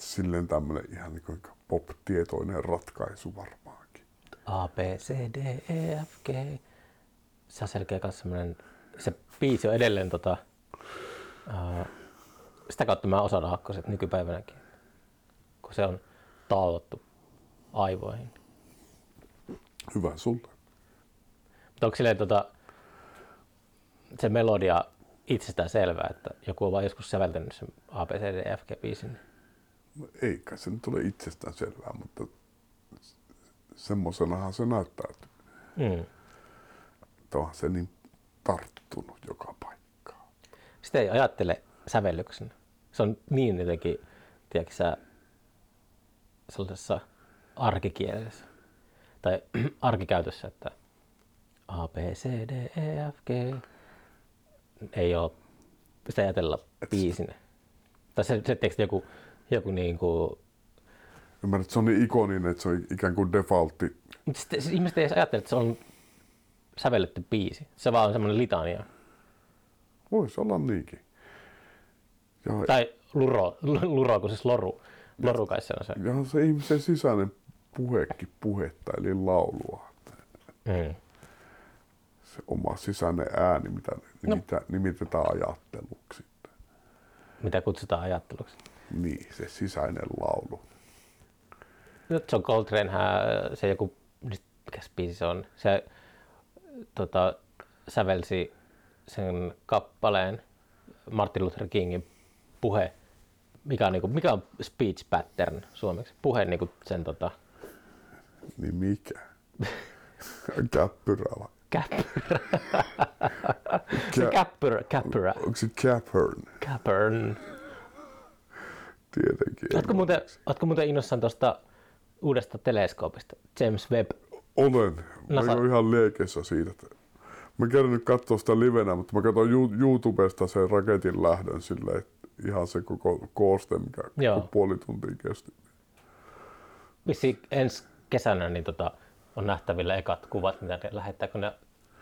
Silleen tämmöinen ihan niin kuin pop-tietoinen ratkaisu varmaankin. A, B, C, D, E, F, G. Se on selkeä kanssa semmoinen, se biisi on edelleen tota, uh, sitä kautta mä osaan aakkoset nykypäivänäkin, kun se on taottu aivoihin. Hyvä sulle. Mutta onko silleen tota, se melodia itsestään selvää, että joku on vain joskus säveltänyt sen A, ei kai se nyt ole itsestään selvää, mutta semmoisenahan se näyttäytyy. Mm. Että onhan se niin tarttunut joka paikkaan. Sitä ei ajattele sävellyksen. Se on niin jotenkin, tiedätkö sä, sellaisessa arkikielessä tai arkikäytössä, että A, B, C, D, E, F, G ei ole sitä ajatella biisinä. Tai se, se teksti joku, joku niin kuin, Ymmärrät, että se on niin ikoninen, että se on ikään kuin defaultti. mutta sitten ihmiset ei edes ajattele, että se on sävelletty biisi. Se vaan on semmoinen litania. Voisi olla niinkin. Ja, Tai luro, luro kun siis loru. Loru kai se on se. ja se ihmisen sisäinen puhekin puhetta, eli laulua. Mm. Se oma sisäinen ääni, mitä No. nimitetään ajatteluksi. Mitä kutsutaan ajatteluksi. Niin, se sisäinen laulu. No, John Coltrane, se joku, mikä biisi se on, se tota, sävelsi sen kappaleen Martin Luther Kingin puhe, mikä on, niinku, mikä on speech pattern suomeksi, puhe niinku sen tota, Niin mikä? Käppyrä vai? käppyrä. Kä- käppyrä, käppyrä, Onko se Caphern? käppyrn. Tietenkin. Oletko muuten, muuten innossaan tuosta uudesta teleskoopista, James Webb? Olen. Mä Nasa- oon ihan liekeissä siitä. että- Mä en nyt katsoa sitä livenä, mutta mä katson YouTubesta sen raketin lähdön että ihan se koko kooste, mikä Joo. koko puoli tuntia kesti. Vissi ensi kesänä niin tota, on nähtävillä ekat kuvat, mitä ne lähettää, kun ne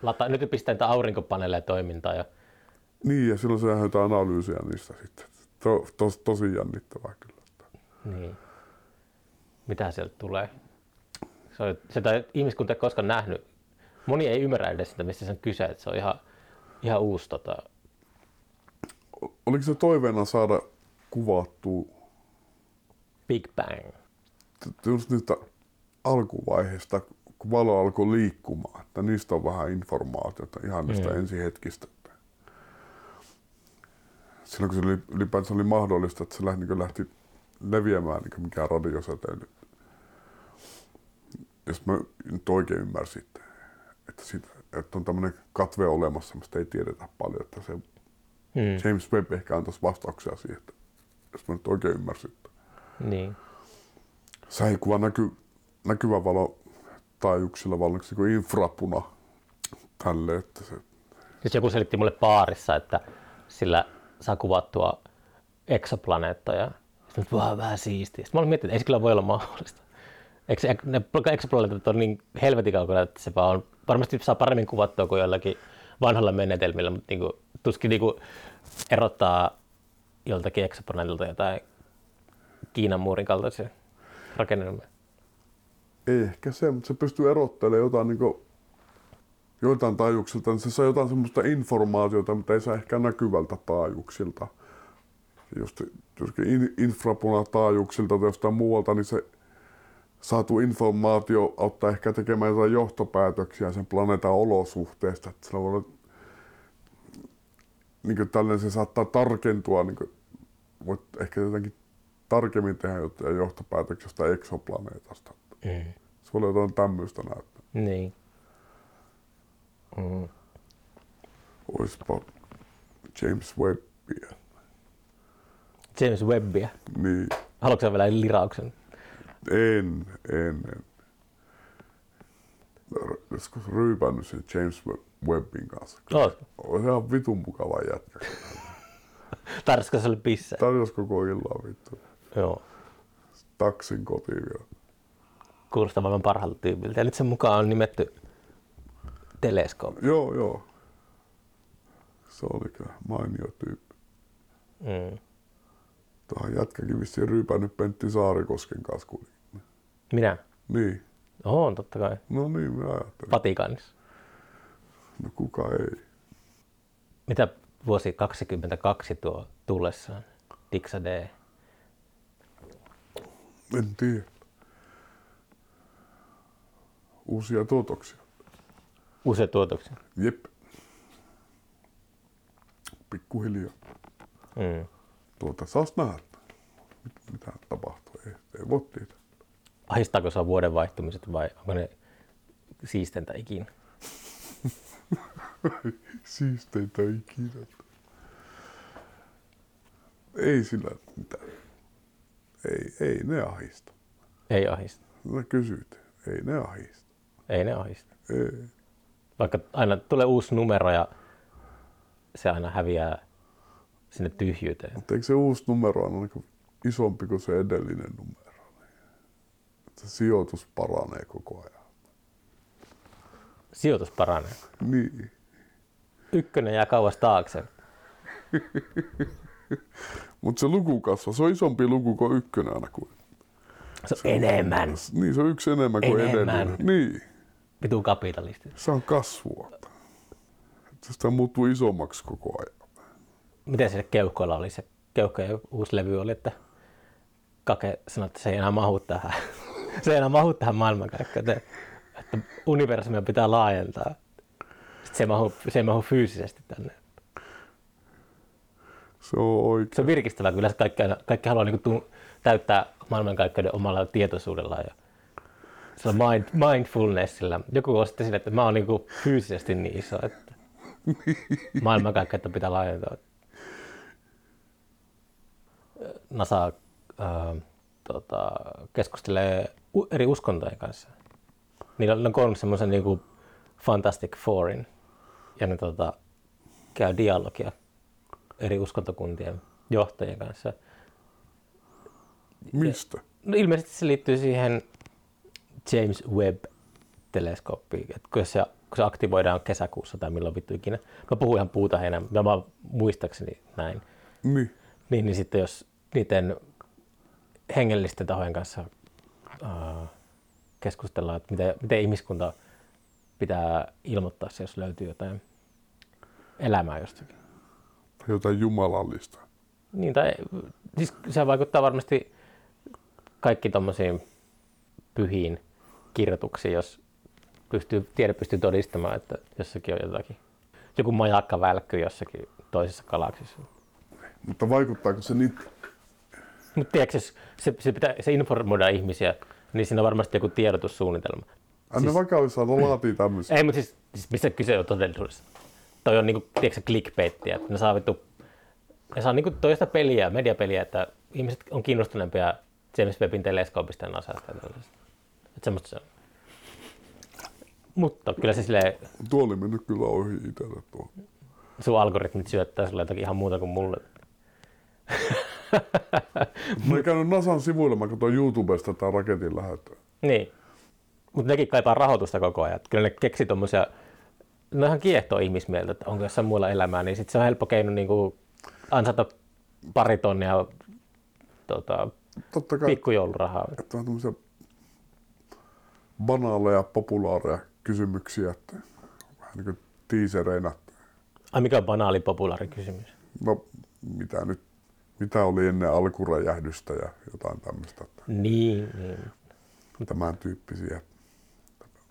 lata, nyt pistää niitä aurinkopaneeleja toimintaan. Ja, Niin, ja silloin se jotain analyysiä niistä sitten. To, tos, tosi jännittävää kyllä. niin. Mitä sieltä tulee? Se on, sitä ihmiskunta ei koskaan nähnyt. Moni ei ymmärrä edes sitä, mistä se on kyse. Että se on ihan, ihan uusi. Tota, Oliko se toiveena saada kuvattua Big Bang. just niistä alkuvaiheista, kun valo alkoi liikkumaan, että niistä on vähän informaatiota ihan niistä Mm. ensihetkistä. Silloin kun se oli, ylipäänsä oli mahdollista, että se lähti, niin lähti leviämään niin mikään radiosäteily. Jos mä nyt oikein ymmärsin, että, että, siitä, että on tämmöinen katve olemassa, mistä ei tiedetä paljon, että se Mm. James Webb ehkä antaisi vastauksia siihen, että, jos mä nyt oikein ymmärsin. Että Niin. säikuva näky, näkyvä valo taajuuksilla valmiiksi kuin infrapuna tälle, että se, Siis joku selitti mulle baarissa, että sillä saa kuvattua eksoplaneettoja. Sitten mä vähän, vähän siistiä. Sitten mä olin miettinyt, että ei se kyllä voi olla mahdollista. Eikö ne eksoplaneetat on niin helvetin kaukana, että se vaan on, varmasti saa paremmin kuvattua kuin jollakin vanhalla menetelmillä, mutta niin kuin, tuskin niin kuin erottaa joltakin eksoplaneetilta jotain Kiinan muurin kaltaisia rakennelmia. ehkä se, mutta se pystyy erottelemaan jotain niin kuin, joitain taajuuksilta, niin se saa jotain semmoista informaatiota, mitä ei saa ehkä näkyvältä taajuuksilta. Just, just in, infrapunataajuuksilta tai jostain muualta, niin se saatu informaatio auttaa ehkä tekemään jotain johtopäätöksiä sen planeetan olosuhteesta. Että sillä voi olla, niin tällainen se saattaa tarkentua, niin kuin, voit ehkä jotenkin tarkemmin tehdä jotain johtopäätöksiä jostain eksoplaneetasta. Mm. Se voi olla jotain tämmöistä näyttää. Niin. Mm. Oispa James Webbia. James Webbia. Niin, Haluatko vielä lirauksen? en, en, en. Joskus ryypännyt sen James Web- Webbin kanssa. Oot. On ihan vitun mukava jätkä. Tarvitsisiko se oli pissää? Tarjosi koko illan vittu. Joo. Taksin kotiin vielä. kuulostaa maailman parhaalta tyypiltä. Ja nyt sen mukaan on nimetty teleskooppi. Joo, joo. Se oli kyllä mainio tyyppi. Mm. Tuohon jätkäkin vissiin ryypännyt Pentti Saarikosken kanssa kuitenkin. Minä? Niin. Oon, totta kai. No niin, mä ajattelin. Vatikanissa. No kuka ei. Mitä vuosi 22 tuo tullessaan? Dixa D. En tiedä. Uusia tuotoksia. Uusia tuotoksia. Jep. Pikkuhiljaa. Mm. Tuota, saas nähdä. Mit- Mitä tapahtuu. Ei, ei voi tietää. Ahistaako se vuoden vaihtumiset vai onko ne siistentä ikinä? Siisteintä ikinä. Ei sillä mitään. Ei, ei ne ahista. Ei ahista. No kysyt. Ei ne ahista. Ei ne ahista. Ei. Vaikka aina tulee uusi numero ja se aina häviää sinne tyhjyyteen. Mutta eikö se uusi numero on niin isompi kuin se edellinen numero? Että se sijoitus paranee koko ajan. Sijoitus paranee. Niin. Ykkönen jää kauas taakse. Mutta se luku kasvaa. Se on isompi luku kuin ykkönen aina kuin. Se on enemmän. Niin, se on yksi enemmän kuin Enemmän. edellinen. Niin. Vitu kapitalisti. Se on kasvua. Sitä muuttuu isommaksi koko ajan. Miten sille keuhkoilla oli se keuhkojen uusi levy oli, että Kake sanoi, että se ei enää mahu tähän. se ei enää mahu tähän maailmankaikkeuteen. Että universumia pitää laajentaa. Sitten se ei mahu, se ei mahu fyysisesti tänne. Se on oikein. Se on virkistävää, yleensä kaikki, aina- kaikki haluaa niin tu- täyttää maailmankaikkeuden omalla tietoisuudella ja sillä mind, mindfulnessilla. Joku on sitten sille, että mä oon niin fyysisesti niin iso, että maailmankaikkeutta pitää laajentaa. NASA ää, tota, keskustelee eri uskontojen kanssa. Niillä on, koonnut semmoisen niin Fantastic Fourin ja ne tota, käy dialogia eri uskontokuntien johtajien kanssa. Mistä? No ilmeisesti se liittyy siihen James Webb-teleskooppiin, että kun se, kun se aktivoidaan kesäkuussa tai milloin vittu ikinä. Mä puhuin ihan puuta heinää, mä vaan muistaakseni näin. Niin. Niin, niin sitten jos niiden hengellisten tahojen kanssa uh, keskustellaan, että miten, miten ihmiskunta pitää ilmoittaa se, jos löytyy jotain elämää jostakin. Tai jotain jumalallista. Niin, tai siis se vaikuttaa varmasti kaikki tommosiin pyhiin kirjoituksiin, jos pystyy, tiede pystyy todistamaan, että jossakin on jotakin, joku majakka välkkyy jossakin toisessa galaksissa. Mutta vaikuttaako se niin? Mutta tiedätkö, se, se, pitää, se informoida ihmisiä, niin siinä on varmasti joku tiedotussuunnitelma. Siis... Ne vakavissaan laatii tämmöisiä. Ei, mutta siis, siis mistä kyse on todellisuudessa? Toi on niinku, tiedätkö, clickbaittia, että ne saa vittu, ne saa niinku toista peliä, mediapeliä, että ihmiset on kiinnostuneempia James Webbin teleskoopista ja NASAsta ja tällaisesta. Että semmoista se on. Mutta kyllä se silleen, Tuo oli mennyt kyllä ohi itselle tuo. sun algoritmit syöttää sulle jotakin ihan muuta kuin mulle. Mä en käynyt Nasan sivuilla, mä katsoin YouTubesta tää raketin lähettöä. Niin. Mutta nekin kaipaa rahoitusta koko ajan. Kyllä ne keksi tommosia, ne ihan kiehtoo ihmismieltä, että onko jossain muulla elämää, niin sitten se on helppo keino niin kuin ansata pari tonnia tota, Totta kai, pikkujoulurahaa. että on tämmöisiä banaaleja, populaareja kysymyksiä, että vähän niin kuin tiisereinä. Ai mikä on banaali populaari kysymys? No, mitä nyt, mitä oli ennen alkuräjähdystä ja jotain tämmöistä. Että Niin, niin. tämän tyyppisiä,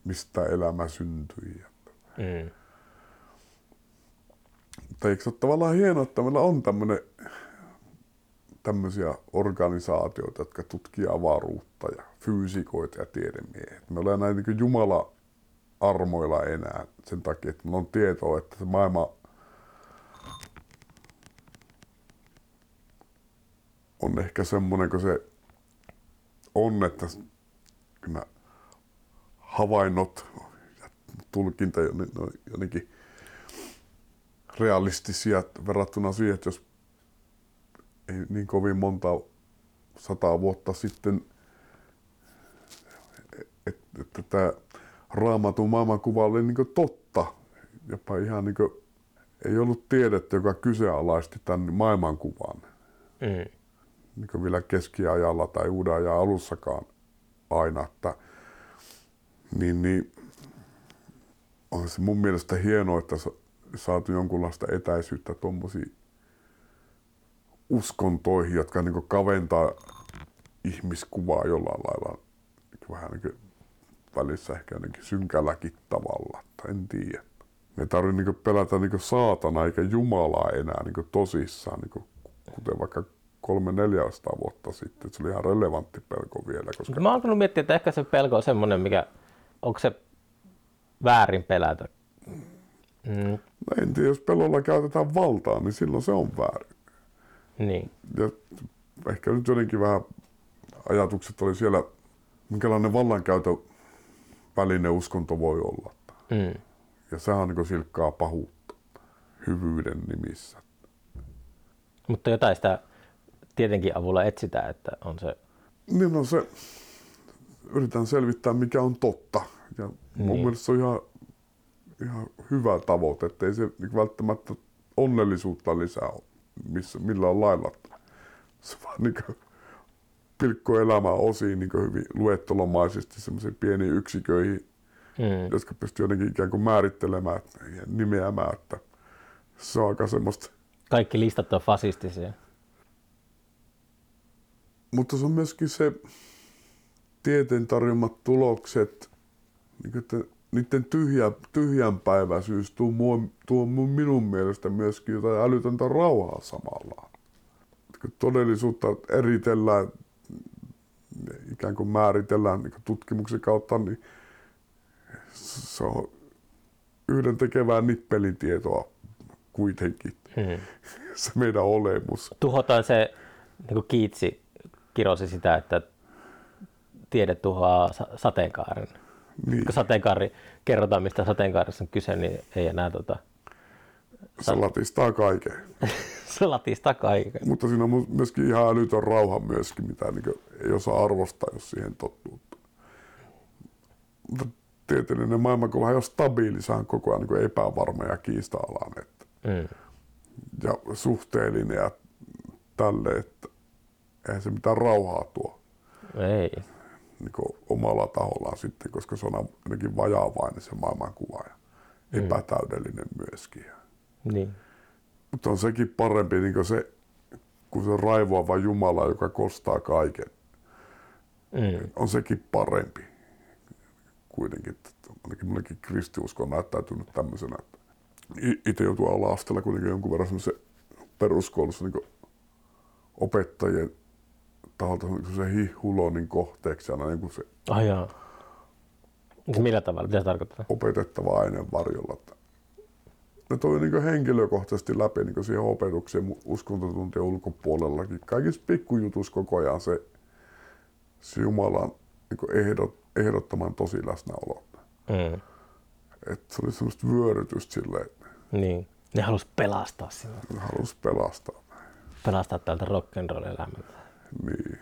mistä elämä syntyi. Mm. Mutta eikö se ole tavallaan hienoa, että meillä on tämmöinen tämmöisiä organisaatioita, jotka tutkii avaruutta ja fyysikoita ja tiedemiehiä. Me ollaan näin niin Jumala armoilla enää sen takia, että on tietoa, että se maailma on ehkä semmoinen kuin se on, että nämä havainnot ja tulkinta ne on jotenkin realistisia verrattuna siihen, että jos ei niin kovin monta sataa vuotta sitten tämä raamatun maailmankuva oli niin totta. Jopa ihan niin kuin, ei ollut tiedettä, joka kyseenalaisti tämän maailmankuvan. Mm. Niin vielä keskiajalla tai uuden ajan alussakaan aina. Että, niin, niin on se mun mielestä hienoa, että saatu jonkunlaista etäisyyttä tuommoisiin uskontoihin, jotka niin kaventaa ihmiskuvaa jollain lailla vähän niin välissä ehkä jotenkin synkälläkin tavalla, tai en tiedä. Me ei tarvitse niin pelätä niin saatana eikä Jumalaa enää niin tosissaan, niin kuten vaikka kolme 400 vuotta sitten. Se oli ihan relevantti pelko vielä. Koska... Mä oon alkanut miettiä, että ehkä se pelko on semmoinen, mikä, onko se väärin pelätä? Mm. No en tiedä, jos pelolla käytetään valtaa, niin silloin se on väärin. Niin. Ja ehkä nyt jotenkin vähän ajatukset oli siellä, minkälainen vallankäytön väline uskonto voi olla. Mm. Ja sehän on niin silkkaa pahuutta hyvyyden nimissä. Mutta jotain sitä tietenkin avulla etsitään, että on se... Niin no se, yritän selvittää mikä on totta. Ja niin. mun mielestä se on ihan, ihan hyvä tavoite, että ei se välttämättä onnellisuutta lisää missä, millään lailla. Se vaan niin pilkko elämää osiin niin hyvin luettelomaisesti semmoisiin pieniin yksiköihin, mm. jotka pystyy jotenkin ikään kuin määrittelemään ja nimeämään, että se on aika semmoista... Kaikki listat on fasistisia. Mutta se on myöskin se tieteen tarjoamat tulokset, niin että niiden tyhjä, tyhjänpäiväisyys tuo, tuo minun mielestä myöskin jotain älytöntä rauhaa samalla. Kun todellisuutta eritellään, ikään kuin määritellään niin kuin tutkimuksen kautta, niin se on yhden tekevää nippelin tietoa kuitenkin. Hmm. se meidän olemus. Tuhotaan se, niin kuin Kiitsi kirosi sitä, että tiede tuhoaa sateenkaaren. Niin. Kun sateenkaari, kerrotaan mistä sateenkaarissa on kyse, niin ei enää tota... Se latistaa kaiken. se latistaa kaiken. Mutta siinä on myöskin ihan älytön rauha myöskin, mitä niin ei osaa arvostaa, jos siihen tottuu. Mutta tieteellinen maailma, kun vähän jo stabiili, se on koko ajan niin epävarma ja kiista-alainen. Mm. Ja suhteellinen ja tälle, että eihän se mitään rauhaa tuo. Ei. Niin omalla tahollaan sitten, koska se on ainakin vajaavainen se maailmankuva ja mm. epätäydellinen myöskin. Niin. Mutta on sekin parempi niin se, kuin se raivoava Jumala, joka kostaa kaiken. Mm. On sekin parempi kuitenkin. Ainakin minullekin kristiusko on näyttäytynyt tämmöisenä, itse joutuu olla astella kuitenkin jonkun verran semmoisen peruskoulussa niin opettajien taholta se hihulonin kohteeksi aina niin kuin se ah, jaa. Siis millä tavalla? Mitä se tarkoittaa? Opetettava aineen varjolla. Ne toi niin henkilökohtaisesti läpi niin siihen opetukseen uskontotuntien ulkopuolellakin. Kaikissa pikkujutuissa koko ajan se, se Jumalan niin ehdot, ehdottoman tosi läsnäolo. Mm. Et se oli semmoista vyörytystä silleen. Niin. Ne halus pelastaa sinua. Ne halus pelastaa. Pelastaa tältä rock'n'roll elämältä. Niin.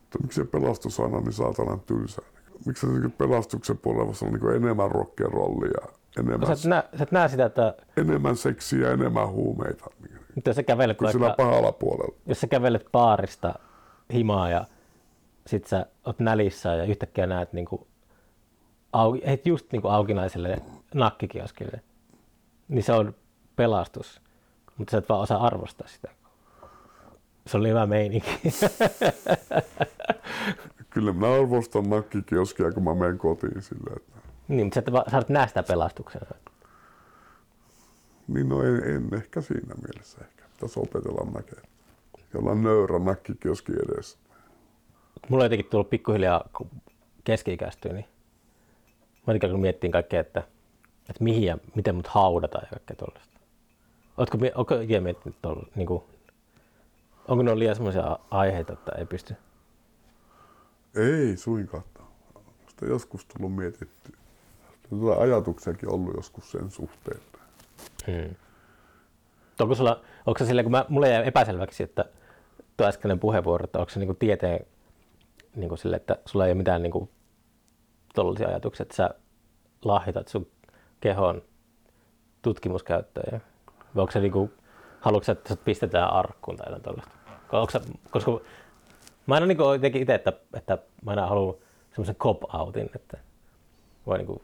Mutta miksi se pelastus aina niin saatanan tylsää? Miksi se niin pelastuksen puolella on niin enemmän rock'n'rollia? Enemmän, sä, et näe, sä et näe sitä, että... Enemmän seksiä, enemmän huumeita. Mutta jos sä kävelet vaikka, sillä pahalla puolella. Jos sä kävelet baarista himaa ja sit sä oot nälissä ja yhtäkkiä näet niinku auki, heit just niinku aukinaiselle nakkikioskille, niin se on pelastus. Mutta sä et vaan osaa arvostaa sitä. Se oli hyvä meininki. Kyllä mä arvostan nakkikioskia, kun mä menen kotiin sillä, että... Niin, mutta sä, sä et näe sitä pelastuksena. Niin no en, en ehkä siinä mielessä ehkä. Pitäisi opetella näkemään. Jollain nöyrä nakkikioski edessä. Mulla on jotenkin tullut pikkuhiljaa, keski-ikäistyy, niin mä jotenkin kun miettiin kaikkea, että, että mihin ja miten mut haudataan ja kaikkea tuollaista. Oletko, ikinä miettinyt tuolla, niin kuin, onko ne liian sellaisia aiheita, että ei pysty? Ei suinkaan. Sitä joskus tullut mietitty. Tätä ajatuksiakin ollut joskus sen suhteen. Hmm. Onko, sulla, onko silleen, kun mä, mulle jäi epäselväksi, että tuo äskeinen puheenvuoro, että onko se niin kuin tieteen niin kuin sille, että sulla ei ole mitään niin kuin tollaisia ajatuksia, että sä lahjoitat sun kehon tutkimuskäyttöön? Vai onko se niinku, haluatko sä, että sut pistetään arkkuun tai jotain tollaista? Koska, koska mä aina niinku jotenkin itse, että, että mä aina haluan semmoisen cop-outin, että voi niinku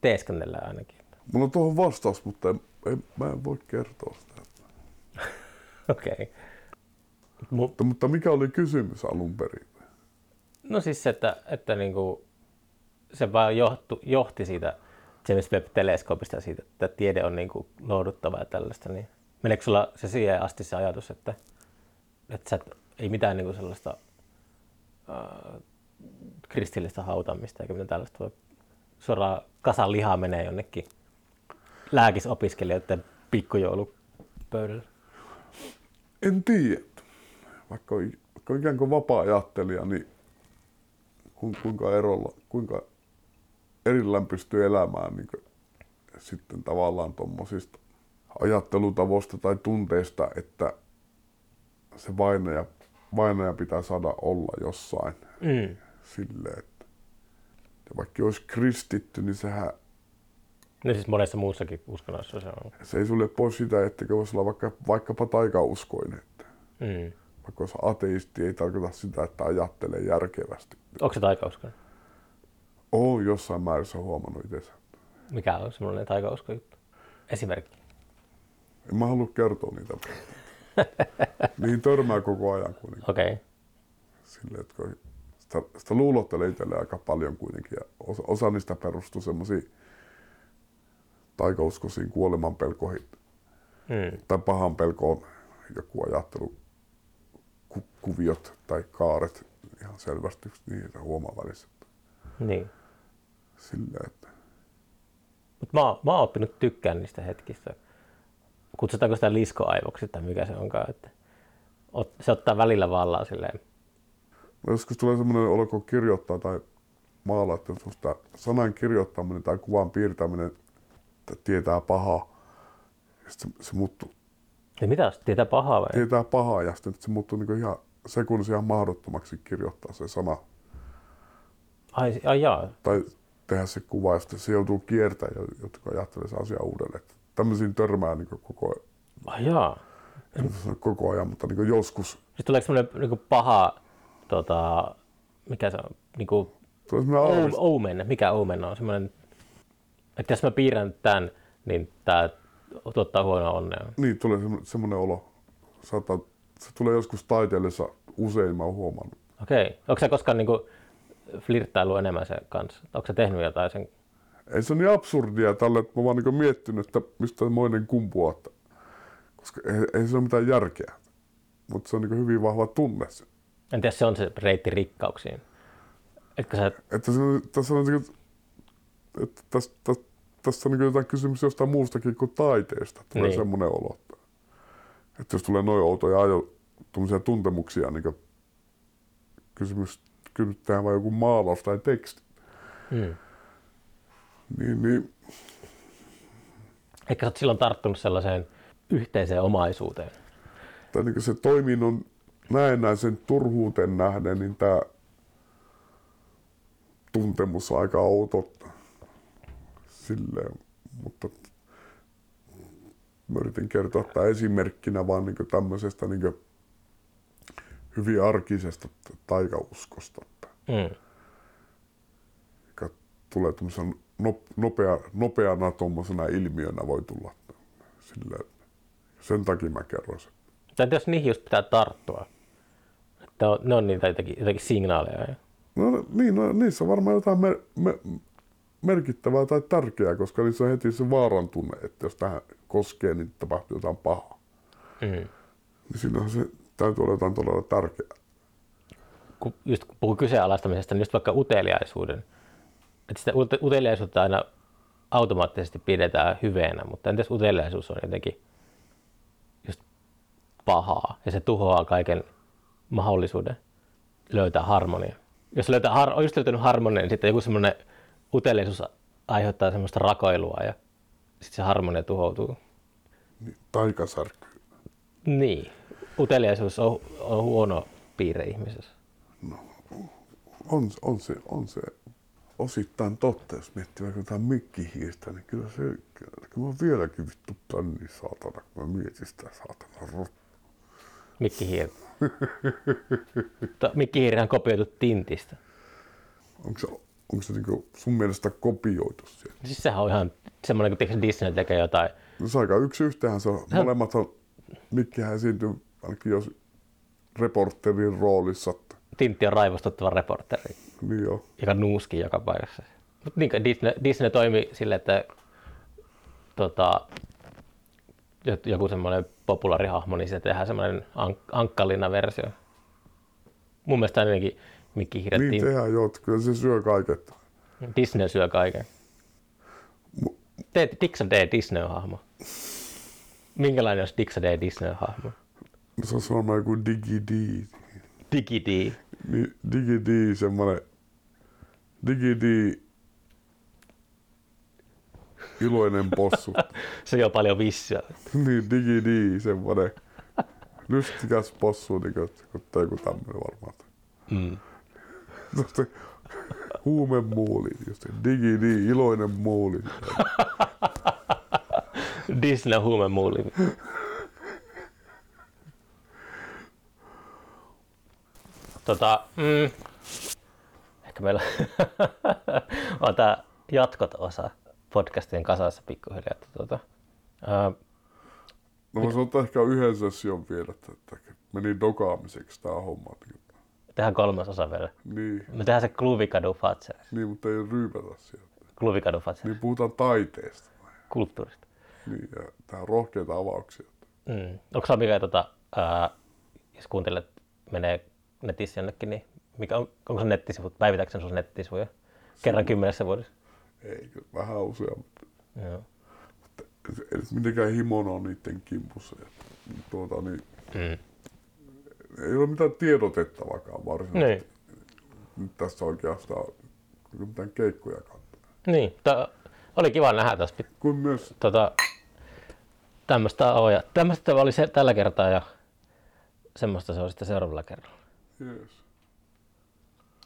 teeskennellä ainakin. Mulla on tuohon vastaus, mutta en, en, mä en voi kertoa sitä. Okei. Okay. Mu- Mutta, mutta mikä oli kysymys alun perin? no siis se, että, että niinku, se vaan johtu, johti siitä James Webb-teleskoopista siitä, että tiede on niinku lohduttavaa ja tällaista, niin meneekö sulla se siihen asti se ajatus, että, että sä ei mitään niinku sellaista äh, kristillistä hautamista eikä mitään tällaista, voi suoraan kasan lihaa menee jonnekin lääkisopiskelijoiden pikkujoulupöydälle. En tiedä. Vaikka on, vaikka on ikään kuin vapaa-ajattelija, niin ku- kuinka erolla, kuinka erillään pystyy elämään niin kuin, sitten tavallaan tuommoisista ajattelutavoista tai tunteista, että se vainaja, vainaja pitää saada olla jossain Mm. silleen, että ja vaikka olisi kristitty, niin sehän No siis monessa muussakin uskonnossa se on. se ei sulle pois sitä, että voisi olla vaikka, vaikkapa taikauskoinen. Että Mm. vaikka olisi ateisti, ei tarkoita sitä, että ajattelee järkevästi. Onko se taikausko? Oon jossain määrässä huomannut itse. Mikä on semmoinen taikausko juttu? Esimerkki. En mä halua kertoa niitä. Niihin törmää koko ajan kuitenkin. Okei. Okay. Silleen, että kun sitä, sitä luulottelee itselleen aika paljon kuitenkin. Ja osa, osa niistä perustuu semmoisiin taikauskoisiin kuolemanpelkoihin Mm. tai pahan pelkoon joku ajattelu, ku, kuviot tai kaaret ihan selvästi niitä huomaa välissä. Niin. Silleen, että Mutta mä, mä oon oppinut tykkään niistä hetkistä. Kutsutaanko sitä liskoaivoksi tai mikä se onkaan. Että se ottaa välillä vallaa silleen. no joskus tulee semmoinen olo, kun kirjoittaa tai maalaa, että sanan kirjoittaminen tai kuvan piirtäminen että tietää pahaa. Ja se, se muuttuu, Ja mitä, tietää pahaa vai? tietää pahaa ja sitten se muuttuu niin ihan sekunnissa ihan mahdottomaksi kirjoittaa se sana. Ai, ai jaa. Tai tehdä se kuva ja sitten se joutuu kiertämään, jotka ajattelee se asia uudelleen. Että Tämmöisiin törmää niin koko, Ai jaa. en koko ajan, mutta niin joskus. Siis tuleeko semmoinen niinku paha, tota, mikä se on, Tulee semmoinen o- omen. Mikä omen on? Semmoinen, että jos mä piirrän tämän, niin tämä tuottaa huonoa onnea. niin tulee semmo- semmoinen olo. Saattaa, se tulee joskus taiteellessa usein, mä oon huomannut. Okei. Onko sä koskaan niinku flirttailu enemmän sen kanssa? Onko sä tehnyt jotain sen? Ei se ole niin absurdia tälle, että mä vaan niin miettinyt, että mistä moinen kumpuaa. Että, koska ei, ei se ole mitään järkeä. Mutta se on niin hyvin vahva tunne. Se. En tiedä, se on se reitti rikkauksiin. Etkö sä, Että se, tässä on niin kuin, että tässä, tässä, tässä on niin jotain kysymys jostain muustakin kuin taiteesta. Tulee Niin. semmoinen olo. Että, että jos tulee noin outoja ajo, tuntemuksia, niin kysymys, kyllä tehdään vain joku maalaus tai teksti. mm. Niin, niin Ehkä sä oot silloin tarttunut sellaiseen yhteiseen omaisuuteen. tai niin se toiminnon näennäisen turhuuteen nähden, niin tämä tuntemus on aika outo silleen, mutta mä yritin kertoa tämä esimerkkinä vaan niin tämmöisestä niin hyvin arkisesta taikauskosta, Mm. joka tulee tämmöisen nopea, nopeana tuommoisena ilmiönä voi tulla silleen. Sen takia mä kerron sen. Tai jos niihin just pitää tarttua? Että on, ne on niitä jotakin, jotakin signaaleja. ja- No niin, no, niissä on varmaan jotain mer- me- merkittävää tai tärkeää, koska niissä on heti se vaaran tunne, että jos tähän koskee, niin tapahtuu jotain pahaa. Mm. Niin silloin se täytyy olla jotain todella tärkeää. Kun just kun puhuu kyseenalaistamisesta, niin just vaikka uteliaisuuden. Että sitä ute- uteliaisuutta aina automaattisesti pidetään hyveenä, mutta entäs uteliaisuus on jotenkin just pahaa ja se tuhoaa kaiken mahdollisuuden löytää harmonia. Jos löytää har- on just löytänyt harmonia, niin sitten joku semmoinen uteliaisuus aiheuttaa semmoista rakoilua ja sitten se harmonia tuhoutuu. Niin, taikasärky. Niin. Uteliaisuus on, on huono piirre ihmisessä. On, on, se, on se osittain totta, jos miettii vaikka jotain mikkihiirtä, niin kyllä se, kyllä mä vieläkin vittu pänni saatana, kun mä mietin sitä saatana rot. Mikki Hiiri. Mikki Hiirihän on kopioitu Tintistä. Onko se, onko se niinku sun mielestä kopioitu sieltä? Siis sehän on ihan semmoinen, kun tiedätkö, Disney tekee jotain. No se aika yksi yhteen, se on, Sehän- molemmat on, Mikkihän esiintyy ainakin jos reporterin roolissa, Tintti on raivostuttava reporteri, joo. joka nuuskii joka paikassa. Mut niin, Disney, Disney toimi silleen, että tota, jot- joku semmoinen populaarihahmo, niin se tehdään semmoinen ank- ankkallina versio. Mun mielestä ainakin Mikki Hiiri Niin niin tehdään että kyllä se syö kaiket. Disney syö kaiken. Mu- Tee Dixon D. Disney-hahmo. Minkälainen olisi Dixon D. Disney-hahmo? Se on varmaan joku DigiD. Digidi. Niin DigiD, semmonen DigiD iloinen possu. Se on paljon vissyä. niin DigiD, semmonen lystikäs possu, niin kuin, kuin joku tämmönen varmaan. Mm. Tuosta huumemuuli, just se DigiD, iloinen muuli. Disney huumemuuli. Tota, mm, ehkä meillä on tämä jatkot-osa podcastien kasassa pikkuhiljaa. Että Tota, ää, No mä sanon, ehkä yhden session vielä, että, meni dokaamiseksi tää homma. tehdään kolmas osa vielä. Niin, Me tehdään se Kluvikadu Fatser. niin mutta ei ryypätä sieltä. Kluvikadu Fatser. Niin puhutaan taiteesta. Kulttuurista. Niin, ja tää on rohkeita avauksia. Mm. Onko mikä, tota, ää, jos kuuntelet, menee netissä jonnekin, niin mikä on, onko se nettisivut, päivitääkö sen sun nettisivuja? Kerran kymmenessä vuodessa? Ei, kyllä vähän useammin. Joo. Ei nyt mitenkään himona on niiden kimpussa. Tuota, niin, Mm. ei ole mitään tiedotettavakaan varsinaisesti. Niin. Nyt tässä oikeastaan mitään keikkoja katsoa. Niin, to, oli kiva nähdä tässä. pit- Kuin myös, Tota, tämmöistä on ja tämmöistä oli se tällä kertaa ja semmoista se on sitten seuraavalla kerralla. yes.